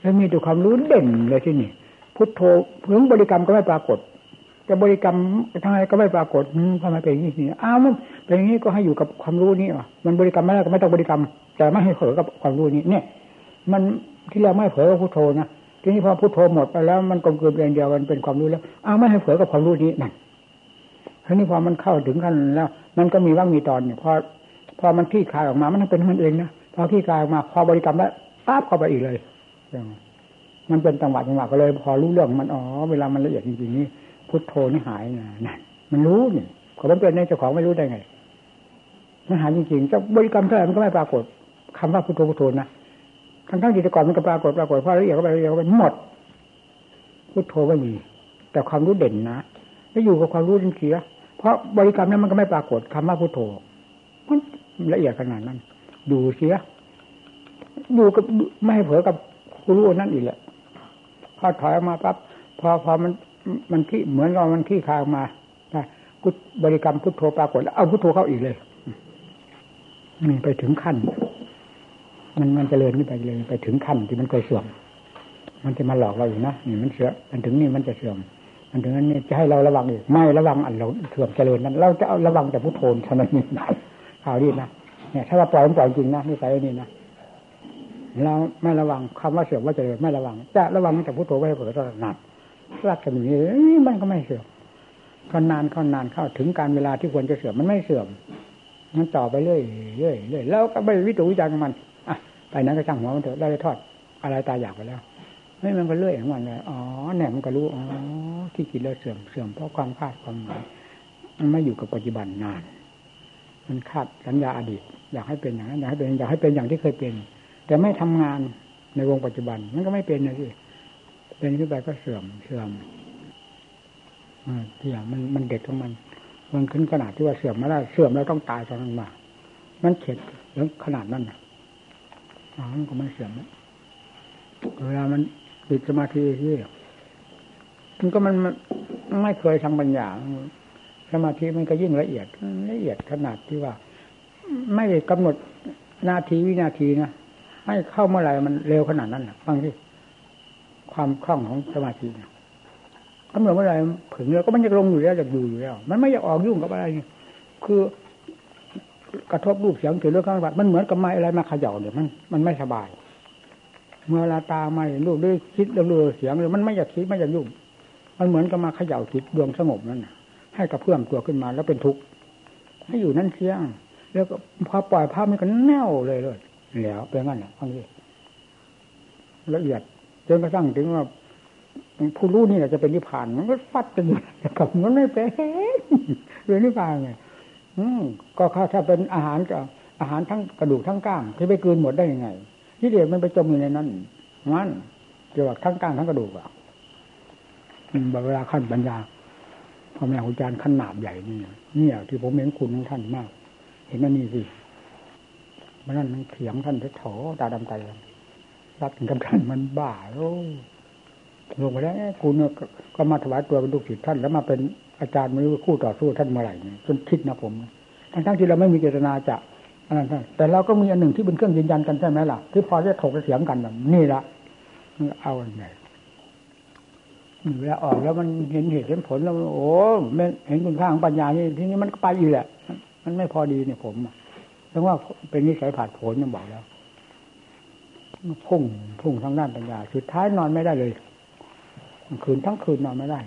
A: แล้วมีแต่ความรู้เด่นเลยที่นี่พุทโธเพื่อบริกรรมก็ไม่ปรากฏ จะบริกรรมทางอะไรก็ไม่ปรากฏทำไมเป็นอย่างนี้นี่อ้าวมันเป็นอย่างนี้ก็ให้อยู่กับความรู้นี่อะมันบริกรรมไม่ได้ก็ไม่ต้องบริกรรม แต่ไม่ให้เผลอกับความรู้นี้เนี่ย มันที่เราไม่เผลอกับพุทโธนะทีนี้พอพุทโธหมดไปแล้วมันกลมกลืนเป็นเดียวมันเป็นความรู้แล้วอ้าวไม่ให้เผลอกับความรู้นี้นั่นทีนี้พอมันเข้าถึงขั้นแล้ว มันก็มีว่างมีตอนเนี่ยพอพอมันขี้คายออกมา มันเป็นมันเองนะพอขี้คายออกมา พอบริกรรมแล้วปั๊บเข้าไปอีกเลยมันเป็นจังหวะจังหวะก็เลย พอรู้เรื่องมันอ๋อเวลามันละเอียดจริงๆนี่ พุทโธนี่หายนะนั่นมันรู้นี่เขาเป็นในเจ้าของไม่รู้ได้ไงมันหายจริงๆจะบริกรรมเท่าไหร่มันก็ไม่ปรากฏคำว่าพุทโธพุทโธนะทั้งทั้งจิตก่อนมันก็ปรากฏปรากฏพอละเอียดก็ไปละเอียดก็ไปหมดพุทโธไม่มี แต่ความรู้เด่นนะแล้วอยู่กับความรู้จริงเสียเพราะบริกรรมนั้นมันก็ไม่ปรากฏคำว่าพุทโธมันละเอียดขนาดนั้นดูเสียดูกับไม่ให้เผลอกับรู้นั่นอีกแหละพอถอยออกมาปั๊บพอพอมัน มันที่เหมือนกับมันที่คายออกมาพุทบริกรรมพุทโธปรากฏแล้วเอาพุทโธเข้าอีกเลยนี่ไปถึงขั้น มันมันจเจริญขึ้นไปเลยไปถึงขั้นที่มันเคยเสื่อมมันจะมาหลอกเราอยู่นะนี่มันเสื่อมมันถึงนี่มันจะเสื่อมมันถึงนั้นนี่จะให้เราระวังอีกไม่ระวังอันเราเสื่อมเจริญนั้น เราจะเอาระวังแต่พุทโธเท่านั้นนี่นะข่าวดีนะเนี่ยถ้าเราปล่อยมันปล่อยจริงนะนี่ใส่นี่นะเราไม่ระวังคำว่าเสื่อมว่าเจริญไม่ระวัง จะระวังแต่พุทโธไว้เผื่อตลอดนาน รักกันอย่างนี้มันก็ไม่เสื่อมก็นานเข้านานเข้าถึงการเวลาที่ควรจะเสื่อมมันไม่เสื่อม มันต่อไปเรื่อยเรื่อยเรื่อยแล้วก็ไปวิจิวิจารณ์มันไปนั้นก็ช่างหัวมันเถอะได้ทอดอะไรตายอยากไปแล้วไม่มันก็เลื่อยของมันเลยอ๋อเนี่ยมันก็รู้อ๋อที่กินแล้วเสื่อมเสื่อมเพราะความคาดความหมายมันไม่อยู่กับปัจจุบันนาน มันคาดสัญญาอดีต อยากให้เป็นอย่างนั้นอยากให้เป็นอยากให้เป็นอย่างที่เคยเป็น แต่ไม่ทำงานในวงปัจจุบัน มันก็ไม่เป็นนะสิ เป็นขึ้นไปก็เสื่อมเสื่อมที่ยมันมันเด็ดของมัน มันขึ้นขนาดที่ว่าเสื่อมไม่ได้เสื่อมแล้วต้องตายตอนนั้นมา มันเข็ดแล้วขนาดนั้นมันก็ไม่เสื่อมเวลามันติดสมาธิที่มันก็มันไม่เคยทำปัญญาสมาธิมันก็ยิ่งละเอียดละเอียดขนาดที่ว่า ไม่กำหนดนาทีวินาทีนะให้เข้าเมื่อไหร่มันเร็วขนาดนั้นฟังที่ ความคล่องของสมาธิกำหนดเมื่อไรผึ่งแล้วก็มันจะลงอยู่แล้วอยากอยู่อยู่แล้ว มันไม่อยากออกยุ่งกับอะไรคือกระทบรูปเสียงถือเรื่องข้างบัดมันเหมือนกับไม้อะไรมาเขย่าเนี่ยมันมันไม่สบาย เมื่อเวลาตาไม่เห็นรูปด้วยคิดเรื่องเสียงเลยมันไม่อยากคิดไม่อยากยุ่ง มันเหมือนกับมาเขย่าจิตดวงสงบนั่นให้กระเพื่อมตัวขึ้นมาแล้วเป็นทุกข์ให้อยู่นั่นเสียงแล้วก็พอปล่อยภาพมันก็แน่วเลยเลยแล้วเป็นงั้นอะฟังดิละเอียด จนกระทั่งถึงว่าผู้รู้นี่แหละจะเป็นนิพพาน มันก็ฟัดกันอยู่กับมันไม่เป็นเรื่องนิพพานไงอืมก็ถ้าเป็นอาหารกับอาหารทั้งกระดูกทั้งก้างที่ไปกืนหมดได้ยังไงที่เดียวมันไปจมอยู่ในนั้นมันเกี่ยวกับทั้งก้างทั้งกระดูกอะเวลาขั้นปัญญาพ่อแม่ครูอาจารย์ขั้นหนาบใหญ่นี่เนี่ยที่ผมเห็นคุณของท่านมาก เห็นนั่นนี่สิมันนั่นเถียงท่านเพชรโถตาดำใจ รับถึงกับท่านมันบ้าโอ้ลงไปแล้วกูเนี่ยก็มาถวายตัวเป็นลูกศิษย์ท่านแล้วมาเป็นอาจารย์มือคู่ต่อสู้ท่านเมื่อไหร่จนคิดนะผมทั้งทั้งที่เราไม่มีเจตนาจะอันนั้นแต่เราก็มีอันหนึ่งที่เป็นเครื่องยืนยันกันใช่ไหมล่ะ ที่พอจะถกเสียงกันนี่ละเอาอันไหนเวลาออกแล้วมันเห็นเหตุเห็นผลแล้วโอ้เห็นคุณค่าของปัญญานี่ทีนี้มันก็ไปอีกแหละ มันไม่พอดีเนี่ยผมเพราะว่าเป็นนิสัยผ่าดผลยังบอกแล้ว พุ่งพุ่งทางด้านปัญญา สุดท้ายนอนไม่ได้เลยคืนทั้งคืนนอนไม่ได้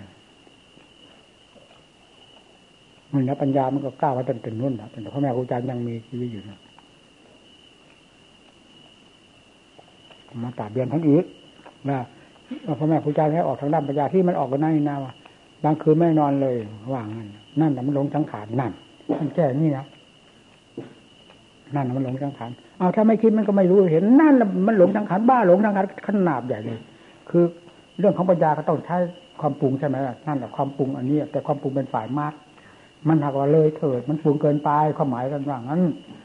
A: มันแล้วปัญญามันก็กล้าว่าจนถึงนู่นนะแต่พ่อแม่ครูอาจารย์ยังมีชีวิตอยู่นะมาตาเบียนทั้งอีกนะพ่อแม่ครูอาจารย์ให้ออกทางด้านปัญญาที่มันออกกันนั่นนาว่าบางคืนไม่นอนเลยว่างนั่นนั่นแต่มันลงสังขารนั่นมันแก้นี่นะ นั่นมันหลงสังขารเอาถ้าไม่คิดมันก็ไม่รู้เห็นนั่นมันหลงสังขารบ้าหลงสังขารขนาดใหญ่เลยคือเรื่องของปัญญาก็ต้องใช้ความปรุงใช่ไหมล่ะนั่นแหละความปรุงอันนี้ แต่ความปรุงเป็นฝ่ายมากมันหากว่าเลยเถิด มันปรุงเกินไปความหมายกันว่างั้น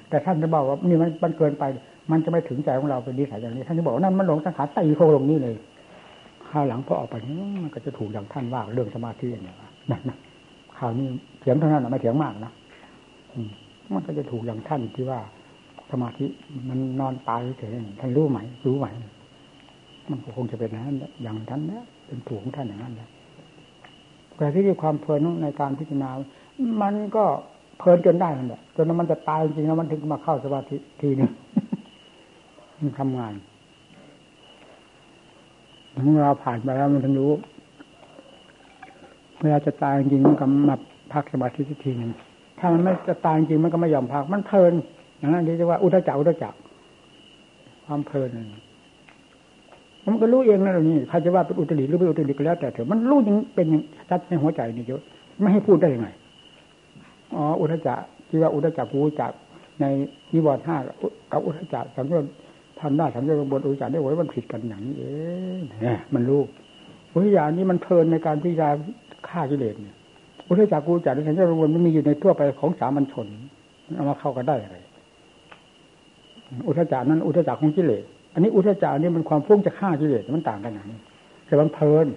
A: แต่ท่านจะบอกว่านี่มันมันเกินไป มันจะไม่ถึงใจของเราเป็นนิสัยอย่างนี้ ท่านจะบอกนั่นมันหลงสังขารตีโคลงนี่เลยข้าวหลังพอออกไปมันก็จะถูกอย่างท่านว่าเรื่องสมาธิเนี่ยนั่นนะข่าวนี้เถียงเท่านั้นไม่เถียงมากนะมั มันก็จะถูกอย่างท่านที่ว่าสมาธิมันนอนตายเฉยท่านรู้ไหมรู้ไหมมันคงจะเป็นอย่างนั้นอย่างนั้นนะเป็นถูกของท่านอย่างนั้นแหละแต่ที่มีความเพลินในการพิจารณา มันก็เพลินจนได้นั่นแหละจนมันจะตายจริงแล้วมันถึงมาเข้าสมาธิทีนึงมันทำงานเมื่อเราผ่านไปแล้วมันถึงรู้เวลาจะตายจริงมันก็มาพักสมาธิทีหนึ่ง ถ้ามันไม่จะตายจริงมันก็ไม่ยอมพัก มันเพลินอย่างนั้นที่เรียกว่าอุทจักอุทจักความเพลินมันก็รู้เองนะนี่ใครจะว่าเป็นอุตริหรือไม่อุตริก็แล้ว แต่เถอะมันรู้ยังเป็นชัดในหัวใจนี่เยอะไม่ให้พูดได้ยังไงอ๋ออุทจักที่ว่าอุทจักกูจักในนิวรณ์ห้ากับอุทจักสังโยชน์ทำได้สังโยชน์บนอุทจักได้ไว้มันผิดกันอย่างนี้เองเนี่ยมันรู้วิทยานี้มันเพลินในการพิจารณาฆ่ากิเลสเนี่ย อุทจักกูจักในสังโยชน์บนมันมีอยู่ในทั่วไปของสามัญชนเอามาเข้ากันได้อะไรอุทจักนั้นอุทจักของกิเลสอันนี้อุทจานี่มันความฟุ้งจะฆ่ากิเลสมันต่างกันอย่างนี้แต่มันเพลิน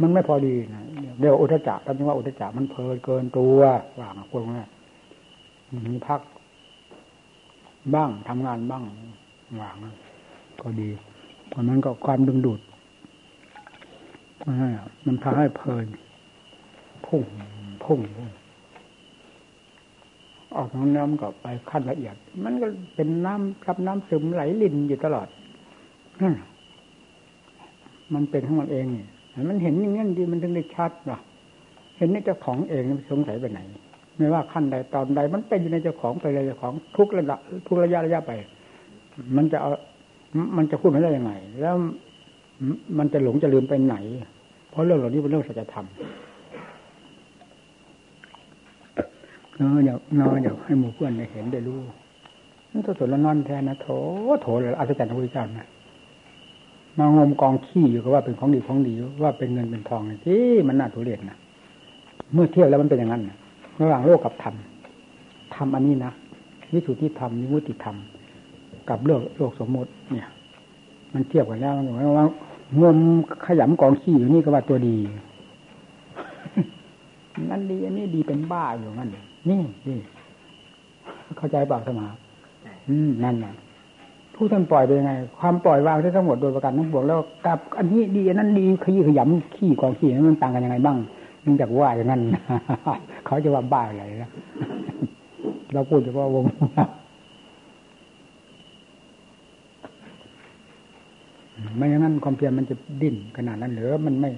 A: มันไม่พอดีนะเดี๋ยวอุทจักท่านว่าอุทจักมันเพลินเกินตัวว่างพวกนี้มีพัก บ้างทำงานบ้างว่างก็ดีเพราะนั้นก็ความดึงดูด มันพาให้เพลินพุ่งพุ่งพุ่งออกของน้ำก็ไปขั้นละเอียด มันก็เป็นน้ำกับน้ำซึมไหลลินอยู่ตลอดมันเป็นของมันเองมันเห็นอย่างนี้ดีมันถึงได้ชัดหรอเห็นในเจ้าของเองมันสงสัยไปไหน ไม่ว่าขั้นใดตอนใด มันเป็นอยู่ในเจ้าของไปเลยเจ้าของทุกระดับทุกระยะระยะไป มันจะเอามันจะพูดไม่ได้ยังไง แล้ว มันจะหลงจะลืมไปไหน เพราะเรื่องเหล่านี้เป็นเรื่องสัจธรรมเอออยากนอนอยากให้หมู่เพื่อนได้เห็นได้รู้นั่นตัวสนละนอนแทนนะโถโถเลยอัศจรรย์พระพุทธเจ้านะมางมกองขี้อยู่ก็ว่าเป็นของดีของดีว่าเป็นเงินเป็นทองที่มันน่าทุเรศนะเมื่อเทียบแล้วมันเป็นอย่างนั้นระหว่างโลกกับธรรมธรรมอันนี้นะวิสุทธิธรรมนิมุติธรรม กับเรื่องโลกสมมติเนี่ย มันเทียบกันแล้วมันบอกว่า งมขยำกองขี้อยู่นี่ก็ว่าตัวดี นั่นดี อันนี้ดีเป็นบ้าอยู่นั่นนี่นี่เข้าใจเปล่าสมาอืมนั่นน่ะผู้ท่านปล่อยไปยังไง ความปล่อยวางได้ทั้งหมดโดยประการทั้งปวงแล้วกับ อันนี้ดีอันนั้นดีขยี้ขยำขี้กองขี้นั้นมันต่างกันยังไงบ้างเนื่องจากว่าอย่างนั้นเขาจะว่าบ้าอะไรนะเราพูดเฉพาะวง ไม่อย่างนั้นความเพียรมันจะดิ้นขนาดนั้นหรือมันไม่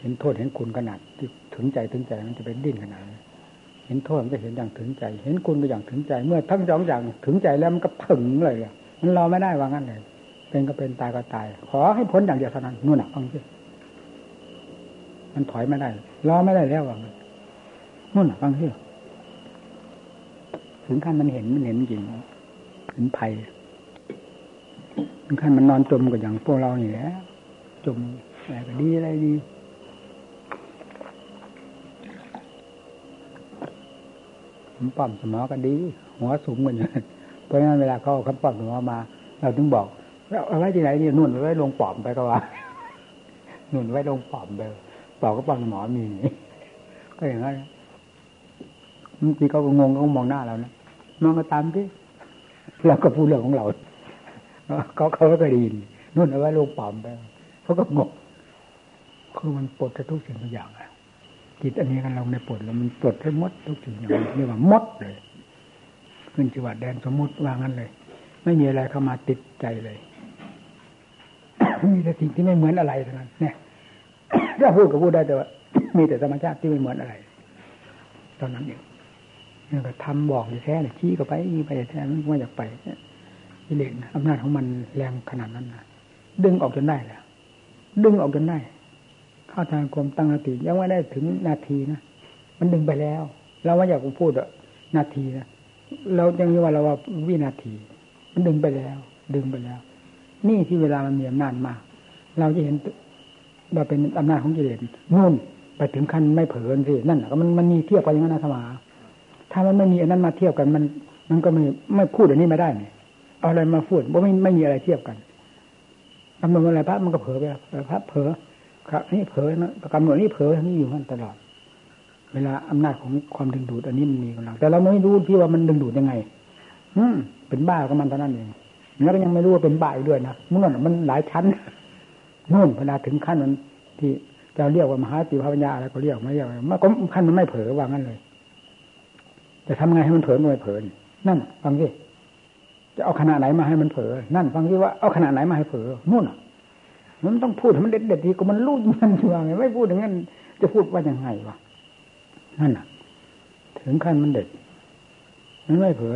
A: เห็นโทษเห็นคุณขนาดที่ถึงใจถึงใจมันจะเป็นดิ้นขนาดนั้นเห็นโทษมันจะเห็นอย่างถึงใจ เห็นคุณก็อย่างถึงใจ เมื่อทั้งสองอย่างถึงใจแล้วมันก็ถึงเลยมันรอไม่ได้ว่างั้นเลยเป็นก็เป็นตายก็ตาย ขอให้พ้นอย่างเดียวเท่านั้นนู่นน่ะฟังสิมันถอยไม่ได้รอไม่ได้แล้วว่างั้นนู่นน่ะฟังสิถึงขั้นมันเห็นมันเห็นจริงเห็นภัย ขั้นมันนอนจมกับอย่างพวกเรานี่แหละจมอะไรก็ดีอะไรดีผมปั้มสมอก็ดี หัวสูงกันอยู่เพราะงั้นเวลาเขาเขาปั้มสมอมา เราถึงบอกเอาไว้ที่ไหนเนี่ยนุ่นไว้ลงปอมไปก็ว่านุ่นไว้ลงปอมไปปอมก็ปั้มสมอมีก็อย่างนั้นบางทีเขาก็งงเขามองหน้าเรานะมองก็ตามที่เราก็พูดเรื่องของเรา เขาเขาก็ดีนุ่นเอาไว้ลงปอมไปเขาก็งงคือมันปลดทุกสิ่งทุกอย่างอะจิตอันนี้กันเราในปลดแล้วมันปลดให้มดทุกสิ่งอย่างเรียกว่ามดเลยขึ้นจังหวัดแดนสมมติว่างั้นเลย ไม่มีอะไรเข้ามาติดใจเลยมีแต่สิ่งที่ไม่เหมือนอะไรเท่านั้นเนี่ยถ้าพูดก็พูดได้แต่ว่ามีแต่ธรรมชาติที่ไม่เหมือนอะไรตอนนั้นเองนี่ก็ทำบอกอยู่แท้เนี่ยชี้ก็ไปไปแท้ไม่อยากไป กิเลสอำนาจของมันแรงขนาดนั้นนะดึงออกจนได้แหละดึงออกจนได้เข้าทางกรมตั้งนาทียังไม่ได้ถึงนาทีนะมันดึงไปแล้ว เราว่าอยากพูดอะนาทีนะเรายังว่าเราว่าวินาที มันดึงไปแล้ว ดึงไปแล้ว นี่ที่เวลามันมีอำนาจมาก เราจะเห็นเราเป็นอำนาจของกิเลสนู่นไปถึงขั้นไม่เผลอสินั่นก็มันมันมีเทียบกันอย่างนั้นนะธรรมาถ้ามันไม่มีอันนั้นมาเทียบกันมัน มันก็ไม่ไม่พูดอันนี้ไม่ได้เนี่ย เอาอะไรมาพูดเพราไม่ไม่มีอะไรเทียบกันกำหนดอะไรพระมันก็เผลอไปพระเผลอครับนี่เผลอนะกำหนดนี่เผลอทั้งนี่อยู่มันตลอด เวลาอำนาจของความดึงดูดอันนี้มันมีกำลังแต่เราไม่รู้ที่ว่ามันดึงดูดยังไง อืมเป็นบ้ากับมันเท่านั้นเองแล้วก็ยังไม่รู้ว่าเป็นบ้าอีกด้วยนะมุ่นมันหลายชั้นนู่นเวลาถึงขั้นมันที่จะเรียกว่ามหาติภาปัญญาอะไรก็เรียกไม่เรียกมันก็ขั้นมันไม่เผลอว่างั้นเลยจะทำไงให้มันเผลอไม่เผลอนั่นฟังสิ จะเอาขนาดไหนมาให้มันเผลอนั่นฟังสิว่าเอาขนาดไหนมาให้เผลอนู่นมันต้องพูดให้มันเด็ดเด็ดดีก็มันรู้มันอยู่ไงไม่พูดอย่างนั้นจะพูดว่ายังไงวะนั่นน่ะ ถึงขั้นมันเด็ดมันไม่เผลอ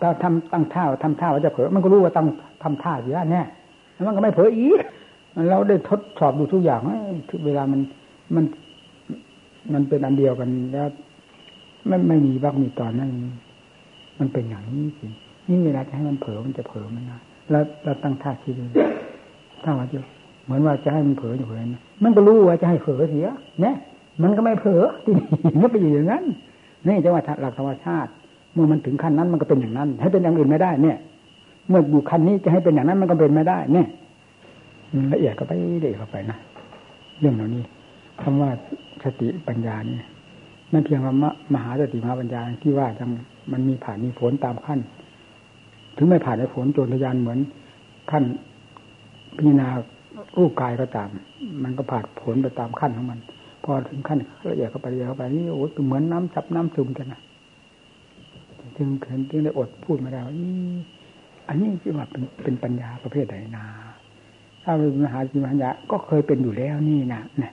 A: ถ้าทำตั้งท่าทำท่าว่าจะเผลอมันก็รู้ว่าตั้งทำท่าอยู่แล้วแน่แล้วมันก็ไม่เผลออีกเราได้ทดสอบดูทุกอย่างเวลามันมัน มันเป็นอันเดียวกันแล้วไม่ไม่มีบักมีตอนนั้นมันเป็นอย่างนี้จริง นี่เวลาจะให้มันเผลอมันจะเผลอมันนะแล้วเราตั้งท่าคิดดูถ้าว่าจะเหมือนว่าจะให้มันเผลออยู่เผลอมันก็รู้ว่าจะให้เผลอเสียเนี่ยมันก็ไม่เผลอที่นี่มันไปอยู่อย่างนั้นนี่จังหวะหลักธรรมชาติ เมื่อมันถึงขั้นนั้นมันก็เป็นอย่างนั้น ให้เป็นอย่างอื่นไม่ได้ เนี่ย เมื่ออยู่ขั้นนี้จะให้เป็นอย่างนั้นมันก็เป็นไม่ได้ เนี่ยละเอียดก็ไปเด็กเข้าไปนะเรื่องเหล่านี้คำว่าสติปัญญานี่ไม่เพียงคำว่ามหาสติมหาปัญญาที่ว่าจังมันมีผ่านมีผลตามขั้น ถึงไม่ผ่านในผลโจรทยานเหมือนขั้นพิจารณารูปกายก็ตาม มันก็ผ่านผลไปตามขั้นของมัน พอถึงขั้นละเอียดเข้าไปละเอียดเข้าไปนี่โอ้เหมือนน้ำจับน้ำซึมกันนะจึงเห็นจึงได้อดพูดไม่ได้ว่าอันนี้ที่ว่าเป็นเป็นปัญญาประเภทไหนนาถ้าเป็นมหาจิมัญญาก็เคยเป็นอยู่แล้วนี่นะเนี่ย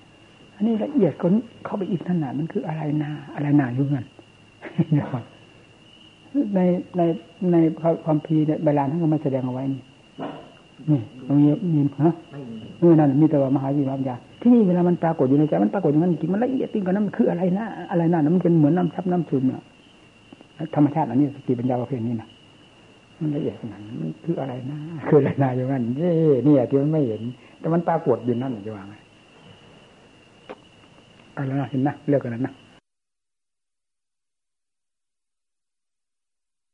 A: อันนี้ละเอียดก็เข้าไปอีกนั่นน่ะมันคืออะไรนาอะไรนาอยู่เงิน ในในในความพีเนี่ยใบลานท่านก็มาแสดงเอาไว้นี่นี่ตรงนี้มีฮะเออนั่นมีแต่ว่ามหาวิมัญญาที่นี่เวลามันปรากฏอยู่ในใจมันปรากฏอย่างนั้นจริงมันละเอียดจริงกว่านั้นมันคืออะไรนะอะไรนะมันเป็นเหมือนน้ำชับน้ำซึมเนี่ยธรรมชาติอันนี้สติปัญญาประเภทนี้นะมันละเอียดขนาดนั้นมันคืออะไรนะคืออะไรนะอย่างนั้นเย่นี่ที่มันไม่เห็น แต่มันปรากฏอยู่นั่นจะว่าไงอะไรนะเห็นนะเลือกกันนะ